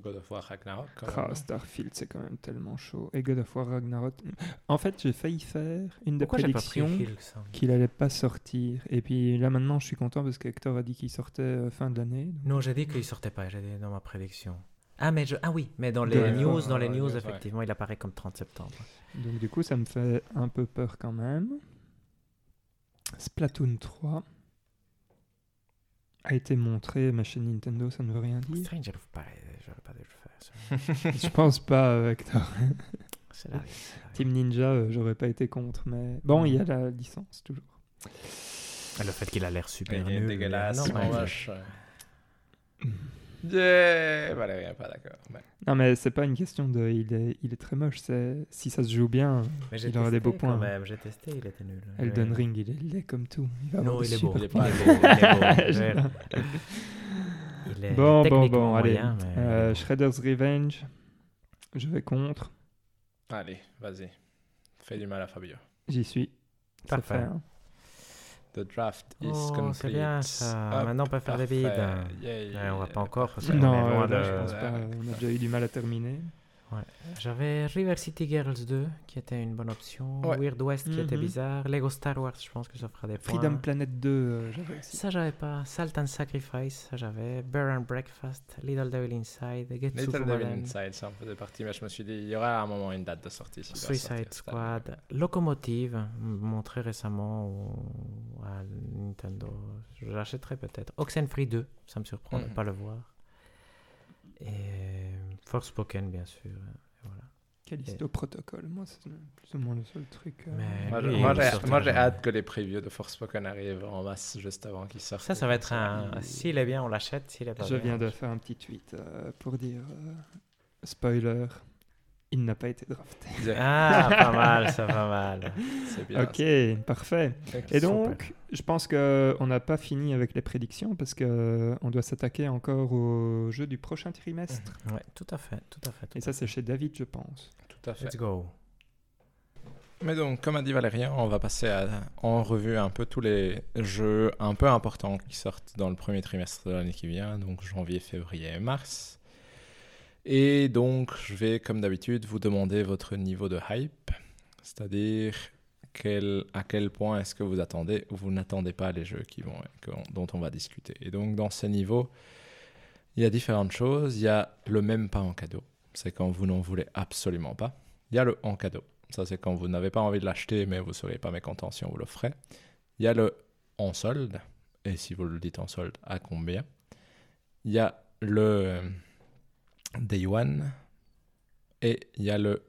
God of War Ragnarok. quand Ah, même. Starfield, c'est quand même tellement chaud. Et God of War Ragnarok. En fait, j'ai failli faire une des prédictions hein qu'il allait pas sortir. Et puis là, maintenant, je suis content parce qu'Hector a dit qu'il sortait euh, fin de l'année. donc- Non, j'ai dit qu'il sortait pas, j'ai dit dans ma prédiction. Ah, mais je... ah oui, mais dans les news, dans les ouais, news, ouais. effectivement, il apparaît comme 30 septembre. Donc du coup, ça me fait un peu peur quand même. Splatoon 3 a été montré, mais chez Nintendo, ça ne veut rien dire. Stranger of Paradise, j'aurais pas dû le faire. ça. Je pense pas, euh, Hector. C'est Team Ninja, euh, j'aurais pas été contre, mais bon, il y a la licence toujours. Le fait qu'il a l'air super Il est nul. dégueulasse, non, vache. Yeah, Valérie, pas d'accord. Mais- Non, mais c'est pas une question de. Il est, il est très moche. C'est si ça se joue bien. mais il aura des beaux points. Quand même, j'ai testé, il était nul. Elden. Ring, il est laid comme tout. Il Non, il est beau. Il est beau, il est beau. J'adore. Il est Bon, bon, bon, allez. mais- Euh, Shredder's Revenge, je vais contre. Allez, vas-y. Fais du mal à Fabio. J'y suis. Ça Parfait. fait, hein. The draft is Oh, complete. c'est bien ça. Hop, Maintenant, on peut faire parfait. vides. Yeah, Ouais, on va yeah. pas encore, parce Non, est loin là, de- je pense pas. On a déjà eu du mal à terminer. J'avais River City Girls 2, qui était une bonne option. Ouais. Weird West, qui était Mhm. bizarre. Lego Star Wars, je pense que ça fera des points. Freedom Planet 2, euh, j'avais aussi. Ça, j'avais pas. Salt and Sacrifice, ça, j'avais. Bear and Breakfast, Little Devil Inside, Getsu Little Devil Inside, ça en faisait partie, mais je me suis dit, il y aura à un moment une date de sortie. sortir Suicide. Squad, Locomotive, montré récemment au- à Nintendo. Je l'achèterai peut-être. Oxenfree 2, ça me surprend de Mhm. pas le voir. Et Forspoken, bien sûr. Voilà. Callisto Protocol, moi, c'est plus ou moins le seul truc. euh, Mais Moi, j'ai- hâte que les previews de Forspoken arrivent en masse juste avant qu'ils sortent. Ça, ça va être un. Il- S'il est bien, on l'achète. S'il est pas Je bien, viens de faire un petit tweet euh, pour dire euh, spoiler, il n'a pas été drafté. Ah, pas mal, ça va mal. C'est bien. ok, parfait. Et Super. donc, je pense qu'on n'a pas fini avec les prédictions parce qu'on doit s'attaquer encore au jeu du prochain trimestre. Ouais, tout à fait, tout à fait. tout Et ça, c'est chez David, je pense. Tout à fait. fait. Let's go. Mais donc, comme a dit Valérien, on va passer à- en revue un peu tous les jeux un peu importants qui sortent dans le premier trimestre de l'année qui vient, donc janvier, février et mars. Et donc, je vais, comme d'habitude, vous demander votre niveau de hype, c'est-à-dire à quel point est-ce que vous attendez ou vous n'attendez pas les jeux qui vont, dont on va discuter. Et donc, dans ces niveaux, il y a différentes choses. Il y a le même pas en cadeau, c'est quand vous n'en voulez absolument pas. Il y a le en cadeau. Ça, c'est quand vous n'avez pas envie de l'acheter, mais vous ne serez pas mécontent si on vous l'offrait. Il y a le en solde. Et si vous le dites en solde, à combien? Il y a le Day One. Et il y a le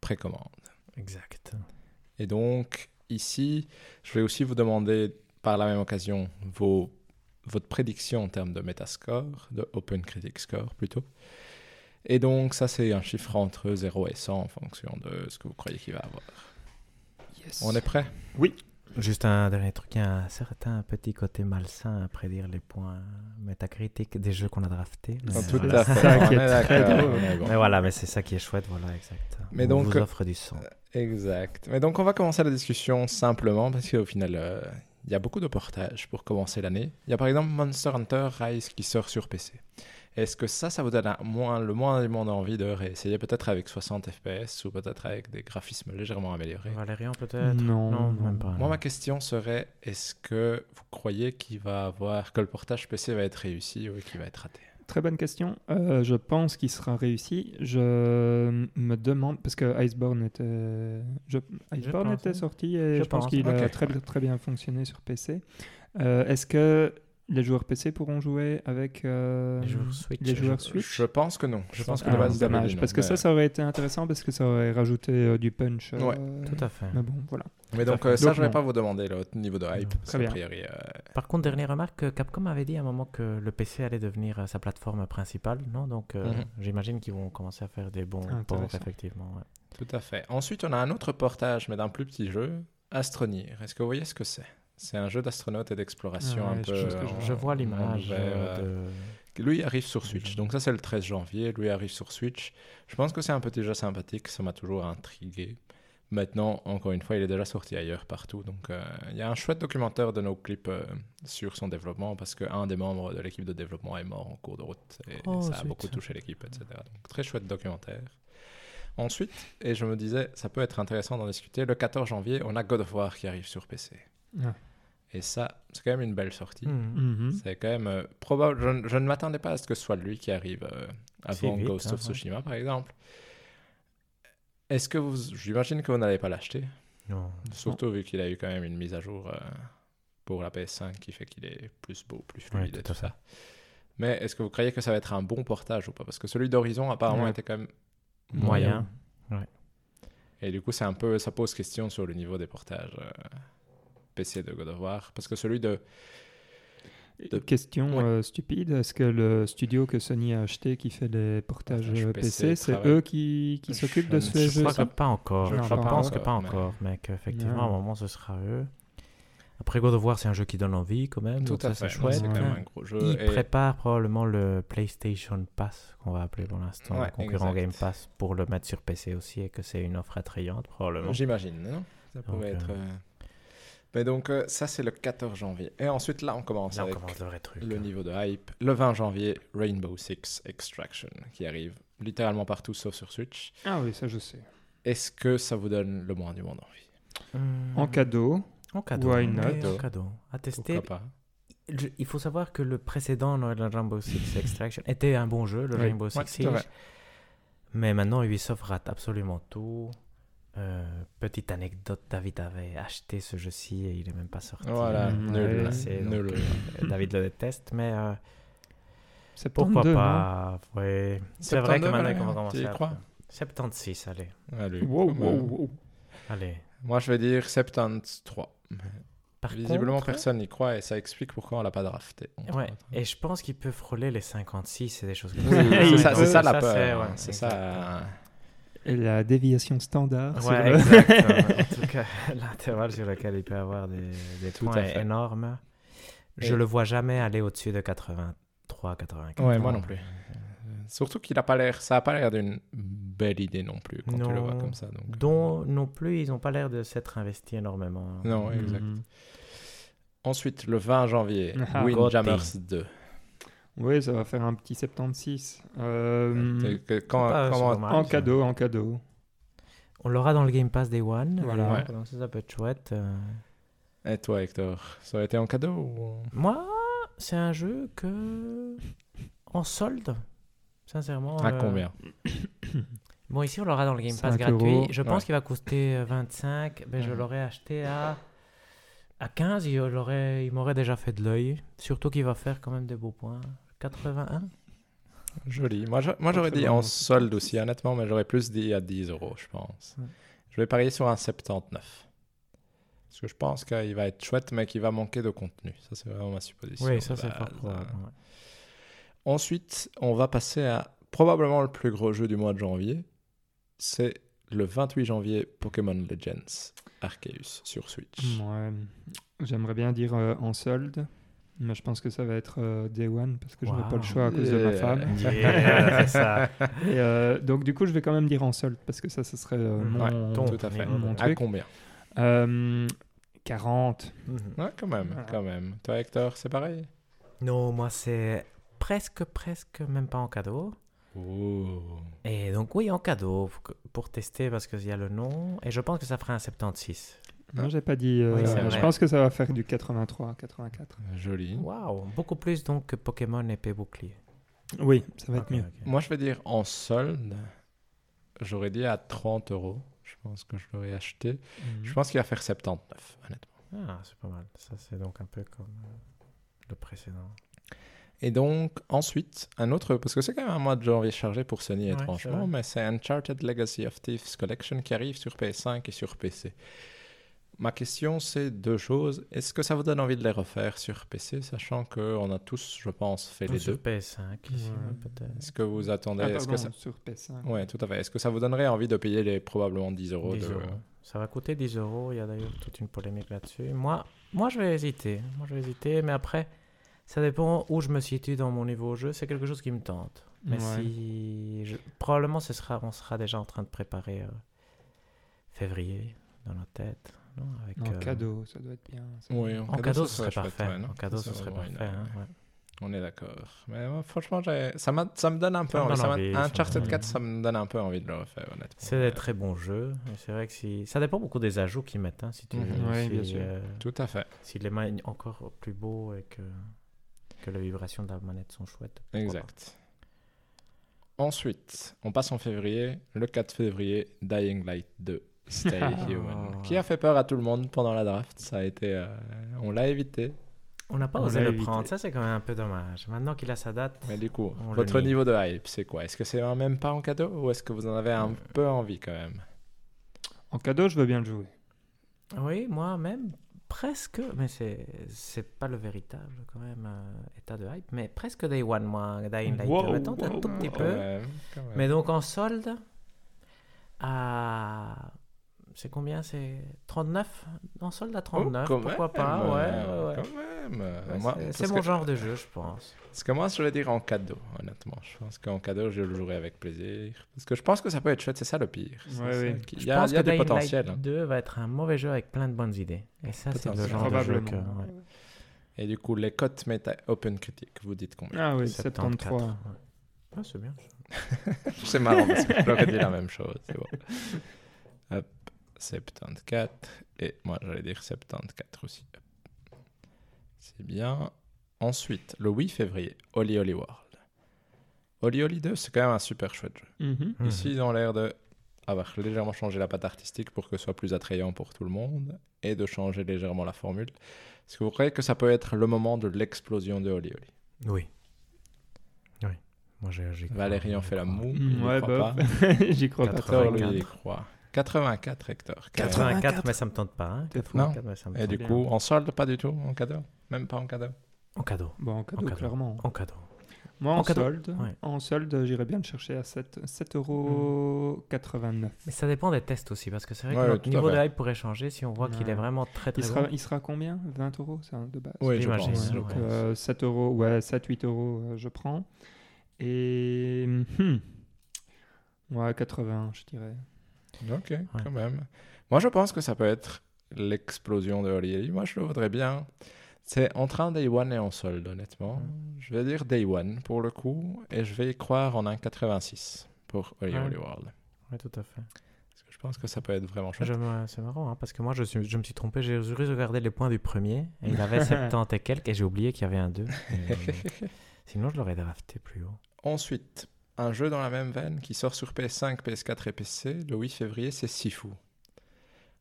précommande. Exact. Et donc, ici, je vais aussi vous demander, par la même occasion, vos, votre prédiction en termes de Metascore, de Open Critic Score plutôt. Et donc, ça, c'est un chiffre entre 0 et 100 en fonction de ce que vous croyez qu'il va avoir. Yes. On est prêt? Juste un dernier truc, il y a un certain petit côté malsain à prédire les points métacritiques des jeux qu'on a draftés. mais Ah, Tout Ouais. à fait. mais bon. Mais voilà, mais c'est ça qui est chouette, voilà, exact. Mais On donc, vous euh, offre du son. Exact. Mais donc, on va commencer la discussion simplement parce qu'au final, euh, il y a beaucoup de portages pour commencer l'année. Il y a par exemple Monster Hunter Rise qui sort sur PC. Est-ce que ça, ça vous donne un moins, le moins du monde envie de réessayer peut-être avec 60 FPS ou peut-être avec des graphismes légèrement améliorés? Valérian peut-être? Non, non. même pas. Moi, non. ma question serait est-ce que vous croyez qu'il va avoir que le portage PC va être réussi ou qu'il va être raté? Très bonne question. Euh, je pense qu'il sera réussi. Je me demande, parce que Iceborne était, je- Iceborne pense, était sorti et Je je, pense, pense, qu'il a très, très bien fonctionné sur PC. Euh, Est-ce que les joueurs PC pourront jouer avec euh, Les joueurs Switch. les joueurs je, Switch? Je pense que non. Je, pense que Ah, de base, dommage, non, parce que mais- ça, ça aurait été intéressant parce que ça aurait rajouté euh, du punch. euh, Ouais. Tout à fait. Mais bon, voilà. Mais donc, euh, ça, Donc, je vais non. pas vous demander le niveau de hype. Parce priori, euh, Par contre, dernière remarque, Capcom avait dit à un moment que le PC allait devenir sa plateforme principale, non? Donc, euh, Mhm. j'imagine qu'ils vont commencer à faire des bons ports, Intéressant. effectivement. ouais. Tout à fait. Ensuite, on a un autre portage, mais d'un plus petit jeu, Astronir. Est-ce que vous voyez ce que c'est? C'est un jeu d'astronaute et d'exploration Ah un ouais, peu. je- en- Je vois en l'image euh, de... Lui arrive sur Switch. Donc ça, c'est le 13 janvier. Lui arrive sur Switch. Je pense que c'est un petit jeu sympathique. Ça m'a toujours intrigué. Maintenant, encore une fois, il est déjà sorti ailleurs partout. Donc euh, il y a un chouette documentaire de nos clips euh, sur son développement parce qu'un des membres de l'équipe de développement est mort en cours de route. Et Oh, ça a beaucoup touché l'équipe, etc. Donc très chouette documentaire. Ensuite, et je me disais, ça peut être intéressant d'en discuter, le 14 janvier, on a God of War qui arrive sur PC. Ah. Et ça, c'est quand même une belle sortie. Mhm. Mhm. C'est quand même euh, probable. Je, ne- je ne m'attendais pas à ce que ce soit lui qui arrive euh, avant vite, Ghost hein, of ouais. Tsushima, par exemple. Est-ce que vous. J'imagine que vous n'allez pas l'acheter, Non. surtout vu qu'il a eu quand même une mise à jour euh, pour la PS5 qui fait qu'il est plus beau, plus Ouais, fluide tout et tout ça. Mais est-ce que vous croyez que ça va être un bon portage ou pas? Parce que celui d'Horizon apparemment Ouais. était quand même Moyen. Et du coup, c'est un peu, ça pose question sur le niveau des portages euh, PC de God of War. Parce que celui de. De- Question Ouais. euh, stupide, est-ce que le studio que Sony a acheté qui fait les portages Portage euh, PC c'est eux qui, s'occupent de ces sais Je crois que pas encore. Je Je, crois pas pense que pas encore, mais qu'effectivement, Non. à un moment, ce sera eux. Après, God of War, c'est un jeu qui donne envie quand même. Tout donc à ça, fait. c'est chouette. C'est quand même Ouais. un gros jeu. Et- préparent probablement le PlayStation Pass, qu'on va appeler pour l'instant, Ouais, le concurrent exact. Game Pass, pour le mettre sur PC aussi, et que c'est une offre attrayante, probablement. J'imagine, non? Ça pourrait Donc, être. euh, euh, Mais donc, euh, ça, c'est le 14 janvier. Et ensuite, là, on commence Là, on avec commence le vrai truc. le niveau de hype. Le 20 janvier, Rainbow Six Extraction, qui arrive littéralement partout sauf sur Switch. Ah oui, ça je sais. Est-ce que ça vous donne le moins du monde envie? Hum, En cadeau, en cadeau. why oui, not en cadeau. À tester. Pourquoi pas? Je- il faut savoir que le précédent, le Rainbow Six Extraction, était un bon jeu, le Oui. Rainbow Six Siege. Mais maintenant, Ubisoft rate absolument tout. Euh, petite anecdote, David avait acheté ce jeu-ci et il est même pas sorti. Voilà, Mm, nul. ouais. Donc, nul. euh, David le déteste, mais euh, 72, pourquoi non pas ouais. C'est vrai que 72, maintenant ouais, qu'on va tu commencer y à... crois? 76, allez. Allez, Wow, wow, wow. allez. Moi, je vais dire 73. Par Visiblement, contre, personne n'y croit et ça explique pourquoi on l'a pas drafté. Ouais, et je pense qu'il peut frôler les 56 et des choses comme ça. c'est ça, c'est ça la peur. ouais, C'est exact. ça. Euh, Et la déviation standard. Ouais, le- exact. euh, en tout cas, l'intervalle sur lequel il peut avoir des, des Tout points est énorme. Je Et- le vois jamais aller au-dessus de 83, 84. Ouais, moi non plus. Surtout qu'il a pas l'air, ça a pas l'air d'une belle idée non plus quand tu le vois Non. comme ça. Donc. Dont non plus, ils n'ont pas l'air de s'être investis énormément. Non, exact. Mhm. Ensuite, le 20 janvier, Ah, Windjammers Gotti. 2. Oui, ça va faire un petit 76. Euh, quand, mal. en ça. cadeau, en cadeau. On l'aura dans le Game Pass Day One. Voilà. Ouais. donc ça, ça peut être chouette. euh. Et toi, Hector, ça aurait été en cadeau ou... Moi, c'est un jeu que. En solde, sincèrement. À euh, combien Bon, ici, on l'aura dans le Game Pass 5 gratuit. euros. Je pense Ouais. qu'il va coûter euh, 25. Ben, Je Mhm. l'aurais acheté à, à 15. Il, l'aurait- il m'aurait déjà fait de l'œil. Surtout qu'il va faire quand même des beaux points. 81 Joli. Moi, j'aurais dit en solde aussi, honnêtement, mais j'aurais plus dit à 10 euros, je pense. Ouais. Je vais parier sur un 79. Parce que je pense qu'il va être chouette, mais qu'il va manquer de contenu. Ça, c'est vraiment ma supposition. Oui, ça, c'est fort probable. ouais. Ensuite, on va passer à probablement le plus gros jeu du mois de janvier. C'est le 28 janvier Pokémon Legends Arceus sur Switch. Ouais. J'aimerais bien dire euh, en solde, mais je pense que ça va être euh, Day One parce que j'aurai pas Wow. le choix à cause de ma femme. Yeah, c'est ça. Et, euh, donc du coup, je vais quand même dire en solde parce que ça, ce serait euh, Mhm. mon, Ouais, ton- Tout à fait. mon à truc. combien? Euh, 40. Mhm. Ouais, quand même, Voilà. quand même. Toi, Hector, c'est pareil? Non, moi, c'est presque, presque, même pas en cadeau. Oh. Et donc, oui, en cadeau pour, pour tester parce qu'il y a le nom. Et je pense que ça fera un 76. Moi, j'ai pas dit. euh, Oui, je pense que ça va faire du 83, 84. Joli. Waouh, beaucoup plus donc que Pokémon épée bouclier. Oui, ça va être mieux. Moi, je vais dire en solde, j'aurais dit à 30 euros. Je pense que je l'aurais acheté. Mhm. Je pense qu'il va faire 79, honnêtement. Ah, c'est pas mal. Ça, c'est donc un peu comme euh, le précédent. Et donc, ensuite, un autre, parce que c'est quand même un mois de janvier chargé pour Sony, Ouais, étrangement, mais c'est Uncharted Legacy of Thieves Collection qui arrive sur PS5 et sur PC. Ma question, c'est deux choses. Est-ce que ça vous donne envie de les refaire sur PC, sachant qu'on a tous, je pense, fait les sur deux? PS5, ici, Ouais. ouais, peut-être. Est-ce que vous attendez Ah, est-ce que ça... sur PS5. Ouais, tout à fait. Est-ce que ça vous donnerait envie de payer les probablement 10 euros 10 de... euros. Ça va coûter 10 euros. Il y a d'ailleurs toute une polémique là-dessus. Moi, moi, je vais hésiter. Moi, je vais hésiter. Mais après, ça dépend où je me situe dans mon niveau jeu. C'est quelque chose qui me tente. Mais Ouais. si. je- Probablement, ce sera, on sera déjà en train de préparer euh, février dans notre tête. Non Avec, En euh, cadeau, ça doit être bien. ça. Oui, En cadeau, ce serait parfait. ouais, en cadeau, Ça, ce serait parfait. une- hein, ouais. On est d'accord. Mais moi, franchement, ça, me donne un peu Ça envie. Ça envie, ça Uncharted donne 4, envie. ça me donne un peu envie de le refaire, honnêtement. C'est des très bons jeux. C'est vrai que si... ça dépend beaucoup des ajouts qu'ils mettent. hein, si tu veux. Ouais, si, bien sûr. euh, Tout à fait. si les mains sont encore plus beaux et que, que les vibrations de la manette sont chouettes. Exact. Ensuite, on passe en février. Le 4 février, Dying Light 2. Stay. Human, Qui a fait peur à tout le monde pendant la draft? Ça a été, euh, on l'a évité. On n'a pas On osé le évité. prendre. Ça, c'est quand même un peu dommage. Maintenant qu'il a sa date. Mais du coup, votre niveau de hype, c'est quoi? Est-ce que c'est un même pas en cadeau ou est-ce que vous en avez un peu envie quand même? En cadeau, je veux bien le jouer. Oui, moi-même, presque. Mais c'est c'est pas le véritable, quand même, euh, état de hype. Mais presque Day One, moi. Dying Light. Wow, me tente un wow, tout wow. petit Quand peu. même, quand même. Mais donc en solde, à. C'est combien? C'est 39 En solde à 39, Oh, quand pourquoi même, pas? Ouais, ouais, ouais. Quand même. Ouais, Moi, c'est- c'est mon que- genre de jeu, je pense. Parce que moi, je vais dire en cadeau, honnêtement. Je pense qu'en cadeau, je le jouerai avec plaisir. Parce que je pense que ça peut être chouette, c'est ça le pire. C'est oui. Je Il y a, pense il y a que du Dying potentiel. Light hein. 2 va être un mauvais jeu avec plein de bonnes idées. Et ça, c'est le genre de jeu Probablement. que. ouais. Et du coup, les cotes méta Open Critique, vous dites combien? Ah oui, 74. 73. ouais. Ah, c'est bien. C'est marrant parce que j'aurais dit la même chose. C'est bon. Hop, 74. Et moi, j'allais dire 74 aussi. C'est bien. Ensuite, le 8 février, Oli Oli World. Oli Oli 2, c'est quand même un super chouette jeu. Mhm. Mhm. Ici, ils ont l'air de avoir légèrement changé la patte artistique pour que ce soit plus attrayant pour tout le monde et de changer légèrement la formule. Est-ce que vous croyez que ça peut être le moment de l'explosion de Oli Oli Oui. Oui. Moi, j'ai. j'y crois, Valérie en j'y fait la crois. moue. Mm, y ouais, pas. J'y crois pas Hector, trop. lui, 84. il croit. 84 Hector. 84, mais ça me tente pas. Hein. C'est fou. 84, mais ça me Et tente du bien. coup, en solde, pas du tout, en cadeau? Même pas en cadeau? En cadeau. Bon, en cadeau, En cadeau. clairement. En cadeau. Moi, en, en cadeau, solde, ouais. en solde, j'irais bien le chercher à 7 7,89 euros. Mais ça dépend des tests aussi, parce que c'est vrai Ouais, que notre niveau de hype pourrait changer si on voit qu'il Ouais. est vraiment très Il très sera, bon. il sera combien? 20 euros, ça, de base Oui, je J'imagine, pense. ouais. pense. Euh, 7 euros, ouais, 7, 8 euros, euh, je prends. Et. hmm, ouais, 80, je dirais. Ok, quand même. Moi, je pense que ça peut être l'explosion de Oli Oli. Moi, je le voudrais bien. C'est entre un Day One et en solde, honnêtement. Je vais dire Day One pour le coup, et je vais y croire en un 86 pour Oli Ouais. World. Oui, tout à fait. Parce que je pense que ça peut être vraiment chouette. C'est marrant, hein, parce que moi, je, suis- je me suis trompé. J'ai regardé les points du premier, et il avait 70 et quelques, et j'ai oublié qu'il y avait un 2. Sinon, je l'aurais drafté plus haut. Ensuite, un jeu dans la même veine qui sort sur PS5, PS4 et PC le 8 février, c'est Sifu.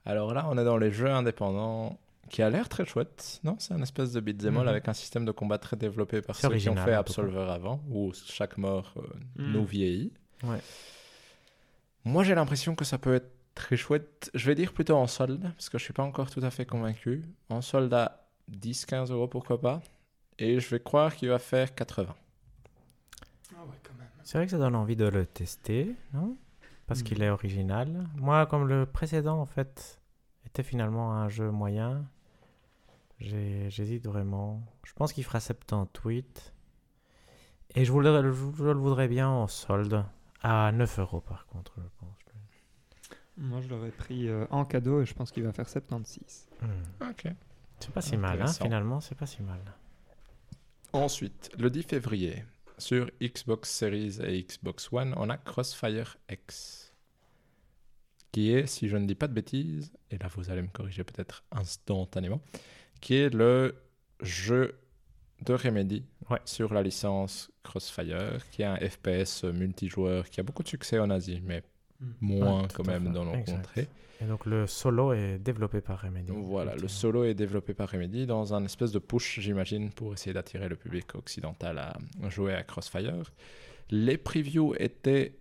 Alors là, on est dans les jeux indépendants qui a l'air très chouette, non? C'est un espèce de beat'em all Mhm. avec un système de combat très développé par ceux qui ont fait cas. Absolver avant, où chaque mort euh, Mhm. nous vieillit. Ouais. Moi, j'ai l'impression que ça peut être très chouette. Je vais dire plutôt en solde, parce que je suis pas encore tout à fait convaincu. En solde à 10-15 euros, pourquoi pas. Et je vais croire qu'il va faire 80. Ah ouais, quand même. C'est vrai que ça donne envie de le tester, non? Parce Mm. qu'il est original. Moi, comme le précédent, en fait, était finalement un jeu moyen, j'hésite vraiment. Je pense qu'il fera 78. Et je, voudrais- je le voudrais bien en solde. À 9 euros, par contre, je pense. Moi, je l'aurais pris euh, en cadeau et je pense qu'il va faire 76. Hmm. Ok. C'est pas si mal, hein, finalement, c'est pas si mal. Ensuite, le 10 février, sur Xbox Series et Xbox One, on a Crossfire X. Qui est, si je ne dis pas de bêtises, et là vous allez me corriger peut-être instantanément, qui est le jeu de Remedy Ouais. sur la licence Crossfire, qui est un FPS multijoueur qui a beaucoup de succès en Asie, mais moins Ouais, tout quand même dans nos Exact. contrées. Et donc, le solo est développé par Remedy. Voilà, le solo est développé par Remedy dans un espèce de push, j'imagine, pour essayer d'attirer le public occidental à jouer à Crossfire. Les previews étaient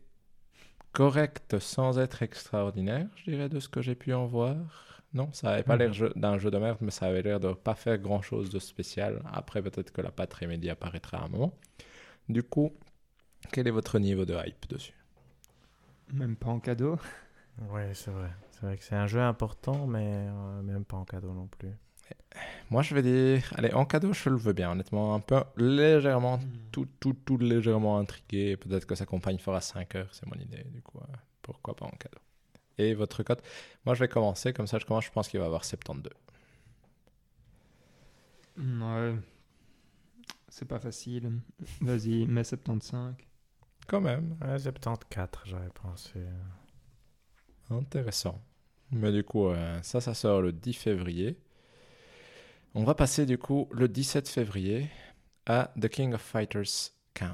corrects sans être extraordinaires, je dirais, de ce que j'ai pu en voir. Non, ça avait pas Mhm. l'air d'un jeu de merde, mais ça avait l'air de pas faire grand-chose de spécial. Après, peut-être que la patte Remedy apparaîtra à un moment. Du coup, quel est votre niveau de hype dessus? Même pas en cadeau. Ouais, c'est vrai. C'est vrai que c'est un jeu important, mais euh, même pas en cadeau non plus. Moi, je vais dire, allez, en cadeau, je le veux bien, honnêtement, un peu légèrement tout, tout, tout légèrement intrigué. Peut-être que sa compagne fera 5 heures, c'est mon idée. Du coup, euh, pourquoi pas en cadeau. Et votre cote? Moi, je vais commencer. Comme ça, je commence. Je pense qu'il va avoir 72. Ouais. C'est pas facile. Vas-y, mets 75. Quand même, Ouais, 74, j'avais pensé. intéressant. Mais du coup, euh, ça, ça sort le 10 février. On va passer du coup le 17 février à The King of Fighters 15.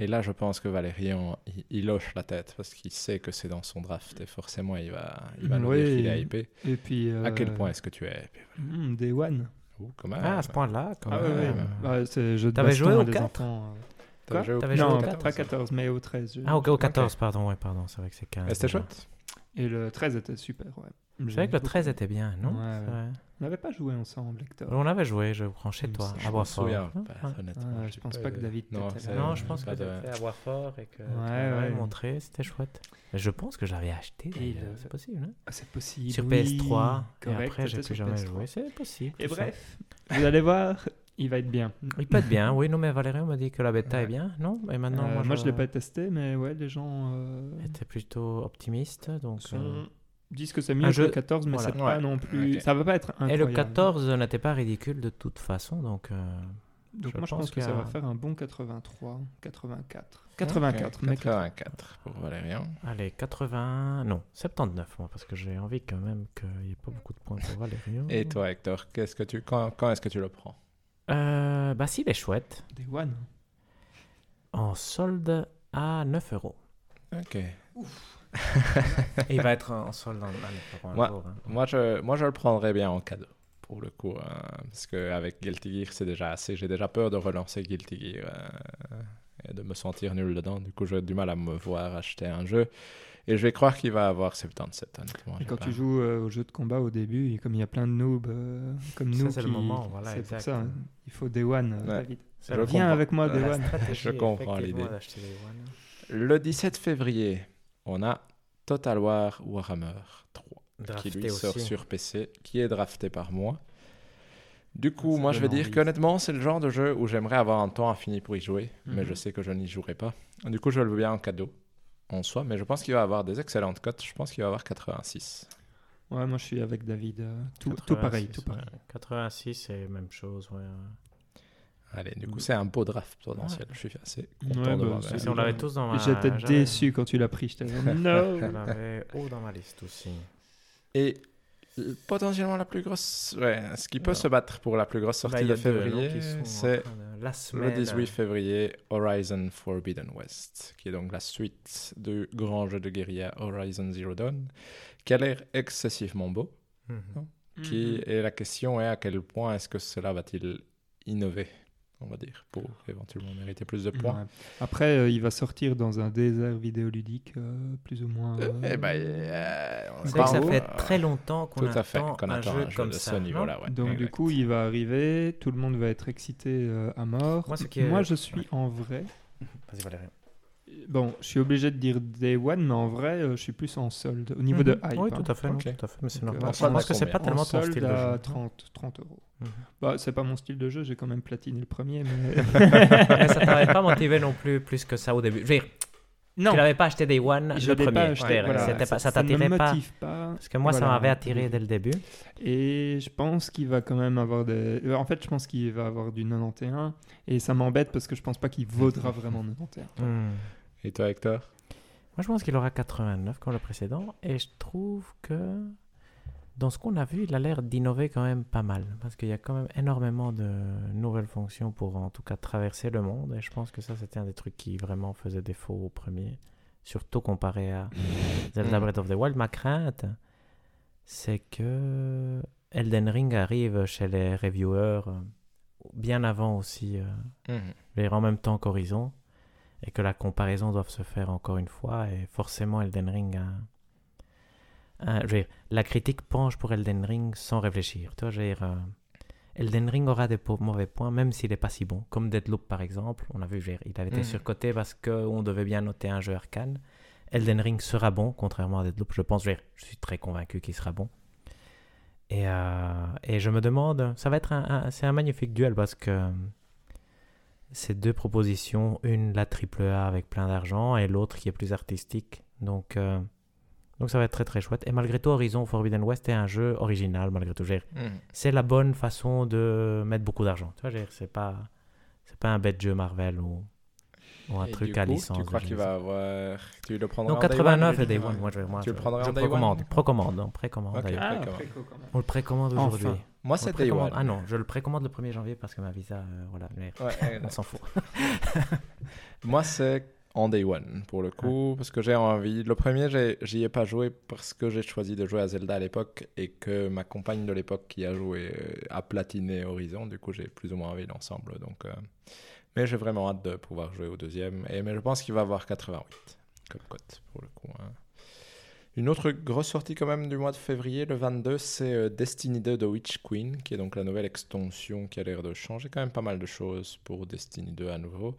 Et là, je pense que Valérian, il, il hoche la tête parce qu'il sait que c'est dans son draft et forcément, il va, il va nous dire qu'il est hypé. Et puis. À quel euh, point est-ce que tu es hypé hmm, Day One. Ouh, quand même. Ah, à ce point-là, quand Ah même. ouais, ouais. Bah, T'avais joué au des 4? enfants. euh. T'avais Quoi? joué au- T'avais joué au Non, 14, pas 14, mais au 13. je- Ah, au, au 14, pardon, ouais, pardon, c'est vrai que c'est 15. Et C'était chouette. Et le 13 était super, ouais. C'est vrai que le 13 était bien, non? Ouais, ouais. On n'avait pas joué ensemble, Hector. On avait joué, je prends chez Hum, toi, à Boisfort. souviens Ah, pas, ah. Ah, je pense pas que de- David Non, t'était c'est- là. Non, je pense pas que de- c'était à Boisfort et que tu Ouais, ouais. montré, c'était chouette. Je pense que je l'avais acheté, le- c'est possible. Hein? Ah, c'est possible. sur oui. PS3, et Correct, après j'ai plus jamais PS3. joué, c'est possible. Et bref, vous allez voir, il va être bien. Il peut être bien, oui, non, mais Valérie me dit que la bêta Ouais. est bien, non? Et maintenant, Euh, moi, moi, je l'ai pas testé, mais ouais, les gens euh, J'étais plutôt optimiste, donc. sont- euh, disent que c'est mieux un que jeu- le 14, mais voilà. c'est pas Ouais. non plus. Ok. Ça va pas être Et incroyable. le 14 n'était pas ridicule de toute façon, donc. euh, Donc je moi, je pense que ça a- va faire un bon 83, 84. 84, Ok, mais 84 pour Valérian. Allez, 80. Non, 79, moi, parce que j'ai envie quand même qu'il n'y ait pas beaucoup de points pour Valérie. Et toi, Hector, qu'est-ce que tu, quand, quand est-ce que tu le prends? Euh, Bah, s'il est chouette, Des One. en solde à 9 euros. Ok. Et il va être en solde en, à 9 euros un Moi- jour. hein. Moi je, moi, je le prendrais bien en cadeau, pour le coup. hein, parce qu'avec Guilty Gear, c'est déjà assez. J'ai déjà peur de relancer Guilty Gear euh, et de me sentir nul dedans. Du coup, j'ai du mal à me voir acheter un jeu. Et je vais croire qu'il va avoir 77, honnêtement. Et quand pas- tu joues euh, au jeu de combat au début, et comme il y a plein de noobs euh, comme Ça, nous, c'est le qui- moment, voilà, c'est pour ça, hein, il faut Day One, euh, Ouais. David. Le- Viens comprends. avec moi, Day. One. Je comprends l'idée. Le 17 février, on a Total War Warhammer 3. qui lui sort aussi. sur PC, qui est drafté par moi. Du coup, moi je vais dire qu'honnêtement, c'est le genre de jeu où j'aimerais avoir un temps infini pour y jouer, mais Mhm. je sais que je n'y jouerai pas. Du coup, je le veux bien en cadeau en soi, mais je pense qu'il va avoir des excellentes cotes. Je pense qu'il va avoir 86. Ouais, moi je suis avec David. euh, tout, tout 86, pareil, tout pareil. ouais. 86, c'est même chose. Ouais. Allez, du coup, Mhm. c'est un beau draft potentiel. Je suis assez content Ouais, de bah, moi-même. c'est Si on l'avait tous dans ma J'étais déçu quand tu l'as pris. J'étais là, no Je l'avais haut dans ma liste aussi. Et potentiellement la plus grosse. Ouais, ce qui peut Alors. se battre pour la plus grosse Bah, sortie a de février, qui c'est de-. Le 18 février, Horizon Forbidden West, qui est donc la suite du grand jeu de guérilla Horizon Zero Dawn, qui a l'air excessivement beau. Mhm. Qui, Mhm. et la question est à quel point est-ce que cela va-t-il innover, on va dire, pour éventuellement mériter plus de points. Ouais. Après, euh, il va sortir dans un désert vidéoludique, euh, plus ou moins. euh, Eh ben, euh, on sait que ça fait très longtemps qu'on Tout à fait, attend qu'on un attend jeu un jeu comme de ça. ce niveau-là. ouais. Donc du coup, il va arriver, tout le monde va être excité euh, à mort. Moi, ce qui est- Moi, je suis en vrai. Vas-y, Valérie. Bon, je suis obligé de dire Day One, mais en vrai, euh, je suis plus en solde au niveau de Mhm. hype. Oui, hein. tout à fait, non, Ok. tout à fait, mais c'est Donc, normal. euh, Parce à que c'est pas tellement en ton style de à jeu. 30, 30 euros. Mhm. Bah, c'est pas mon style de jeu, j'ai quand même platiné le premier, mais... Mais ça t'avait pas motivé non plus plus que ça au début. Je veux dire, non, tu l'avais pas acheté Day One, je le l'ai premier. pas acheté, voilà. pas- ça ne t'attirait pas. pas. Parce que moi, ça m'avait attiré dès le début. Et je pense qu'il va quand même avoir des... euh, En fait, je pense qu'il va avoir du 91, et ça m'embête parce que je pense pas qu'il vaudra vraiment 91. Hmm. Et toi, Hector? Moi, je pense qu'il aura 89 comme le précédent. Et je trouve que dans ce qu'on a vu, il a l'air d'innover quand même pas mal. Parce qu'il y a quand même énormément de nouvelles fonctions pour en tout cas traverser le monde. Et je pense que ça, c'était un des trucs qui vraiment faisait défaut au premier. Surtout comparé à Zelda Mm. Breath of the Wild. Ma crainte, c'est que Elden Ring arrive chez les reviewers euh, bien avant aussi. euh, veux dire, en même temps qu'Horizon, et que la comparaison doit se faire encore une fois, et forcément Elden Ring a... a- je veux dire, la critique penche pour Elden Ring sans réfléchir. Tu vois, je veux dire, euh, Elden Ring aura des mauvais points, même s'il n'est pas si bon. Comme Deadloop, par exemple, on a vu, je veux dire, il avait été Mhm. surcoté parce qu'on devait bien noter un jeu arcane. Elden Ring sera bon, contrairement à Deadloop, je pense, je, veux dire, je suis très convaincu qu'il sera bon. Et, euh, et je me demande, ça va être un, un- c'est un magnifique duel parce que ces deux propositions, une la triple A avec plein d'argent et l'autre qui est plus artistique. Donc, euh, donc ça va être très très chouette. Et malgré tout, Horizon Forbidden West est un jeu original malgré tout. Mhm. C'est la bonne façon de mettre beaucoup d'argent. Tu vois, c'est pas c'est pas un bête jeu Marvel ou Ou un Et truc du à coup, licence. Tu crois qu'il va avoir. Tu le prendras Non, en day 89 one, et Day One. Moi, je, moi, Tu le je- prendras en je day one précommande. Précommande, non, précommande. Ok. d'ailleurs. Ah. On le précommande Enfin. Moi, c'est Day One. Ah non, je le précommande le 1er janvier parce que ma visa, euh, voilà, mais Ouais, on s'en fout. Moi, c'est en day one, pour le coup, parce que j'ai envie. Le premier, j'y ai pas joué parce que j'ai choisi de jouer à Zelda à l'époque et que ma compagne de l'époque qui a joué euh, a platiné Horizon. Du coup, j'ai plus ou moins envie l'ensemble. Donc, euh, Mais j'ai vraiment hâte de pouvoir jouer au deuxième. Et, mais je pense qu'il va avoir 88 comme cote, pour le coup. hein. Une autre grosse sortie quand même du mois de février, le 22, c'est euh, Destiny 2 de Witch Queen, qui est donc la nouvelle extension qui a l'air de changer quand même pas mal de choses pour Destiny 2 à nouveau.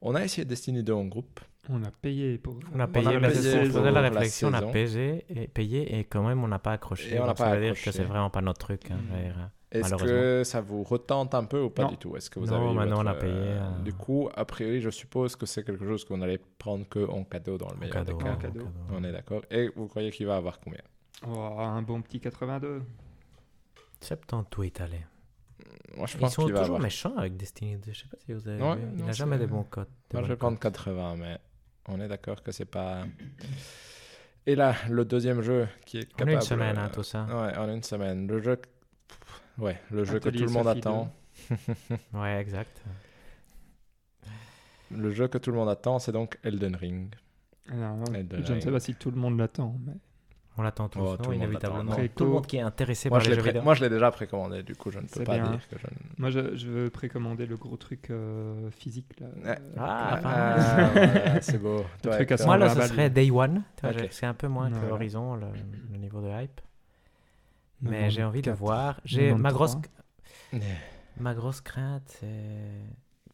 On a essayé Destiny 2 en groupe. On a payé pour. On a payé, a mais payé on pour la la réflexion, on a payé et, payé et quand même on n'a pas accroché. Et on n'a pas ça veut dire que c'est vraiment pas notre truc. hein, dire, Est-ce que ça vous retente un peu ou pas Non. du tout? Est-ce que vous Non, avez maintenant, on votre, a payé, euh, euh, Du coup, a priori, je suppose que c'est quelque chose qu'on allait prendre que en cadeau dans le meilleur cadeau, des cas. au cadeau. cadeau. On est d'accord. Et vous croyez qu'il va avoir combien? Oh, un bon petit 82. 78, allez. Moi, je Ils pense sont qu'il va toujours avoir. méchants avec Destiny 2. Je sais pas si vous avez Ouais, vu. Il n'a jamais des bons codes. des Moi, je vais prendre cotes. 80, mais on est d'accord que c'est pas. Et là, le deuxième jeu qui est On a capable. une semaine, hein, euh, tout ça. Ouais, on a une semaine. Le jeu. Ouais, le jeu que tout le monde Sophie attend. Ouais, exact. Le jeu que tout le monde attend, c'est donc Elden Ring. Alors, Elden je ne sais pas si tout le monde l'attend, mais On l'attend tous, Oh, non, tout le monde inévitablement. Tout le monde qui est intéressé Moi, par je les l'ai jeux vidéo. moi, je l'ai déjà précommandé, du coup, je ne peux pas bien. dire que je ne. moi je, je veux précommander le gros truc euh, physique là. Ouais. euh, Ah, mal. voilà, c'est beau. Toi, truc à. Moi, là, 120 ce serait Day One. C'est un peu moins que Voilà. Horizon, le, le niveau de hype. Mais 94. j'ai envie de voir. J'ai ma 93. grosse, ma grosse crainte, c'est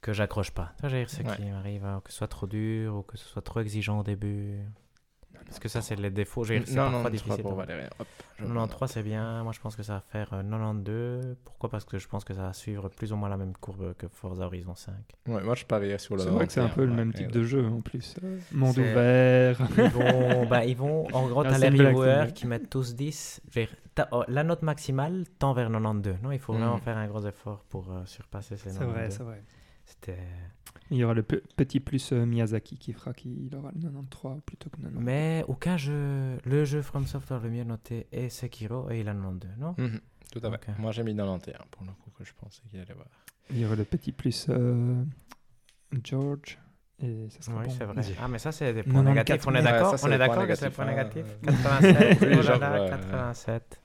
que j'accroche pas. Vois, j'ai ce Ouais. qui m'arrive, hein, que ce soit trop dur ou que ce soit trop exigeant au début. Parce que ça, c'est les défauts. J'ai- C'est Non, non, difficile. pour de- Valérien. Hop, je 93, c'est bien. Moi, je pense que ça va faire euh, 92. Pourquoi? Parce que je pense que ça va suivre plus ou moins la même courbe que Forza Horizon 5. Ouais, moi, je parierais sur le. C'est vrai que c'est un 91, peu le même ouais, type ouais. de jeu en plus. euh, Monde C'est- ouvert. Ils vont, bah, ils vont en gros, t'as c'est les c'est reviewers qui mettent tous 10. Je veux dire, t'as- oh, la note maximale tend vers 92. Non, il faut vraiment Mm. faire un gros effort pour euh, surpasser ces C'est 92. vrai, c'est vrai. C'était... Il y aura le pe- petit plus euh, Miyazaki qui fera qu'il aura le 93 plutôt que 90. Mais aucun jeu, le jeu From Software le mieux noté est Sekiro et il a 92, non? Mhm, Tout à fait. Moi, j'ai mis 91 pour le coup que je pensais qu'il allait voir. Il y aura le petit plus euh, George. Et ça sera Oui, bon. c'est vrai. Ah, mais ça, c'est des 94, points négatifs. On est ouais, d'accord On est d'accord que c'est des points hein. négatifs 87. Oui, oh là genre, là, euh, 87.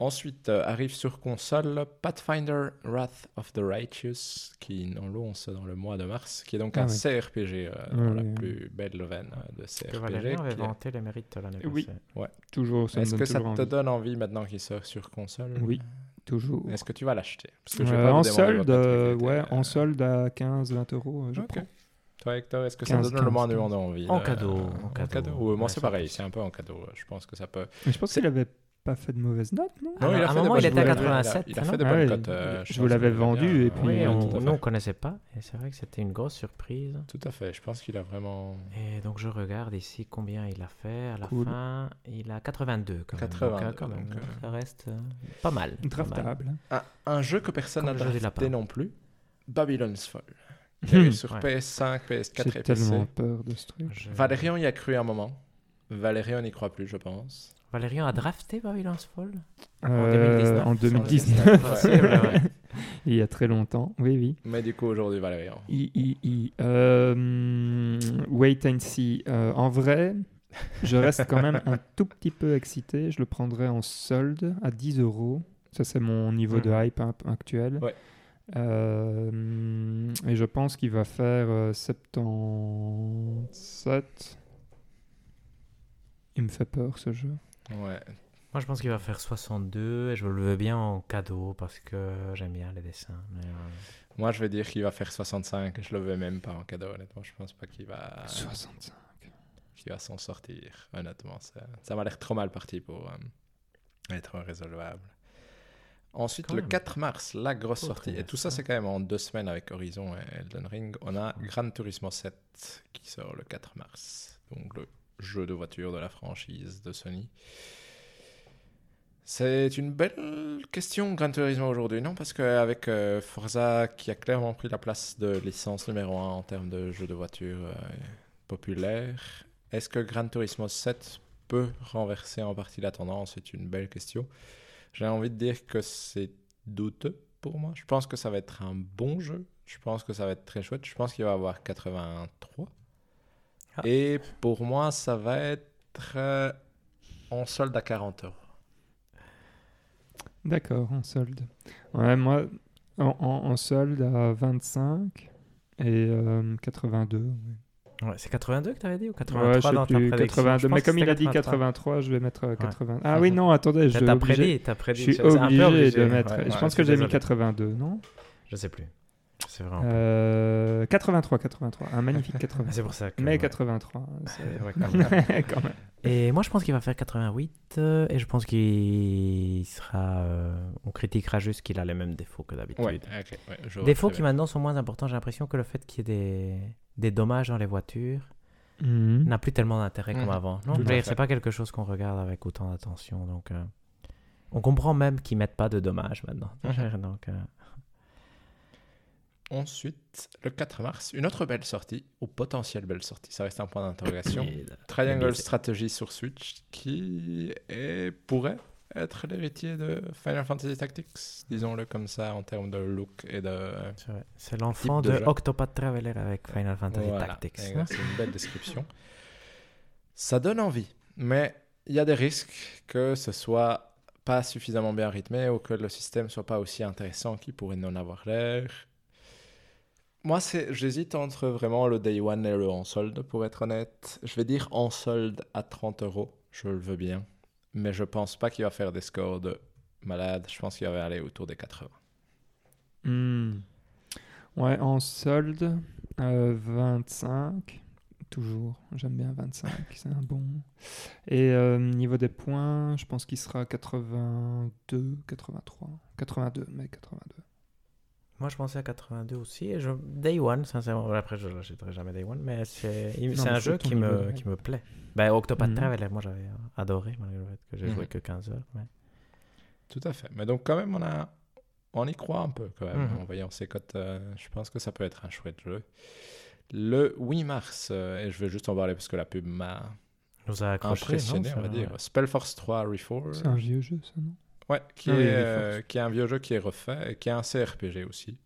Ensuite, euh, arrive sur console Pathfinder Wrath of the Righteous, qui nous lance dans le mois de mars, qui est donc Ah un oui. CRPG euh, dans Ouais, la ouais. plus belle veine euh, de Que CRPG. Avait qui est- vanté les mérites l'année Oui. passée. Toujours, ça me Est-ce que ça toujours te envie. donne envie maintenant qu'il sort sur console Oui, toujours. Est-ce que tu vas l'acheter? Euh, en solde, euh, ouais, en solde à 15-20 euros, je Ok. prends. Toi, Hector, est-ce que ça 15, te donne le 15, moins de 15. envie En de- cadeau, en cadeau. Ouais, Moi, Ouais, c'est pareil, c'est un peu en cadeau. Je pense que ça peut. Mais je pense C'est- qu'il avait pas fait de mauvaises notes, non Ah, Non, à un moment, il était à il a- 87, Il a non fait des Ah bonnes ouais, cotes. euh, je vous l'avais vendu, bien, et puis, Oui, on, nous, fait. connaissait pas. Et c'est vrai que c'était une grosse surprise. Tout à fait. Je pense qu'il a vraiment. Et donc, je regarde ici combien il a fait. À la Cool. fin, il a 82 quand même. 82, Donc, euh, quand même, donc, euh, ça reste euh, pas mal. pas mal. Draftable. Un, un jeu que personne n'a drafté non plus Babylon's Fall. Sur Ouais. PS5, PS4 J'ai et PC. tellement peur de ce truc. Valérian y a cru un moment. Valérian n'y croit plus, je pense. Valérian a drafté Babylon's Fall Euh, 2019, en sans 2019, Ouais. Possible, ouais. il y a très longtemps. Oui, oui. Mais du coup, aujourd'hui, Valérian. I, I, I. Euh, wait and see. Euh, en vrai, je reste quand même un tout petit peu excité. Je le prendrai en solde à 10 euros. Ça, c'est mon niveau de Mhm. hype hein, actuel. Ouais. Euh, et je pense qu'il va faire euh, 77. Il me fait peur ce jeu. Ouais. Moi, je pense qu'il va faire 62 et je le veux bien en cadeau parce que j'aime bien les dessins. mais, euh, Moi, je vais dire qu'il va faire 65. Je le veux même pas en cadeau, honnêtement. Je pense pas qu'il va, 65. qu'il va s'en sortir. Honnêtement, ça, ça m'a l'air trop mal parti pour euh, être résolvable. Ensuite, Quand le même. 4 mars, la grosse sortie. Et tout ça, c'est quand même en deux semaines avec Horizon et Elden Ring. On a Gran Turismo 7 qui sort le 4 mars. Donc, le jeu de voiture de la franchise de Sony. C'est une belle question, Gran Turismo, aujourd'hui, non? Parce qu'avec euh, Forza, qui a clairement pris la place de licence numéro 1 en termes de jeux de voiture euh, populaire, est-ce que Gran Turismo 7 peut renverser en partie la tendance? C'est une belle question. J'ai envie de dire que c'est douteux pour moi. Je pense que ça va être un bon jeu. Je pense que ça va être très chouette. Je pense qu'il va avoir 83. Ah. Et pour moi, ça va être euh, en solde à 40 euros. D'accord, en solde. Ouais, moi, en, en- en solde à 25 et euh, 82. ouais. Ouais, c'est 82 que tu avais dit ou Ouais, 83 je sais dans ta plus, prédiction 82. Je pense Mais comme il a dit 83, je vais mettre euh, 80. Ah oui, Mhm. non, attendez, je T'as obligé- prédit, t'as prédit. Je suis c'est un peu obligé, de mettre. ouais, je ouais, pense je que suis j'ai mis désolé. 82, non? Je sais plus. C'est vraiment. Euh, 83, 83. Un magnifique 80. Ah, c'est pour ça que. Mais ouais. 83. c'est- Ouais, quand même. quand même. Et moi, je pense qu'il va faire 88 euh, et je pense qu'il sera. euh, on critiquera juste qu'il a les mêmes défauts que d'habitude. Ouais, ouais, Défauts qui bien. maintenant sont moins importants. J'ai l'impression que le fait qu'il y ait des, des dommages dans les voitures Mhm. n'a plus tellement d'intérêt comme Mhm. avant. Non, c'est pas quelque chose qu'on regarde avec autant d'attention. Donc, euh, on comprend même qu'ils mettent pas de dommages maintenant. Mhm. Donc, euh, Ensuite, le 4 mars, une autre belle sortie, ou potentielle belle sortie, ça reste un point d'interrogation. Triangle le- Strategy sur Switch, qui est, pourrait être l'héritier de Final Fantasy Tactics, disons-le comme ça, en termes de look et de... c'est l'enfant de de. Octopath Traveler avec Final Fantasy Voilà, Tactics. C'est une belle description. Ça donne envie, mais il y a des risques que ce soit pas suffisamment bien rythmé ou que le système soit pas aussi intéressant qu'il pourrait n'en avoir l'air. Moi, j'hésite entre vraiment le day one et le en solde, pour être honnête. Je vais dire en solde à 30 euros, je le veux bien, mais je pense pas qu'il va faire des scores de malade. Je pense qu'il va aller autour des 80. Hmm. Ouais, en solde, euh, 25. Toujours, j'aime bien 25, c'est un bon. Et euh, niveau des points, je pense qu'il sera 82, 83. 82, mais 82. Moi, je pensais à 82 aussi. Et je... Day One, sincèrement. Après, je l'achèterai jamais Day One, mais c'est un jeu qui me, de qui me plaît. Ben, Octopath Mhm. Traveler, moi, j'avais adoré, malgré le fait que j'ai joué Mhm. que 15 heures. mais- Tout à fait. Mais donc, quand même, on, a... on y croit un peu, quand même, Mhm. en voyant ces cotes. euh, je pense que ça peut être un chouette jeu. Le 8 mars, euh, et je vais juste en parler parce que la pub m'a nous a accroché. impressionné, non, on va dire. Spellforce 3 Reforged. C'est un vieux jeu, ça, non? Ouais, qui, Ah est, euh, qui est un vieux jeu qui est refait et qui est un CRPG aussi.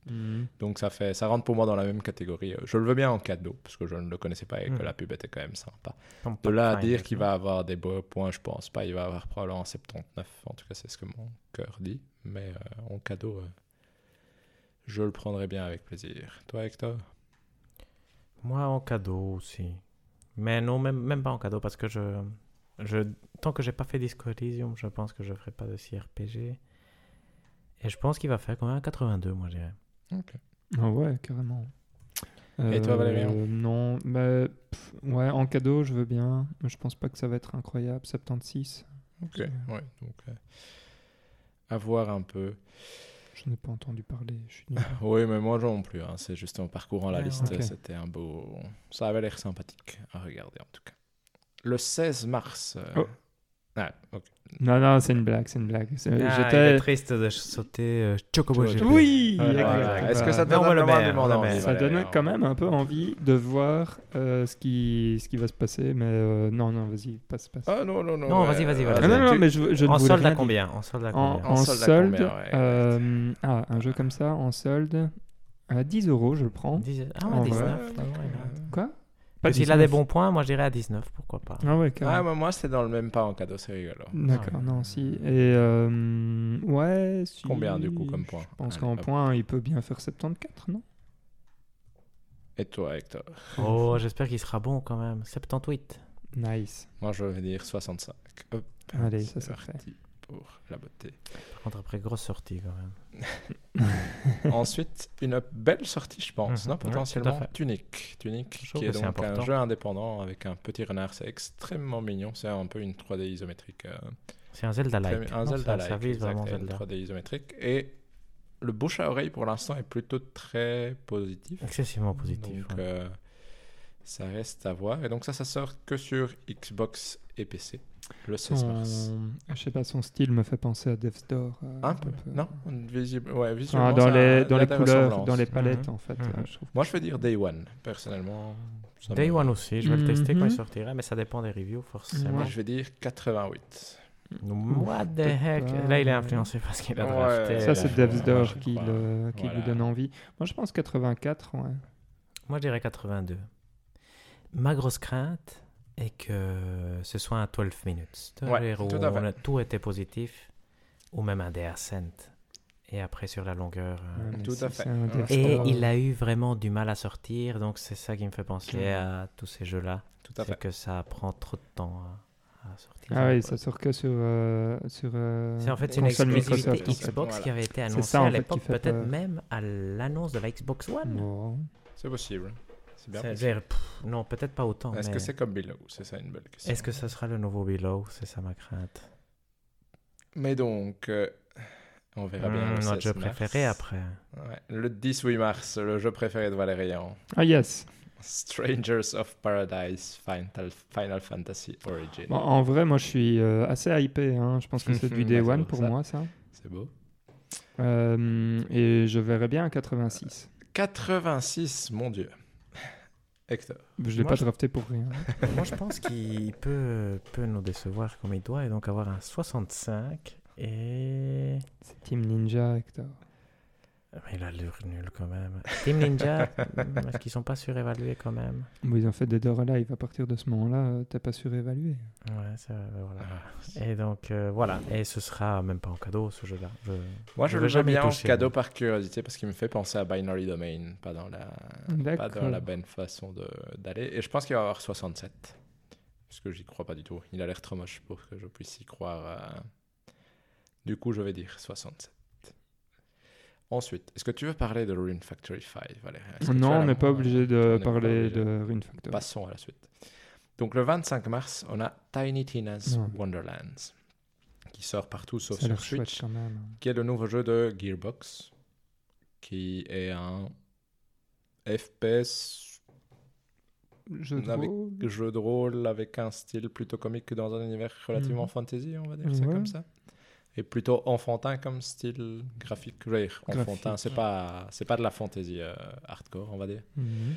Donc ça fait, ça rentre pour moi dans la même catégorie. Euh, Je le veux bien en cadeau parce que je ne le connaissais pas et que Mhm. la pub était quand même sympa. De là à dire qu'il non va avoir des beaux points, je pense pas. Il va avoir probablement 79. En tout cas, c'est ce que mon cœur dit. Mais euh, en cadeau, euh, je le prendrai bien avec plaisir. Toi, Hector? Moi, en cadeau aussi. Mais non, même, même pas en cadeau, parce que je, je tant que j'ai pas fait Disco Elysium, je pense que je ferai pas de CRPG. Et je pense qu'il va faire quand même un 82, moi, je dirais. Ah ouais, carrément. Et toi, Valérien Euh, Non, mais pff, ouais, en cadeau, je veux bien. Mais je pense pas que ça va être incroyable. 76. Ok, ouais. Donc, euh, à voir un peu. Je n'ai pas entendu parler. Je suis nul. Oui, mais moi non plus. hein. C'est juste en parcourant la Ouais, liste, ok. c'était un beau. Ça avait l'air sympathique à regarder en tout cas. Le 16 mars. euh, Oh. Ah, ok. non, non, c'est une blague, c'est une blague. C'est- Ah, il J'étais. est triste de sauter euh, Chocobo GP. Oui, Voilà. Est-ce que ça te Mais on donne le on le met. Ça quand même un peu envie de voir euh, ce, qui, ce qui va se passer, mais euh, non, non, vas-y, passe, passe. Ah non, non, non. Non, vas-y, vas-y, vas-y. Ah, non, non, tu- non, mais je, je ne En voulais solde rien à dire. combien? En solde à En, combien? en En solde à solde, combien, ouais, euh, ah, un jeu comme ça, en solde, à 10 euros, je le prends. Dix- Ah En ouais, vrai. 19. Ouais, ah ouais, ouais. non. Quoi? Que S'il a des 19. bons points, moi je dirais à 19, pourquoi pas. Ah ouais, Ah, moi, c'était dans le même pas en cadeau, c'est rigolo. D'accord, Ah ouais. non, si. Et euh, ouais, si. Combien, du coup, comme point Je pense qu'en point, il peut bien faire 74, non? Et toi, Hector? Oh, j'espère qu'il sera bon quand même. 78. Nice. Moi, je vais dire 65. Hop, Allez, ça, c'est ça fait. Pour la beauté. Par contre, après, grosse sortie quand même. Ensuite, une belle sortie, je pense, Mhm, non ouais, Potentiellement fait. Tunic. Tunic, Je qui est donc un jeu indépendant avec un petit renard. C'est extrêmement mignon. C'est un peu une 3D isométrique. euh, C'est un Zelda-like. un Non, Zelda ça, ça vise vraiment une Zelda. 3D isométrique. Et le bouche à oreille pour l'instant est plutôt très positif. Excessivement positif. Donc, ouais. euh, Ça reste à voir. Et donc ça, ça sort que sur Xbox et PC le 16 mars. Son- Je sais pas, son style me fait penser à Death's Door. euh, Un peu, non Visible, ouais, Ah, dans ça- les, dans couleurs, dans les palettes, Mhm. en fait, Mhm. euh, je. Moi, je vais dire Day One, personnellement. Day me- One aussi, je vais le tester quand Mhm. il sortira, mais ça dépend des reviews forcément. Moi, je vais dire 88. What the heck Là, il est influencé parce qu'il a Ouais. drafté. Ça, c'est Death's Door qui, crois. le, qui Voilà. lui donne envie. Moi, je pense 84, ouais. Moi, je dirais 82. Ma grosse crainte est que ce soit un 12 minutes. Ouais, C'est-à-dire où tout à fait. on a- tout était positif, ou même un Descent. Et après, sur la longueur. euh, Ouais, tout à c'est- fait. Et il a eu vraiment du mal à sortir, donc c'est ça qui me fait penser à tous ces jeux-là. Tout à C'est fait. que ça prend trop de temps à, à sortir. Ah oui, ça sort que sur. euh, sur euh, C'est en fait une exclusivité Microsoft, en fait. Xbox Voilà. qui avait été annoncée ça, à l'époque, peut-être même à l'annonce de la Xbox One. Bon. C'est possible. C'est bien C'est- possible. c'est- pff, non, peut-être pas autant. Est-ce mais que c'est comme Below? C'est ça une belle question. Est-ce que ça sera le nouveau Below? C'est ça ma crainte. Mais donc, euh, on verra bien. Le notre 16 jeu mars. préféré après. Ouais, Le 18 mars, le jeu préféré de Valérian. Ah, yes. Strangers of Paradise Final, Final Fantasy Origin. Bon, en vrai, moi, je suis euh, assez hypé. hein. Je pense que c'est du Day One pour pour ça. moi, ça. C'est beau. Euh, et je verrais bien un 86. 86, mon dieu. Hector. Je l'ai Moi, pas je- drafté pour rien. Moi, je pense qu'il peut, peut nous décevoir comme il doit et donc avoir un 65. Et. C'est Team Ninja, Hector. Mais il a l'allure nulle quand même. Team Ninja, hmm, est-ce qu'ils sont pas surévalués quand même? Bon, ils ont fait des Door Live. À partir de ce moment-là, euh, t'es pas surévalué. Ouais, c'est vrai, voilà. Ah, Et donc, euh, voilà. Et ce sera même pas en cadeau ce jeu-là. Je- Moi, je, Je le veux bien en toucher, cadeau moi. par curiosité parce qu'il me fait penser à Binary Domain, pas dans la, pas dans la bonne façon de- d'aller. Et je pense qu'il va y avoir 67. Parce que j'y crois pas du tout. Il a l'air trop moche pour que je puisse y croire. euh. Du coup, je vais dire 67. Ensuite, est-ce que tu veux parler de Rune Factory 5, Valérie? Est-ce que tu as Non, on n'est pas obligé de parler obligé. de Rune Factory. Passons à la suite. Donc, le 25 mars, on a Tiny Tina's Non. Wonderlands qui sort partout sauf sur Switch. quand même. qui est le nouveau jeu de Gearbox, qui est un FPS Jeu de avec rôle. jeu de rôle avec un style plutôt comique dans un univers relativement Mhm. fantasy, on va dire ça Ouais. comme ça. Et plutôt enfantin comme style graphique. Je veux dire, enfantin, Graphique. c'est pas, c'est pas de la fantasy euh, hardcore, on va dire. Mhm.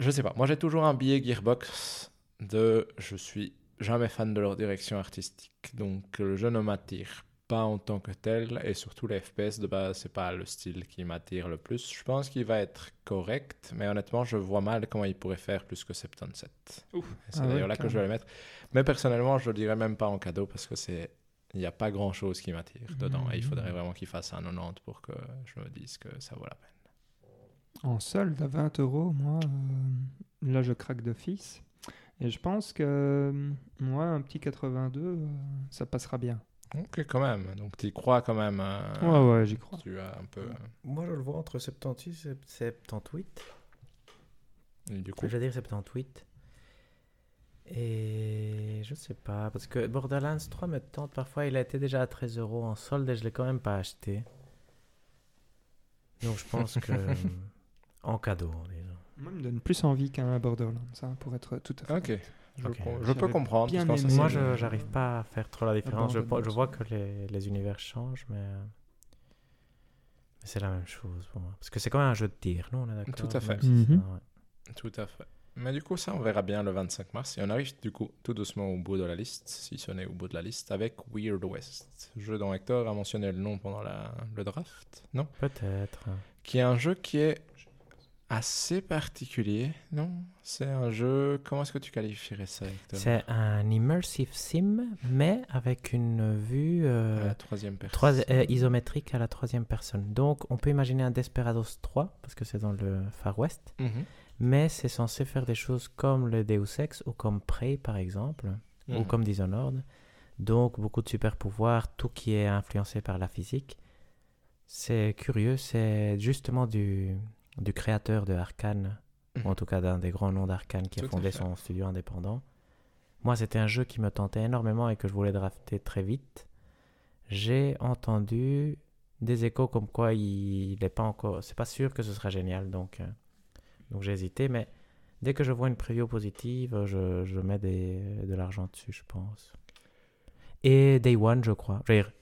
Je sais pas, moi j'ai toujours un billet Gearbox de je suis jamais fan de leur direction artistique, donc le jeu ne m'attire pas en tant que tel, et surtout les FPS de base, c'est pas le style qui m'attire le plus. Je pense qu'il va être correct, mais honnêtement, je vois mal comment il pourrait faire plus que 77. Et C'est Ah ouais, d'ailleurs là que je vais le mettre. Mais personnellement, je le dirais même pas en cadeau parce que c'est il n'y a pas grand chose qui m'attire dedans, et il faudrait Mhm. vraiment qu'il fasse un 90 pour que je me dise que ça vaut la peine. En solde à 20 euros, moi, euh, là je craque d'office. Et je pense que euh, moi, un petit 82, euh, ça passera bien. Ok, quand même. Donc, tu y crois quand même. euh, Ouais, ouais, j'y crois. Tu as un peu. Moi, je le vois entre 76 et 78. et du coup, Je veux dire 78. Et je sais pas, parce que Borderlands 3 me tente parfois. Il a été déjà à 13 euros en solde et je l'ai quand même pas acheté. Donc je pense que. en cadeau, disons. Moi, il me donne plus envie qu'un Borderlands, hein, pour être tout à fait. ok. Je, Ok. com- je peux comprendre. bien parce Moi, je j'arrive pas à faire trop la différence. Je, vois que les, les univers changent, mais. mais c'est la même chose pour moi. Parce que c'est quand même un jeu de tir, non On est d'accord? Tout à fait. Mhm. ça, ouais. Tout à fait. Mais du coup, ça, on verra bien le 25 mars. Et on arrive du coup tout doucement au bout de la liste, si ce n'est au bout de la liste, avec Weird West. Jeu dont Hector a mentionné le nom pendant la- le draft, non? Peut-être. Qui est un jeu qui est assez particulier, non? C'est un jeu. Comment est-ce que tu qualifierais ça, Hector? C'est un immersive sim, mais avec une vue euh, À la troisième personne. trois- euh, isométrique à la troisième personne. Donc, on peut imaginer un Desperados 3, parce que c'est dans le Far West, Mhm. Mais c'est censé faire des choses comme le Deus Ex ou comme Prey, par exemple, ou Mhm. comme Dishonored. Donc, beaucoup de super pouvoirs, tout qui est influencé par la physique. C'est curieux, c'est justement du, du créateur de Arkane, ou en tout cas d'un des grands noms d'Arkane qui a Tout fondé son studio indépendant. Moi, c'était un jeu qui me tentait énormément et que je voulais drafter très vite. J'ai entendu des échos comme quoi il n'est pas encore. C'est pas sûr que ce sera génial, donc, euh, donc j'ai hésité. Mais Dès que je vois une preview positive, je, je mets des, de l'argent dessus, je pense. Et Day One, je crois. Je veux dire,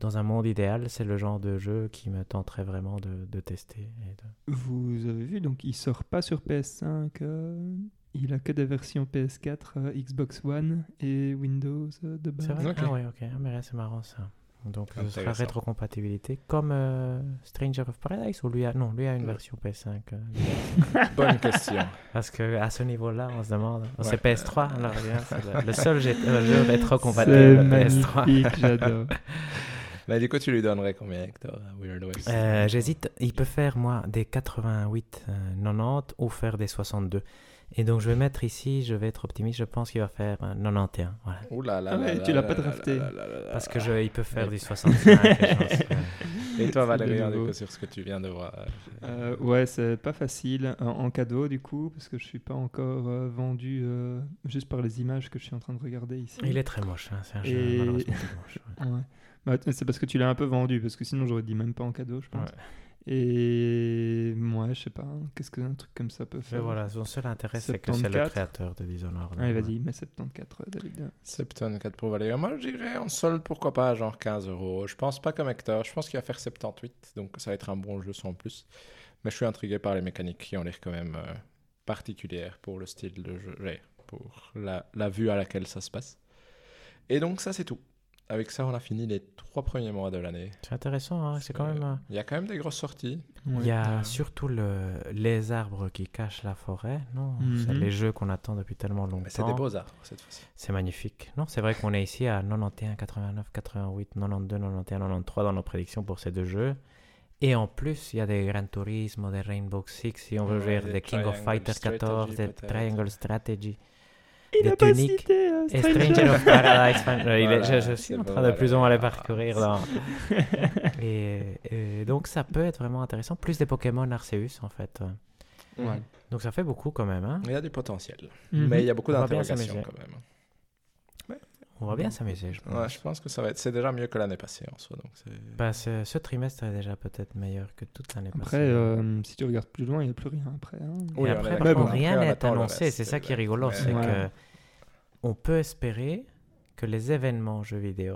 dans un monde idéal, c'est le genre de jeu qui me tenterait vraiment de, de tester. et de- Vous avez vu, donc il sort pas sur PS5. euh, il a que des versions PS4, euh, Xbox One et Windows euh, de base. C'est vrai? Ah ouais, ok. Ah, mais là, c'est marrant ça. Donc, ce sera Intéressant. rétrocompatibilité. Comme euh, Stranger of Paradise, ou lui a... Non, lui a une Ouais. version PS5. euh, Bonne question. Parce que à ce niveau-là, on se demande. Ouais. C'est PS3, alors bien, c'est le, le seul euh, jeu C'est rétrocompatible PS3. magnifique, j'adore. Bah, du coup, tu lui donnerais combien, Hector, à Weird West? Euh, J'hésite. Il peut faire, moi, des 88, euh, 90 ou faire des 62. Et donc, je vais mettre ici, je vais être optimiste, je pense qu'il va faire euh, 91. Voilà. Ouh là là Ah ouais, là tu l'as pas drafté. Parce que je, il peut faire du 65. et Et toi, Valérie, coup, sur ce que tu viens de voir Euh, ouais, c'est pas facile en, en cadeau du coup, parce que je suis pas encore euh, vendu euh, juste par les images que je suis en train de regarder ici. Il est très moche, hein, c'est un jeu Et- malheureusement très moche. ouais. Ouais. Bah, c'est parce que tu l'as un peu vendu, parce que sinon j'aurais dit même pas en cadeau, je pense. Ouais. Et moi, je sais pas, hein, qu'est-ce qu'un truc comme ça peut Mais faire voilà, son seul intérêt, c'est que c'est le 74. créateur de Dishonored. Allez, Ouais. vas-y, mets 74, David. 74 pour Valérie. Moi, je dirais en solde, pourquoi pas, genre 15 euros. Je pense pas comme Hector. Je pense qu'il va faire 78, donc ça va être un bon jeu sans plus. Mais je suis intrigué par les mécaniques qui ont l'air quand même euh, particulières pour le style de jeu, ouais, pour la, la vue à laquelle ça se passe. Et donc, ça, c'est tout. Avec ça, on a fini les trois premiers mois de l'année. C'est intéressant, hein, c'est quand Euh, même. euh, Il y a quand même des grosses sorties. Il y a surtout le, les arbres qui cachent la forêt, non? C'est Mhm. les jeux qu'on attend depuis tellement Mais c'est des longtemps. beaux arts cette fois-ci. C'est magnifique. Non, c'est vrai qu'on est ici à 91, 89, 88, 92, 91, 93 dans nos prédictions pour ces deux jeux. Et en plus, il y a des Gran Turismo, des Rainbow Six, si on veut Ouais, jouer des des King of Fighters 14, Strategy, des. Triangle Strategy. Il a pas tuniques cité Et Stranger. Of Paradise. Euh, il est- Voilà, je, suis en train de plus ou moins voilà. les parcourir. Dans... et, et donc, ça peut être vraiment intéressant. Plus des Pokémon Arceus, en fait. Ouais. Donc, ça fait beaucoup quand même. Hein. Il y a du potentiel. Mhm. Mais il y a beaucoup d'interrogations quand même. On va bien s'amuser, je pense. Ouais, je pense que ça va être. C'est déjà mieux que l'année passée en soi. Donc. Bah, ce, ce trimestre est déjà peut-être meilleur que toute l'année passée. Après, euh, si tu regardes plus loin, il n'y a plus rien après. hein. Oui, après, par contre, rien n'est annoncé. C'est ça qui est rigolo. Ouais. C'est Ouais. que on peut espérer que les événements jeux vidéo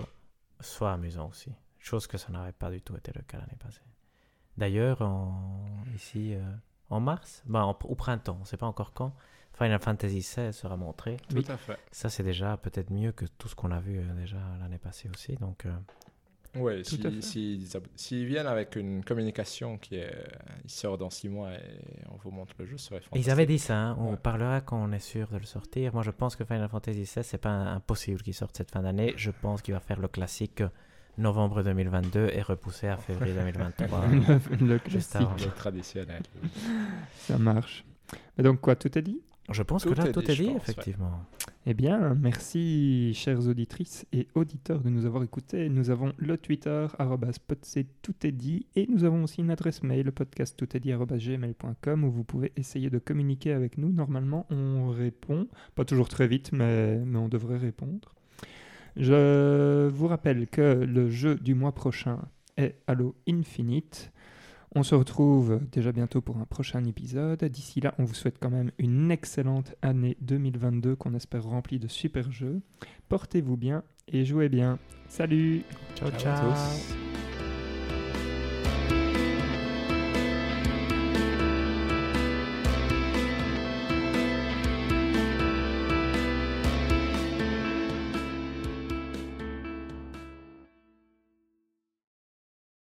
soient amusants aussi. Chose que ça n'avait pas du tout été le cas l'année passée. D'ailleurs, en- ici, euh, en mars, bah, en- au printemps, on ne sait pas encore quand, Final Fantasy XVI sera montré. Tout à fait. Ça, c'est déjà peut-être mieux que tout ce qu'on a vu euh, déjà l'année passée aussi. Donc, euh, Oui, Tout à fait. s'ils si, s'ils viennent avec une communication qui est. Il sort dans six mois et on vous montre le jeu, ce serait fantastique. Ils avaient dit ça, hein, on Ouais. parlera quand on est sûr de le sortir. Moi, je pense que Final Fantasy XVI, c'est pas impossible qu'il sorte cette fin d'année. Je pense qu'il va faire le classique euh, novembre 2022 et repousser à février 2023. le, le Juste classique, avant. Le traditionnel. ça marche. Mais donc quoi, tout est dit? Je pense Tout que là, est tout dit, est dit, pense, ouais. effectivement. Eh bien, merci chères auditrices et auditeurs de nous avoir écoutés. Nous avons le Twitter, arrobas podc, tout est dit, et nous avons aussi une adresse mail, le podcast tout est dit, arrobas gmail.com, où vous pouvez essayer de communiquer avec nous. Normalement, on répond, pas toujours très vite, mais, mais on devrait répondre. Je vous rappelle que le jeu du mois prochain est Halo Infinite. On se retrouve déjà bientôt pour un prochain épisode. D'ici là, on vous souhaite quand même une excellente année 2022 qu'on espère remplie de super jeux. Portez-vous bien et jouez bien. Salut Ciao, Ciao ciao. à tous.